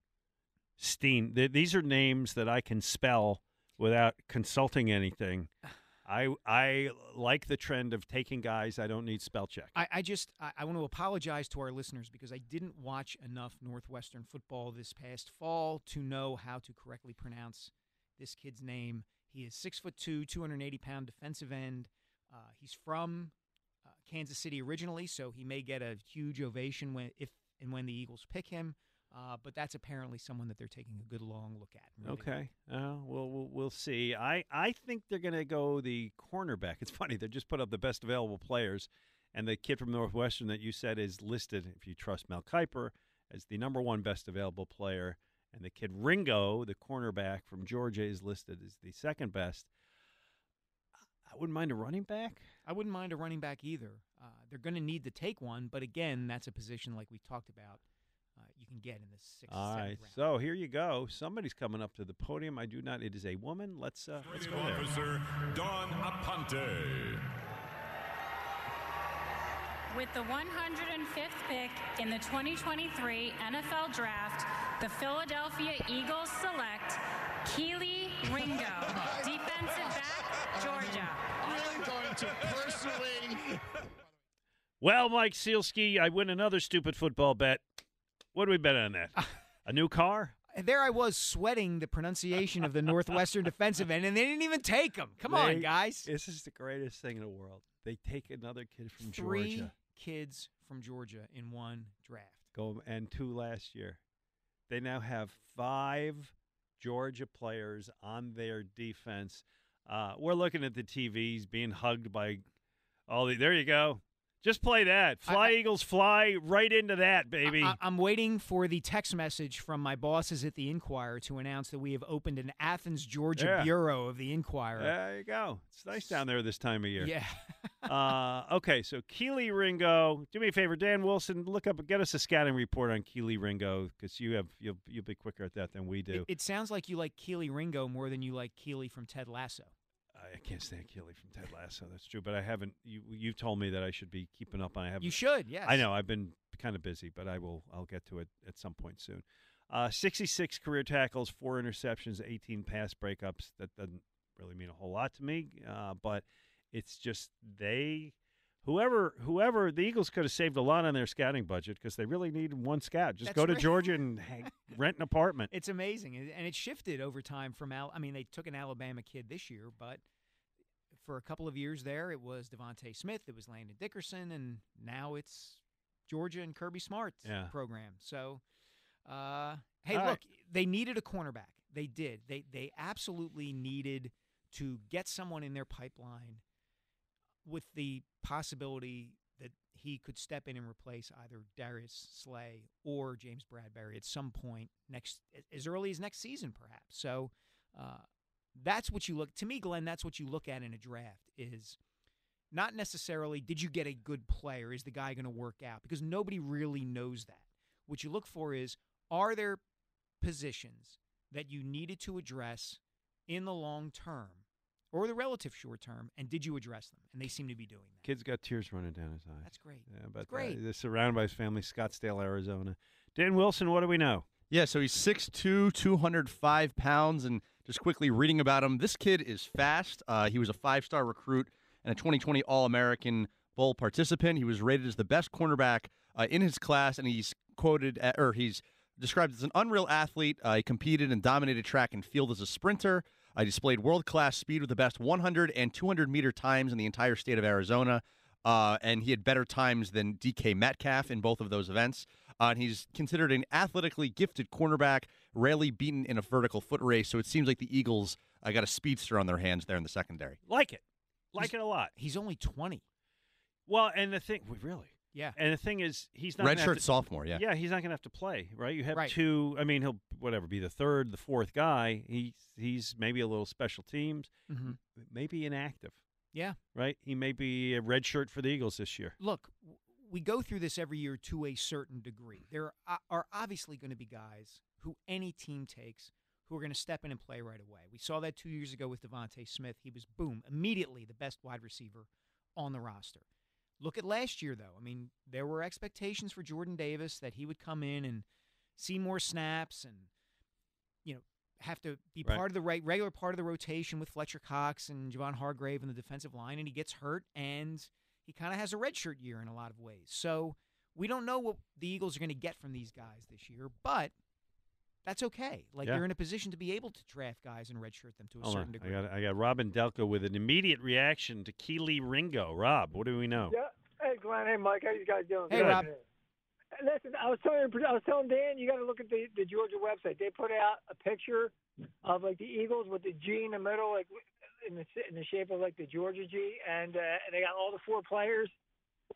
Steen, th- these are names that I can spell without consulting anything. I I like the trend of taking guys I don't need spell check. I, I just I, I want to apologize to our listeners because I didn't watch enough Northwestern football this past fall to know how to correctly pronounce this kid's name. He is six foot two, two hundred eighty pound defensive end. Uh, he's from uh, Kansas City originally, so he may get a huge ovation when if and when the Eagles pick him. Uh, but that's apparently someone that they're taking a good long look at. really Okay. Uh, well, we'll we'll see. I I think they're going to go the cornerback. It's funny they just put up the best available players, and the kid from Northwestern that you said is listed, if you trust Mel Kiper, as the number one best available player, and the kid Ringo, the cornerback from Georgia, is listed as the second best. I wouldn't mind a running back. I wouldn't mind a running back either. Uh, they're going to need to take one, but again, that's a position like we talked about. You can get in the sixth, All seventh right, round. so here you go. Somebody's coming up to the podium. I do not. It is a woman. Let's uh, let's go there. Officer Don Aponte. With the 105th pick in the 2023 NFL Draft, the Philadelphia Eagles select Kelee Ringo, defensive back, Georgia. Really going to personally. Well, Mike Sielski, I win another stupid football bet. What do we bet on that? a new car? And there I was sweating the pronunciation of the Northwestern defensive end, and they didn't even take him. Come on, guys. This is the greatest thing in the world. They take another kid from Three Georgia. kids from Georgia in one draft. Go and two last year. They now have five Georgia players on their defense. Uh, we're looking at the TVs being hugged by all the. There you go. Just play that. Fly Eagles fly right into that, baby. I, am waiting for the text message from my bosses at the Inquirer to announce that we have opened an Athens, Georgia Yeah. bureau of the Inquirer. There you go. It's nice down there this time of year. Yeah. uh, okay, so Kelee Ringo. Do me a favor, Dan Wilson. Look up, and get us a scouting report on Kelee Ringo because you have you'll you'll be quicker at that than we do. It, it sounds like you like Kelee Ringo more than you like Keeley from Ted Lasso. I can't stand Keeley from Ted Lasso. That's true, but I haven't. You you told me that I should be keeping up on. I haven't. You should, yes. I know. I've been kind of busy, but I will. I'll get to it at some point soon. Uh, 66 career tackles, four interceptions, 18 pass breakups. That doesn't really mean a whole lot to me, uh, but it's just they. Whoever, whoever, the Eagles could have saved a lot on their scouting budget because they really need one scout. Just That's go to right. Georgia and hang, rent an apartment. It's amazing, and it shifted over time from Al. I mean, they took an Alabama kid this year, but for a couple of years there, it was DeVonta Smith, it was Landon Dickerson, and now it's Georgia and Kirby Smart's Yeah. program. So, uh, hey, All right. look, they needed a cornerback. They did. They they absolutely needed to get someone in their pipeline with the possibility that he could step in and replace either Darius Slay or James Bradberry at some point next, as early as next season, perhaps. So uh, that's what you look. To me, Glen, that's what you look at in a draft is not necessarily did you get a good player? Is the guy going to work out? Because nobody really knows that. What you look for is are there positions that you needed to address in the long term or the relative short term, and did you address them? And they seem to be doing that. Kid's got tears running down his eyes. That's great. Yeah, but great. Uh, they're surrounded by his family, Scottsdale, Arizona. Dan Wilson, what do we know? Yeah, so he's 6'2", 205 pounds, and just quickly reading about him, this kid is fast. Uh, he was a five-star recruit and a 2020 All-American Bowl participant. He was rated as the best cornerback uh, in his class, and he's quoted, at, or he's described as an unreal athlete. Uh, he competed and dominated track and field as a sprinter. I displayed world-class speed with the best 100 and 200 meter times in the entire state of Arizona. Uh, and he had better times than DK Metcalf in both of those events. Uh, and he's considered an athletically gifted cornerback, rarely beaten in a vertical foot race. So it seems like the Eagles uh, got a speedster on their hands there in the secondary. Like it. Like it a lot. He's only 20. Well, and the thing, really? Yeah. And the thing is, he's not Redshirt have to- sophomore, yeah. Yeah, he's not going to have to play, right? You have Right. two. I mean, he'll whatever be the third, the fourth guy. He's he's maybe a little special teams, Mhm. maybe inactive. Yeah. Right. He may be a redshirt for the Eagles this year. Look, we go through this every year to a certain degree. There are, are obviously going to be guys who any team takes who are going to step in and play right away. We saw that two years ago with DeVonta Smith. He was, boom, immediately the best wide receiver on the roster. Look at last year, though. I mean, there were expectations for Jordan Davis that he would come in and see more snaps and, you know, have to be Right. part of the right, regular part of the rotation with Fletcher Cox and Javon Hargrave in the defensive line, and he gets hurt and he kind of has a redshirt year in a lot of ways. So we don't know what the Eagles are going to get from these guys this year, but that's okay. Like Yeah. they're in a position to be able to draft guys and redshirt them to a Hold certain on. degree. I got I got Robin Delco with an immediate reaction to Kelee Ringo. Rob, what do we know? Yeah. Hey, Glen. Hey, Mike. How you guys doing? Hey, Good Rob. Listen, I was telling I was telling Dan, you got to look at the the Georgia website. They put out a picture of like the Eagles with the G in the middle, like in the in the shape of like the Georgia G, and uh, and they got all the four players.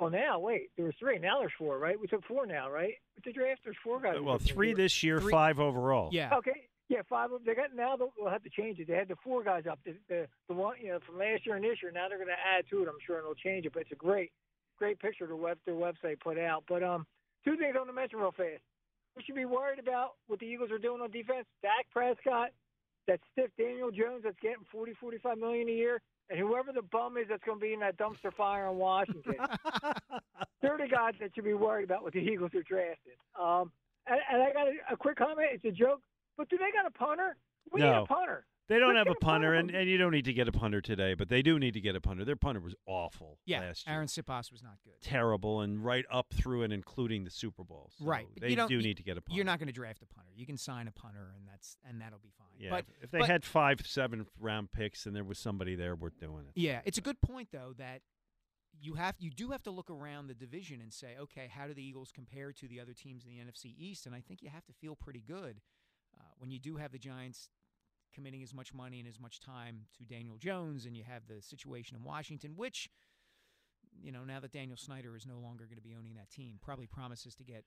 Well, now wait, there was three. Now there's four, right? We took four now, right? With the draft, there's four guys. Well, three this year, five overall. Yeah. Okay. Yeah, five. of They got now. They'll, they'll have to change it. They had the four guys up. The the, the one you know from last year and this year. Now they're going to add to it. I'm sure, and they'll change it. But it's a great, great picture the web their website put out. But um, two things I want to mention real fast. We should be worried about what the Eagles are doing on defense. Dak Prescott, that stiff Daniel Jones that's getting 40, 45 million a year, and whoever the bum is that's going to be in that dumpster fire in Washington. They're the guys that should be worried about what the Eagles are drafting. Um, and, and I got a, a quick comment. It's a joke, but do they got a punter? We need a punter. They don't have a punter and, and you don't need to get a punter today, but they do need to get a punter. Their punter was awful Yeah, last year. Arryn Siposs was not good. Terrible, and right up through and including the Super Bowl. So right. but They you- need to get a punter. You're not going to draft a punter. You can sign a punter, and that's and that'll be fine. Yeah, But if- they but- had five, seven round picks, and there was somebody there worth doing it. Yeah, it's a good point though that you have you do have to look around the division and say, okay, how do the Eagles compare to the other teams in the NFC East? And I think you have to feel pretty good uh, when you do have the Giants committing as much money and as much time to Daniel Jones, and you have the situation in Washington, which you know now that Daniel Snyder is no longer going to be owning that team, probably promises to get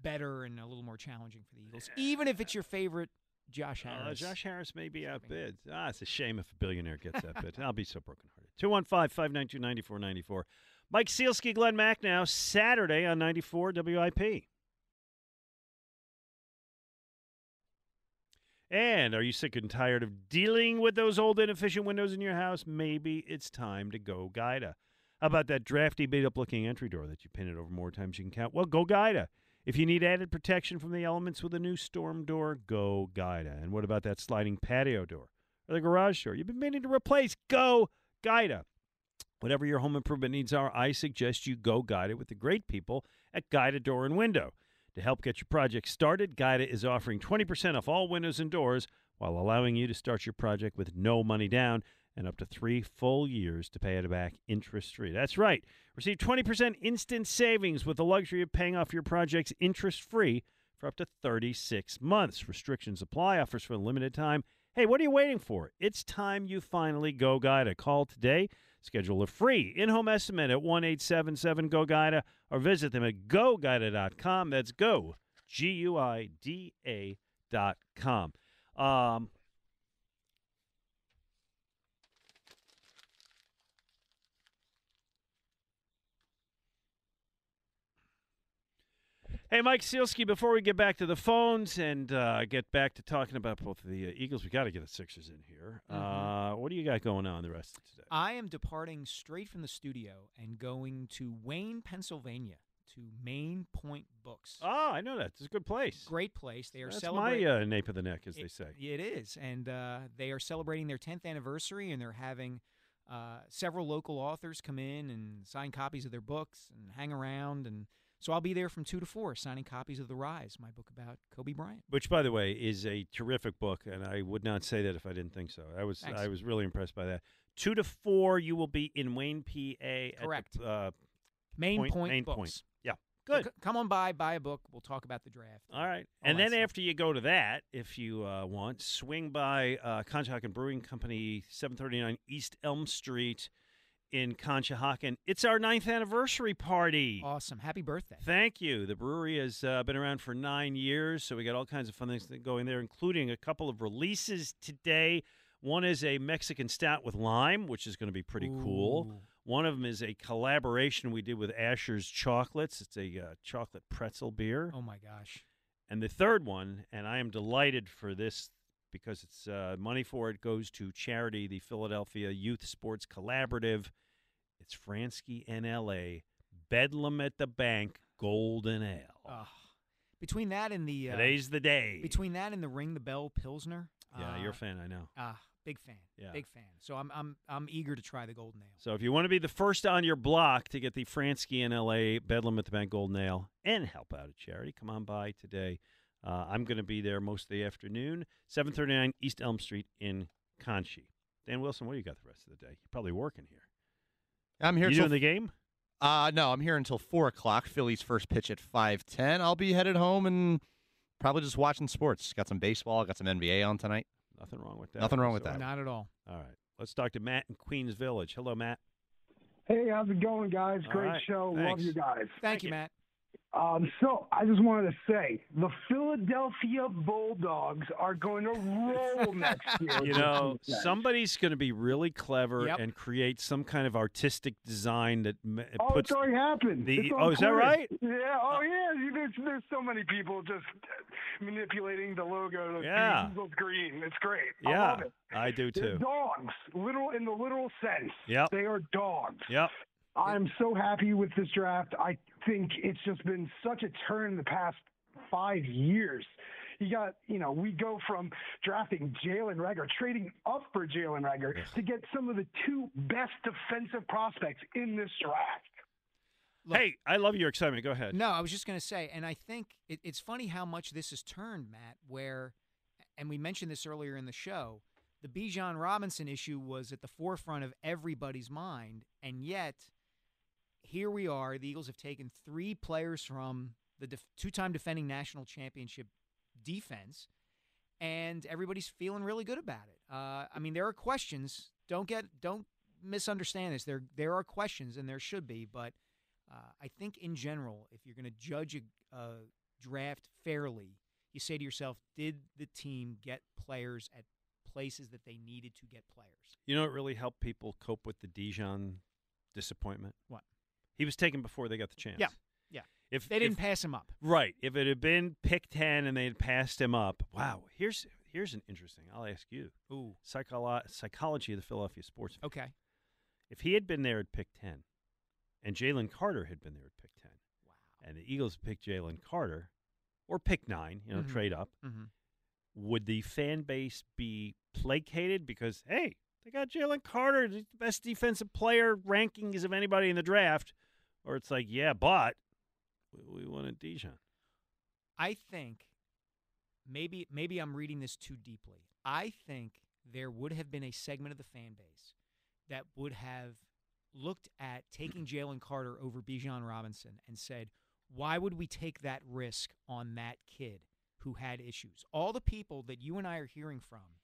better and a little more challenging for the Eagles, even if it's your favorite Josh Uh, Harris. Josh Harris may be outbid. Ah, it's a shame if a billionaire gets that bid. I'll be so brokenhearted. 215 592 9494. Mike Sielski, Glenn Mack now, Saturday on 94 WIP. And are you sick and tired of dealing with those old inefficient windows in your house? Maybe it's time to go Guida. How about that drafty, beat up looking entry door that you painted over more times you can count? Well, go Guida. If you need added protection from the elements with a new storm door, go Guida. And what about that sliding patio door or the garage door you've been meaning to replace? Go Guida. Whatever your home improvement needs are, I suggest you go Guida with the great people at Guida Door and Window. To help get your project started, Guida is offering 20% off all windows and doors while allowing you to start your project with no money down and up to three full years to pay it back interest free. That's right. Receive 20% instant savings with the luxury of paying off your projects interest free for up to 36 months. Restrictions apply, offers for a limited time. Hey, what are you waiting for? It's time you finally go Guida. Call today. Schedule a free in-home estimate at 1-877 go Guida or visit them at goguida.com. That's go G U I D A dot com. Um, Hey, Mike Sielski, before we get back to the phones and uh, get back to talking about both the uh, Eagles, we got to get the Sixers in here. Uh, what do you got going on the rest of today? I am departing straight from the studio and going to Wayne, Pennsylvania, to Main Point Books. Oh, I know that. It's a good place. Great place. They are That's celebrating. my uh, nape of the neck, as It- they say. It is, and uh, they are celebrating their 10th anniversary, and they're having uh, several local authors come in and sign copies of their books and hang around, and so I'll be there from two to four, signing copies of The Rise, my book about Kobe Bryant. Which, by the way, is a terrific book, and I would not say that if I didn't think so. I was Thanks. I was really impressed by that. Two to four, you will be in Wayne, PA. at the, Correct. uh, Main Point- Point, Main Books. Point. Yeah, So good. c- come on by, buy a book. We'll talk about the draft. All right. all and then stuff. after you go to that, if you uh, want, swing by uh, Conshohocken Brewing Company, 739 East Elm Street in Conshohocken. It's our ninth anniversary party. Awesome. Happy birthday. Thank you. The brewery has uh, been around for nine years, so we got all kinds of fun things going there, including a couple of releases today. One is a Mexican stout with lime, which is going to be pretty cool. One of them is a collaboration we did with Asher's Chocolates. It's a uh, chocolate pretzel beer. Oh my gosh. And the third one, and I am delighted for this because it's uh, money for it goes to charity, the Philadelphia Youth Sports Collaborative. It's Fransky NLA, Bedlam at the Bank, Golden Ale. Ah. between that and the uh, Today's the day. Between that and the Ring the Bell Pilsner. Yeah, uh, you're a fan, I know. Ah, big fan. Yeah. Big fan. So I'm I'm I'm eager to try the Golden Ale. So if you want to be the first on your block to get the Fransky NLA Bedlam at the Bank Golden Ale and help out a charity, come on by today. Uh, I'm going to be there most of the afternoon, 739 East Elm Street in Conchi. Dan Wilson, what do you got the rest of the day? You're probably working here. I'm here You till doing the game? Uh, no, I'm here until four o'clock. Phillies first pitch at five ten. I'll be headed home and probably just watching sports. Got some baseball. Got some NBA on tonight. Nothing wrong with that. Nothing wrong with that. Not at all. All right. Let's talk to Matt in Queens Village. Hello, Matt. Hey, how's it going, guys? All Great right. show. Love you guys. Thank, you, Matt. Um, so I just wanted to say the Philadelphia Bulldogs are going to roll next year. You know, somebody's going to be really clever Yep. and create some kind of artistic design that m- Oh, puts. it's already happened. the- It's on oh, is that right? Yeah. Oh, yeah. There's there's so many people just manipulating the logo to Yeah. be Eagles green. It's great. I yeah, love it. I do They're too. dogs, literal in the literal sense. Yep. They are dogs. Yep. I'm so happy with this draft. I think it's just been such a turn in the past five years. You got, you know, we go from drafting Jalen Reagor, trading up for Jalen Reagor to get some of the two best defensive prospects in this draft. hey, I love your excitement. Go ahead. No, I was just going to say, and I think it, it's funny how much this has turned, Matt. Where, and we mentioned this earlier in the show, the Bijan Robinson issue was at the forefront of everybody's mind, and yet here we are. The Eagles have taken three players from the def- two-time defending national championship defense, and everybody's feeling really good about it. Uh, I mean, there are questions. Don't get don't misunderstand this. There there are questions, and there should be, but uh, I think in general, if you're going to judge a, a draft fairly, you say to yourself, did the team get players at places that they needed to get players? You know, what really helped people cope with the Bijan disappointment. What? He was taken before they got the chance. Yeah, yeah. If They didn't if- pass him up. Right. If it had been pick ten and they had passed him up, wow. Here's here's an interesting. I'll ask you. Ooh. Psycholo- psychology of the Philadelphia sports. fan. Okay. If he had been there at pick ten, and Jalen Carter had been there at pick ten, wow. and the Eagles picked Jalen Carter, or pick nine, you know, Mhm. trade up, Mhm. would the fan base be placated because hey, they got Jalen Carter, the best defensive player rankings of anybody in the draft, or it's like, yeah, but we, we wanted Bijan. I think maybe maybe I'm reading this too deeply. I think there would have been a segment of the fan base that would have looked at taking Jalen Carter over Bijan Robinson and said, "Why would we take that risk on that kid who had issues?" All the people that you and I are hearing from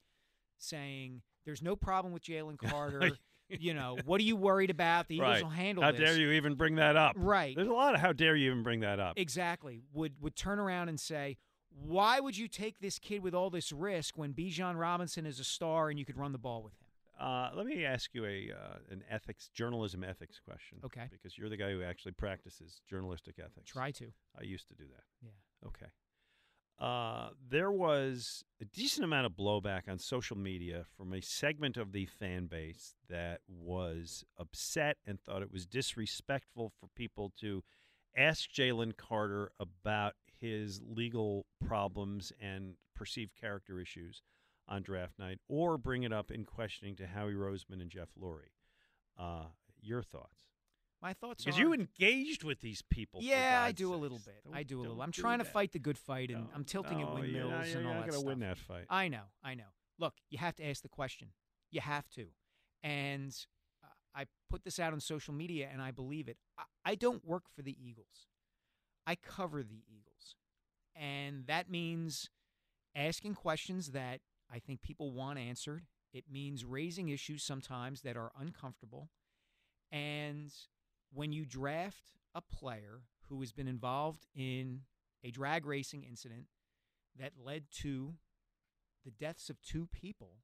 saying, "There's no problem with Jalen Carter." you know, what are you worried about? The Eagles right. will handle this. How this. dare you even bring that up? Right. There's a lot of how dare you even bring that up. Exactly. Would would turn around and say, "Why would you take this kid with all this risk when Bijan Robinson is a star and you could run the ball with him?" Uh, let me ask you a uh, an ethics journalism ethics question. Okay. Because you're the guy who actually practices journalistic ethics. Try to. I used to do that. Yeah. Okay. Uh, there was a decent amount of blowback on social media from a segment of the fan base that was upset and thought it was disrespectful for people to ask Jalen Carter about his legal problems and perceived character issues on draft night or bring it up in questioning to Howie Roseman and Jeff Lurie. Uh, your thoughts? My thoughts Because are you engaged with these people. Yeah, I do a little bit. I Don't- do a little. I'm trying to that. fight the good fight, and I'm tilting at no, you're windmills not- and you're all not that gonna win that fight. I know, I know. Look, you have to ask the question. You have to. And uh, I put this out on social media, and I believe it. I, I don't work for the Eagles. I cover the Eagles, and that means asking questions that I think people want answered. It means raising issues sometimes that are uncomfortable. And when you draft a player who has been involved in a drag racing incident that led to the deaths of two people,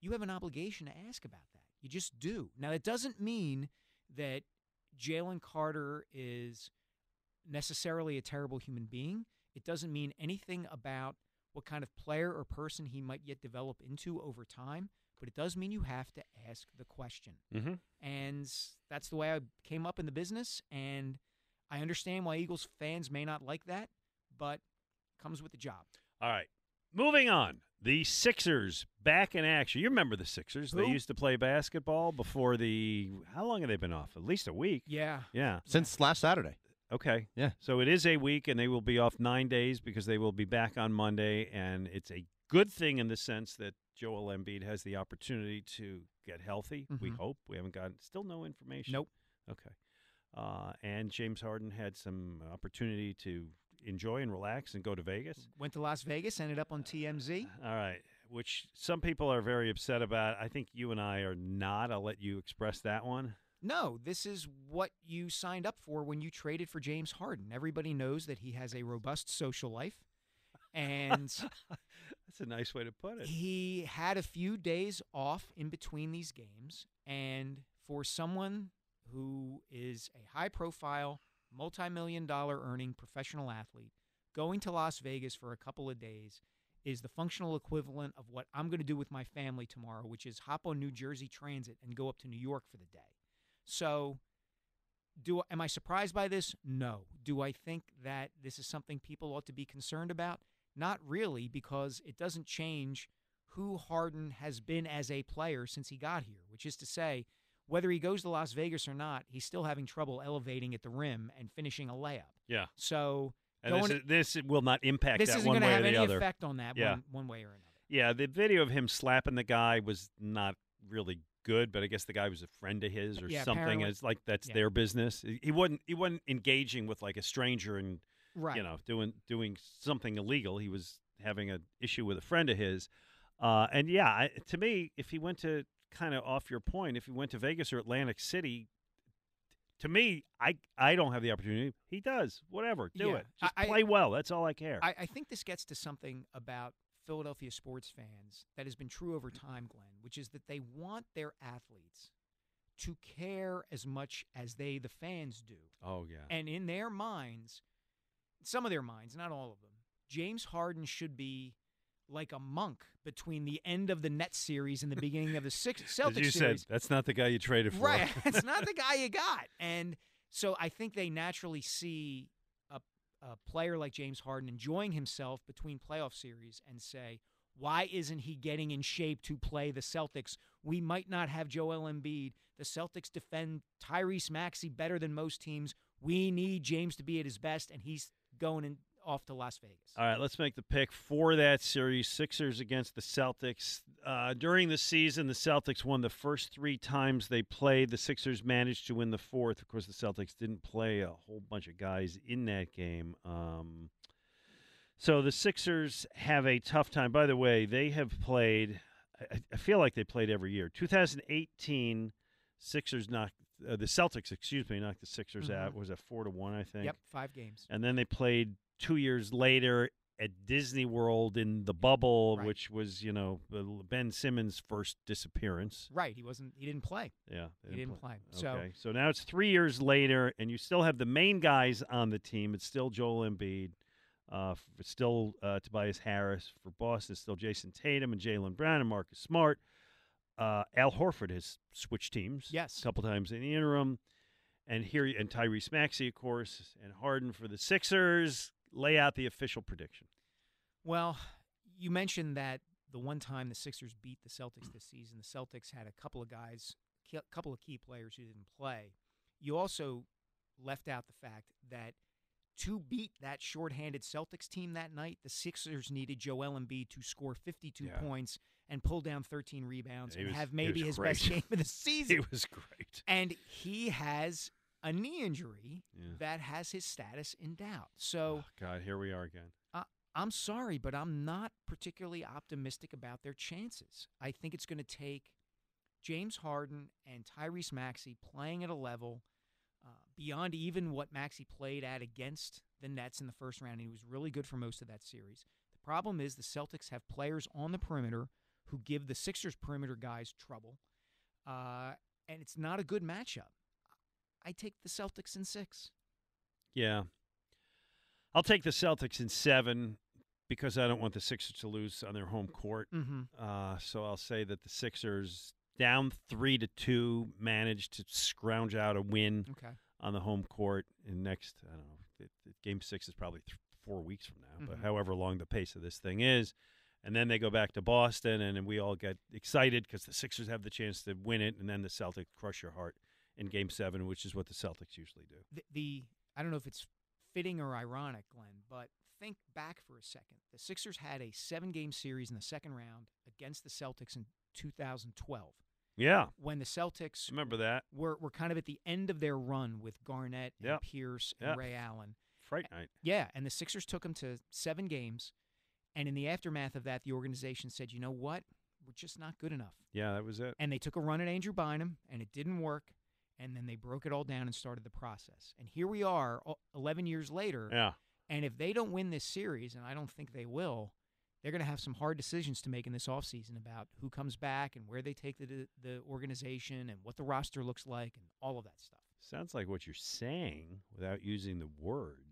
you have an obligation to ask about that. You just do. Now, it doesn't mean that Jalen Carter is necessarily a terrible human being. It doesn't mean anything about what kind of player or person he might yet develop into over time, but it does mean you have to ask the question. Mhm. And that's the way I came up in the business. And I understand why Eagles fans may not like that, but comes with the job. All right. Moving on. The Sixers back in action. You remember the Sixers? They used to play basketball before the. How long have they been off? At least a week. Yeah. Yeah. Since last Saturday. Okay. Yeah. So it is a week, and they will be off nine days because they will be back on Monday. And it's a good thing in the sense that Joel Embiid has the opportunity to get healthy. We Mhm. hope. We haven't gotten still no information. Nope. Okay. uh, and James Harden had some opportunity to enjoy and relax and go to Vegas. Went to Las Vegas, ended up on TMZ. All right, which some people are very upset about. I think you and I are not. I'll let you express that one. No, this is what you signed up for when you traded for James Harden. Everybody knows that he has a robust social life. And That's a nice way to put it. he had a few days off in between these games. And for someone who is a high profile, multi million dollar earning professional athlete, going to Las Vegas for a couple of days is the functional equivalent of what I'm going to do with my family tomorrow, which is hop on New Jersey Transit and go up to New York for the day. So, do am I surprised by this? No. Do I think that this is something people ought to be concerned about? Not really, because it doesn't change who Harden has been as a player since he got here, which is to say, whether he goes to Las Vegas or not, he's still having trouble elevating at the rim and finishing a layup. Yeah. So this, is, this will not impact this that isn't gonna have any other. effect on that yeah. one, one way or another. Yeah, the video of him slapping the guy was not really good, but I guess the guy was a friend of his or Yeah, something. It's like that's yeah. their business. He- He wasn't he wasn't engaging with like a stranger and Right. you know doing doing something illegal. He was having an issue with a friend of his. Uh, and yeah, I, to me, if he went to kind of off your point, if he went to Vegas or Atlantic City, to me, I I don't have the opportunity. He does. Whatever, do Yeah. it. Just I- play well. That's all I care. I, I think this gets to something about Philadelphia sports fans that has been true over time, Glen, which is that they want their athletes to care as much as they, the fans, do. oh yeah. And in their minds, some of their minds, not all of them, James Harden should be like a monk between the end of the Nets series and the beginning of the six As Celtics you series. said, that's not the guy you traded for. Right. it's not the guy you got. And so I think they naturally see a, a player like James Harden enjoying himself between playoff series and say, why isn't he getting in shape to play the Celtics? We might not have Joel Embiid. The Celtics defend Tyrese Maxey better than most teams. We need James to be at his best, and he's going in, off to Las Vegas. All right, let's make the pick for that series. Sixers against the Celtics. Uh, during the season, the Celtics won the first three times they played. The Sixers managed to win the fourth. Of course, the Celtics didn't play a whole bunch of guys in that game. Um, so the Sixers have a tough time. By the way, they have played. I, I feel like they played every year. 2018, Sixers knocked uh, the Celtics. Excuse me, knocked the Sixers Mhm. out. Was that four to one? I think. Yep, five games. And then they played two years later at Disney World in the bubble, Right. which was, you know, Ben Simmons' first disappearance. Right. He wasn't. He didn't play. Yeah, He didn't play. So Okay, so now it's three years later, and you still have the main guys on the team. It's still Joel Embiid, uh, it's still uh, Tobias Harris for Boston. It's still Jayson Tatum and Jaylen Brown and Marcus Smart. Uh, Al Horford has switched teams, Yes. a couple times in the interim, and here and Tyrese Maxey, of course, and Harden for the Sixers. Lay out the official prediction. Well, you mentioned that the one time the Sixers beat the Celtics this season, the Celtics had a couple of guys, a couple of key players who didn't play. You also left out the fact that to beat that shorthanded Celtics team that night, the Sixers needed Joel Embiid to score 52 Yeah. points and pull down 13 rebounds He and was- have maybe his best game of the season. He was great. And he has a knee injury Yeah. that has his status in doubt. So God, here we are again. I, I'm sorry, but I'm not particularly optimistic about their chances. I think it's going to take James Harden and Tyrese Maxey playing at a level uh, beyond even what Maxey played at against the Nets in the first round. And he was really good for most of that series. The problem is the Celtics have players on the perimeter who give the Sixers perimeter guys trouble, uh, and it's not a good matchup. I take the Celtics in six. Yeah. I'll take the Celtics in seven because I don't want the Sixers to lose on their home court. Mhm. Uh, so I'll say that the Sixers, down three to two, managed to scrounge out a win Okay. on the home court. In next, I don't know, it, it- game six is probably th- four weeks from now, but Mhm. however long the pace of this thing is. And then they go back to Boston, and, then we all get excited because the Sixers have the chance to win it, and then the Celtics crush your heart in game seven, which is what the Celtics usually do. the, the I don't know if it's fitting or ironic, Glenn, but think back for a second. The Sixers had a seven game series in the second round against the Celtics in 2012. Yeah. when the Celtics Remember that. were were kind of at the end of their run with Garnett and Yep. Pierce and Yep. Ray Allen. Fright night. Yeah, and the Sixers took them to seven games, and in the aftermath of that, the organization said, "You know what? We're just not good enough." Yeah, that was it. And they took a run at Andrew Bynum, and it didn't work. And then they broke it all down and started the process. And here we are, 11 years later. Yeah. And if they don't win this series, and I don't think they will, they're going to have some hard decisions to make in this offseason about who comes back and where they take the, the organization and what the roster looks like and all of that stuff. Sounds like what you're saying, without using the words,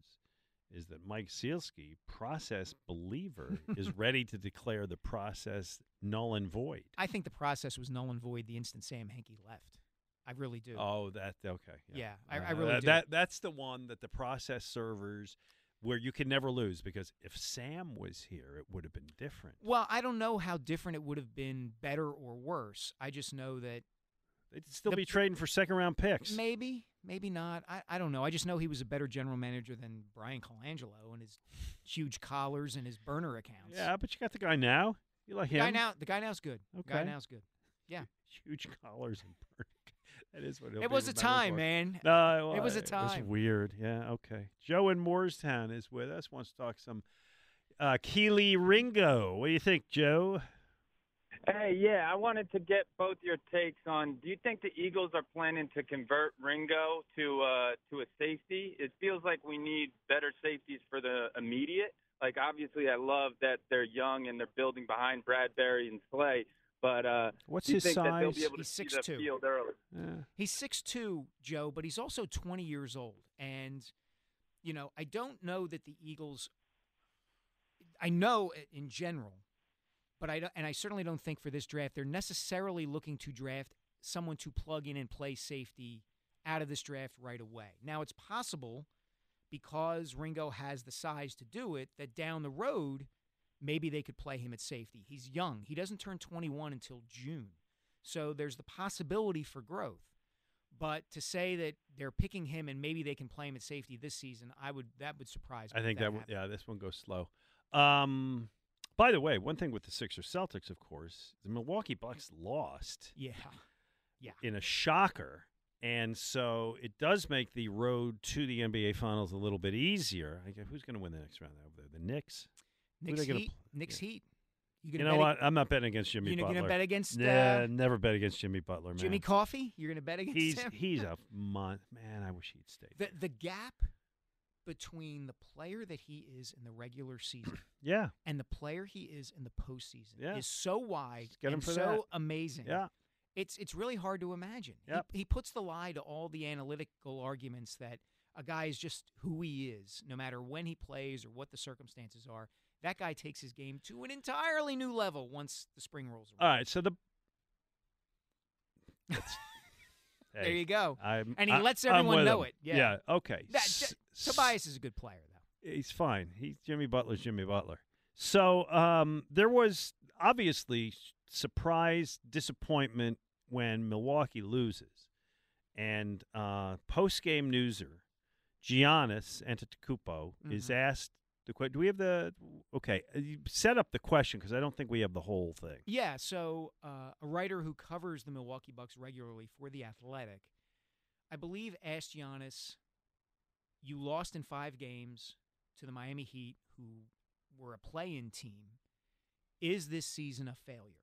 is that Mike Sielski, process believer, is ready to declare the process null and void. I think the process was null and void the instant Sam Hinkie left. I really do. Oh, that okay. Yeah, I- Uh, I really that, do. That that's the one that the process servers where you can never lose because if Sam was here, it would have been different. Well, I don't know how different it would have been better or worse. I just know that they'd still be trading for second round picks. Maybe, maybe not. I, I don't know. I just know he was a better general manager than Bryan Colangelo and his huge collars and his burner accounts. Yeah, but you got the guy now. You like the him? guy now. The guy now's good. The guy Okay. now's good. Yeah. Huge collars and burn. That is what It was a time, for. man. No, It was a It time. was weird. Yeah. Okay. Joe in Moorestown is with us. Wants to talk some uh, Kelee Ringo. What do you think, Joe? Hey, yeah, I wanted to get both your takes on. Do you think the Eagles are planning to convert Ringo to uh, to a safety? It feels like we need better safeties for the immediate. Like obviously, I love that they're young and they're building behind Bradberry and Slay. But uh, What's do you his think that size? be able to He's see 6'2". the field early? He's 6'2", Joe, but he's also 20 years old. And, you know, I don't know that the Eagles I know in general, but I and I certainly don't think for this draft they're necessarily looking to draft someone to plug in and play safety out of this draft right away. Now it's possible because Ringo has the size to do it that down the road maybe they could play him at safety. He's young. He doesn't turn 21 until June. So there's the possibility for growth. But to say that they're picking him and maybe they can play him at safety this season, I would that would surprise me. I think that, would, yeah, this one goes slow. Um, by the way, one thing with the Sixers Celtics, of course, the Milwaukee Bucks lost. Yeah. Yeah. In a shocker. And so it does make the road to the NBA Finals a little bit easier. I guess, who's going to win the next round over there? The Knicks? Knicks gonna Heat. Knicks yeah. Heat. You, You know what? ag- I'm not betting against Jimmy You gonna- Butler. gonna bet against, Nah, uh, never bet against Jimmy Butler, man. Jimmy Coffee? You're going to bet against he's him? he's a mon- man. I wish he'd stayed. the the gap between the player that he is in the regular season, Yeah. and the player he is in the postseason Yeah. is so wide get him and for so that. amazing. Yeah. it's it's really hard to imagine. He- Yep. He, puts the lie to all the analytical arguments that a guy is just who he is, no matter when he plays or what the circumstances are. That guy takes his game to an entirely new level once the spring rolls around. All right. So the. That's- There you go. I'm- and he I- lets I'm everyone with know him. it. Yeah. Okay. That, S- Tobias is a good player, though. He's fine. He's Jimmy Butler's Jimmy Butler. So um, there was obviously surprise disappointment when Milwaukee loses, and uh, post game newser Giannis Antetokounmpo is Mhm. asked the question. Do we have the okay? uh, you Set up the question because I don't think we have the whole thing. Yeah, so uh, a writer who covers the Milwaukee Bucks regularly for The Athletic, I believe, asked Giannis, You lost in five games to the Miami Heat, who were a play in team. Is this season a failure?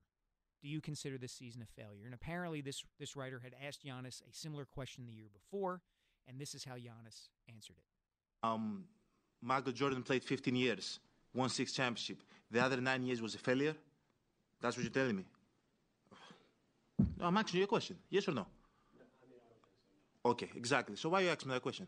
Do you consider this season a failure? And apparently, this, this writer had asked Giannis a similar question the year before, and this is how Giannis answered it. Um, Michael Jordan played 15 years, won six championship. The other nine years was a failure. That's what you're telling me. No, I'm asking you a question. Yes or no? Okay, exactly. So why are you asking me that question?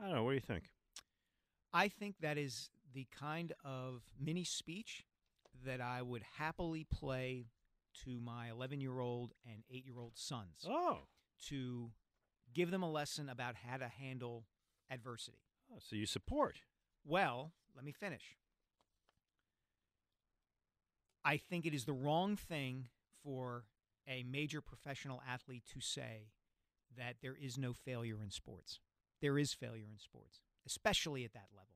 I don't know. What do you think? I think that is the kind of mini speech that I would happily play to my 11 year old and 8 year old sons. Oh. To give them a lesson about how to handle adversity. Oh, so you support. Well, let me finish. I think it is the wrong thing for a major professional athlete to say that there is no failure in sports. There is failure in sports, especially at that level.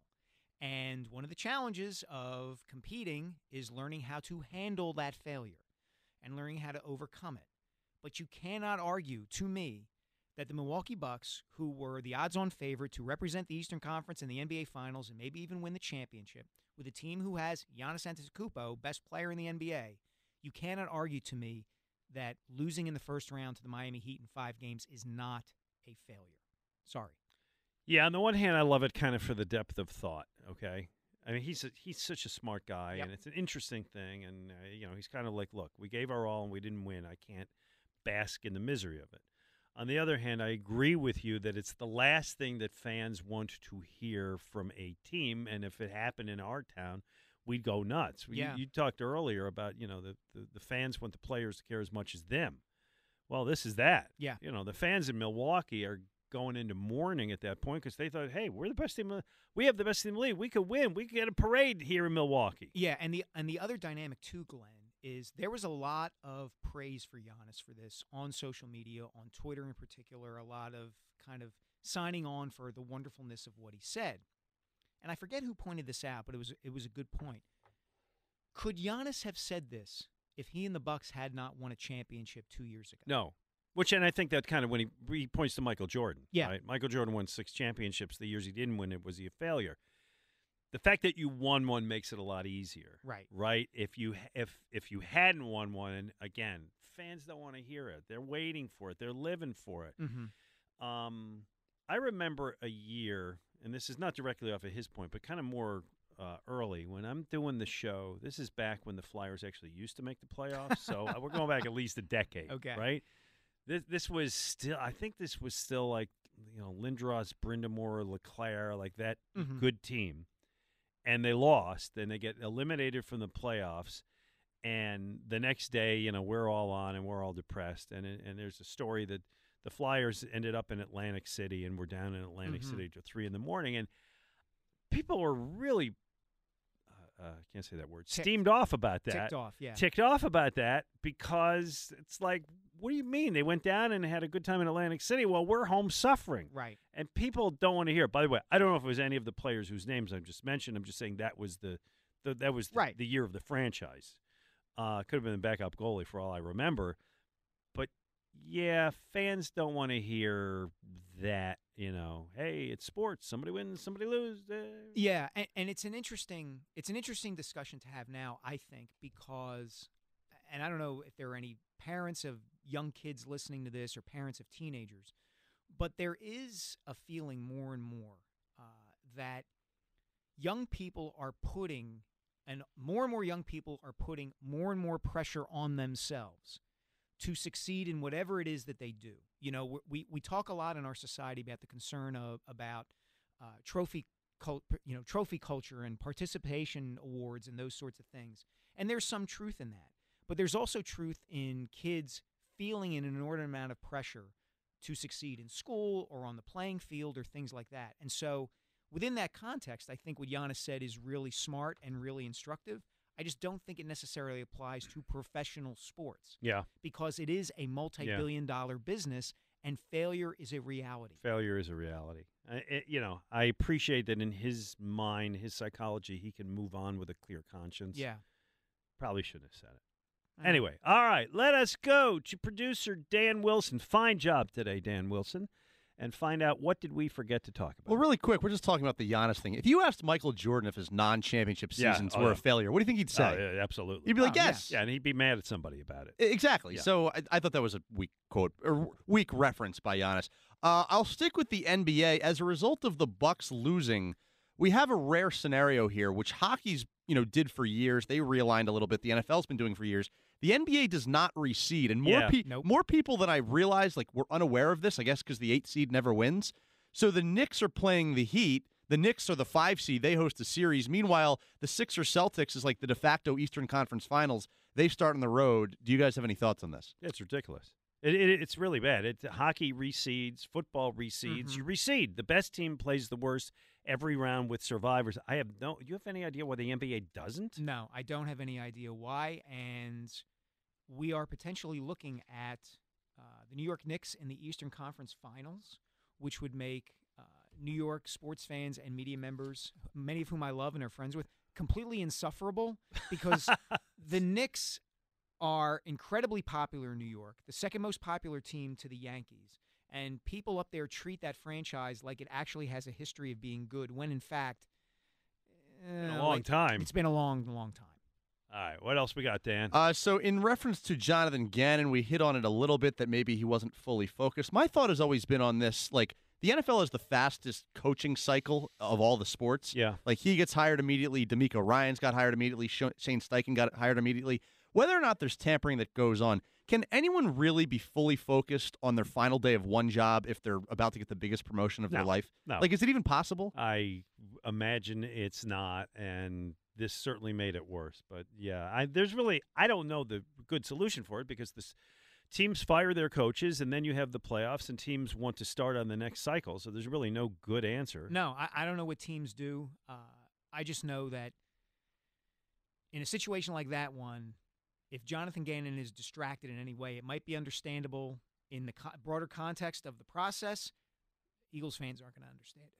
And one of the challenges of competing is learning how to handle that failure and learning how to overcome it. But you cannot argue to me that the Milwaukee Bucks, who were the odds on favorite to represent the Eastern Conference in the NBA Finals and maybe even win the championship, with a team who has Giannis Antetokounmpo, best player in the NBA, you cannot argue to me that losing in the first round to the Miami Heat in five games is not a failure. Sorry. Yeah, on the one hand, I love it kind of for the depth of thought. Okay, I mean he's a, he's such a smart guy, Yep. and it's an interesting thing. And uh, you know, he's kind of like, look, we gave our all and we didn't win. I can't bask in the misery of it. On the other hand, I agree with you that it's the last thing that fans want to hear from a team. And if it happened in our town, we'd go nuts. You- Yeah. You, talked earlier about you know the, the the fans want the players to care as much as them. Well, this is that. Yeah. You know, the fans in Milwaukee are going into mourning at that point because they thought, hey, we're the best team. We have the best team in the league. We could win. We could get a parade here in Milwaukee. Yeah, and the and the other dynamic too, Glenn, is there was a lot of praise for Giannis for this on social media, on Twitter in particular, a lot of kind of signing on for the wonderfulness of what he said. And I forget who pointed this out, but it was it was a good point. Could Giannis have said this if he and the Bucks had not won a championship two years ago? No. Which, and I think that kind of when he, he points to Michael Jordan. Yeah. Right? Michael Jordan won six championships. The years he didn't win it, was he a failure? The fact that you won one makes it a lot easier. Right. Right. If you if if you hadn't won one, again, fans don't want to hear it. They're waiting for it. They're living for it. Mm-hmm. Um, I remember a year, and this is not directly off of his point, but kind of more uh, early when I'm doing the show. This is back when the Flyers actually used to make the playoffs, so we're going back at least a decade. Okay. right? This this was still. I think this was still like you know Lindros, Brind'Amour, LeClair, like that Mhm. good team, and they lost, and they get eliminated from the playoffs. And the next day, you know, we're all on and we're all depressed. And and there's a story that the Flyers ended up in Atlantic City and we're down in Atlantic Mhm. City till three in the morning, and people were really. Uh, uh, can't say that word. Ticked. Steamed off about that. Ticked off, yeah. Ticked off about that because it's like, what do you mean? They went down and had a good time in Atlantic City. Well, we're home suffering. Right. And people don't want to hear it. By the way, I don't know if it was any of the players whose names I've just mentioned. I'm just saying that was the, the that was the, Right. the year of the franchise. Uh, could have been the backup goalie for all I remember. But yeah, fans don't want to hear that. You know, hey, it's sports. Somebody wins, somebody loses. eh. Yeah, and, and it's an interesting it's an interesting discussion to have now, I think, because and I don't know if there are any parents of young kids listening to this or parents of teenagers, but there is a feeling more and more uh, that young people are putting and more and more young people are putting more and more pressure on themselves to succeed in whatever it is that they do. You know, we- we talk a lot in our society about the concern of about uh, trophy cult, you know, trophy culture and participation awards and those sorts of things. And there's some truth in that, but there's also truth in kids feeling an inordinate amount of pressure to succeed in school or on the playing field or things like that. And so, within that context, I think what Giannis said is really smart and really instructive. I just don't think it necessarily applies to professional sports. Yeah. Because it is a multi billion dollar business and failure is a reality. Failure is a reality. I, it, you know, I appreciate that in his mind, his psychology, he can move on with a clear conscience. Yeah. Probably shouldn't have said it. Know. Anyway, all right, let us go to producer Dan Wilson. Fine job today, Dan Wilson, and find out what did we forget to talk about. Well, really quick, we're just talking about the Giannis thing. If you asked Michael Jordan if his non-championship Yeah, seasons oh, were yeah. a failure, what do you think he'd say? Oh, yeah, absolutely. He'd be like, Oh, yeah. yes. Yeah, and he'd be mad at somebody about it. Exactly. Yeah. So I, I thought that was a weak quote or weak reference by Giannis. Uh, I'll stick with the NBA. As a result of the Bucks losing, we have a rare scenario here, which hockey's you know did for years. They realigned a little bit. The NFL's been doing for years. The NBA does not reseed, and more Yeah. pe- more people than I realized like were unaware of this. I guess because the eight seed never wins. So the Knicks are playing the Heat. The Knicks are the five seed. They host a series. Meanwhile, the Sixers Celtics is like the de facto Eastern Conference Finals. They start on the road. Do you guys have any thoughts on this? It's ridiculous. It, it, it's really bad. It, hockey reseeds, football reseeds. Mm-hmm. You reseed. The best team plays the worst every round with survivors. I have no. You have any idea why the NBA doesn't? No, I don't have any idea why. And we are potentially looking at uh, the New York Knicks in the Eastern Conference Finals, which would make uh, New York sports fans and media members, many of whom I love and are friends with, completely insufferable because the Knicks are incredibly popular in New York, the second most popular team to the Yankees. And people up there treat that franchise like it actually has a history of being good, when in fact, Been a uh, long like, time. It's been a long, long time. All right. What else we got, Dan? Uh, so, in reference to Jonathan Gannon, we hit on it a little bit that maybe he wasn't fully focused. My thought has always been on this like, the NFL is the fastest coaching cycle of all the sports. Yeah. Like, he gets hired immediately. DeMeco Ryans got hired immediately. Shane Steichen got hired immediately. Whether or not there's tampering that goes on, can anyone really be fully focused on their final day of one job if they're about to get the biggest promotion of their life? No. Like, is it even possible? I imagine it's not, and this certainly made it worse. But yeah, I, there's really I don't know the good solution for it because this teams fire their coaches, and then you have the playoffs, and teams want to start on the next cycle. So there's really no good answer. No, I, I don't know what teams do. Uh, I just know that in a situation like that one, if Jonathan Gannon is distracted in any way, it might be understandable in the co- broader context of the process. Eagles fans aren't going to understand it.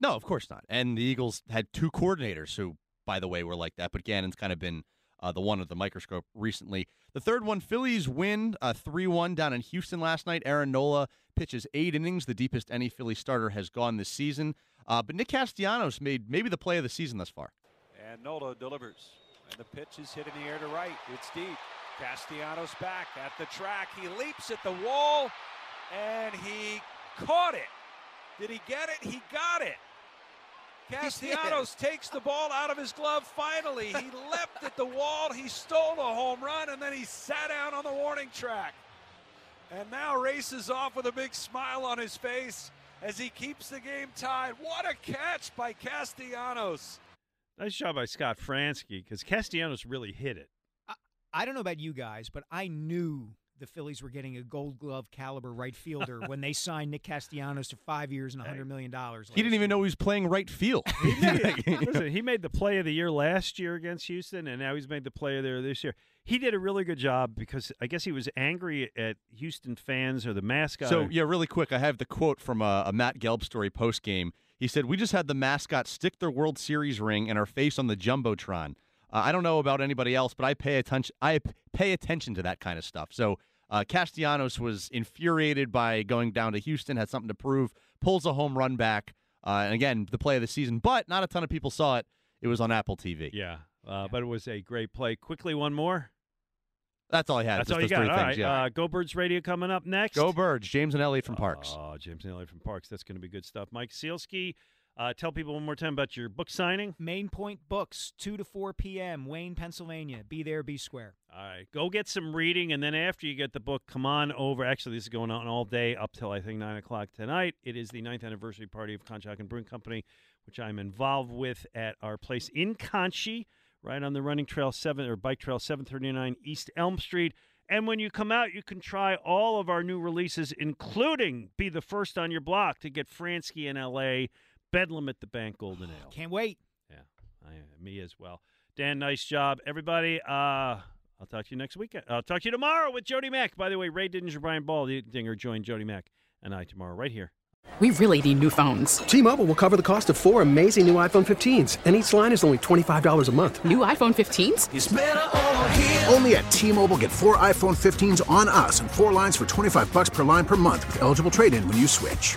No, of course not. And the Eagles had two coordinators who, by the way, were like that. But Gannon's kind of been uh, the one of the microscope recently. The third one, Phillies win uh, 3 1 down in Houston last night. Aaron Nola pitches eight innings, the deepest any Philly starter has gone this season. Uh, but Nick Castellanos made maybe the play of the season thus far. And Nola delivers. And the pitch is hit in the air to right. It's deep. Castellanos back at the track. He leaps at the wall and he caught it. Did he get it? He got it. Castellanos takes the ball out of his glove finally. He leapt at the wall. He stole a home run and then he sat down on the warning track. And now races off with a big smile on his face as he keeps the game tied. What a catch by Castellanos. Nice job by Scott Franzke because Castellanos really hit it. I don't know about you guys, but I knew the Phillies were getting a Gold Glove caliber right fielder when they signed Nick Castellanos to five years and $100 million. He didn't even know he was playing right field. Listen, he made the play of the year last year against Houston, and now he's made the play of the year this year. He did a really good job because I guess he was angry at Houston fans or the mascot. So, yeah, really quick, I have the quote from a, a Matt Gelb story post game. He said, We just had the mascot stick their World Series ring and our face on the Jumbotron. Uh, I don't know about anybody else, but I pay attention. I p- pay attention to that kind of stuff. So uh, Castellanos was infuriated by going down to Houston, had something to prove, pulls a home run back, uh, and again the play of the season. But not a ton of people saw it. It was on Apple TV. Yeah, uh, but it was a great play. Quickly, one more. That's all I had. That's all you got. three All things, right. yeah. Uh, Go Birds Radio coming up next. Go Birds, James and Elliot from Parks. Oh, James and Elliot from Parks. That's going to be good stuff. Mike Sielski, uh, tell people one more time about your book signing. Main Point Books, 2 to 4 p.m., Wayne, Pennsylvania. Be there, be square. All right, go get some reading, and then after you get the book, come on over. Actually, this is going on all day up till I think nine o'clock tonight. It is the ninth anniversary party of Conshohocken Brewing Company, which I'm involved with at our place in Conchi, right on the running trail seven or bike trail 739 East Elm Street. And when you come out, you can try all of our new releases, including Be the First on Your Block to get Franzke in L.A., Bedlam at the Bank Golden Ale. Can't wait. Yeah, I, me as well. Dan, nice job. Everybody, uh, I'll talk to you next weekend. I'll talk to you tomorrow with Jody Mack. By the way, Ray Didinger, Brian Baldinger join Jody Mack and I tomorrow right here. We really need new phones. T-Mobile will cover the cost of four amazing new iPhone 15s, and each line is only $25 a month. New iPhone 15s? Only at T-Mobile get four iPhone 15s on us and four lines for 25 bucks per line per month with eligible trade-in when you switch.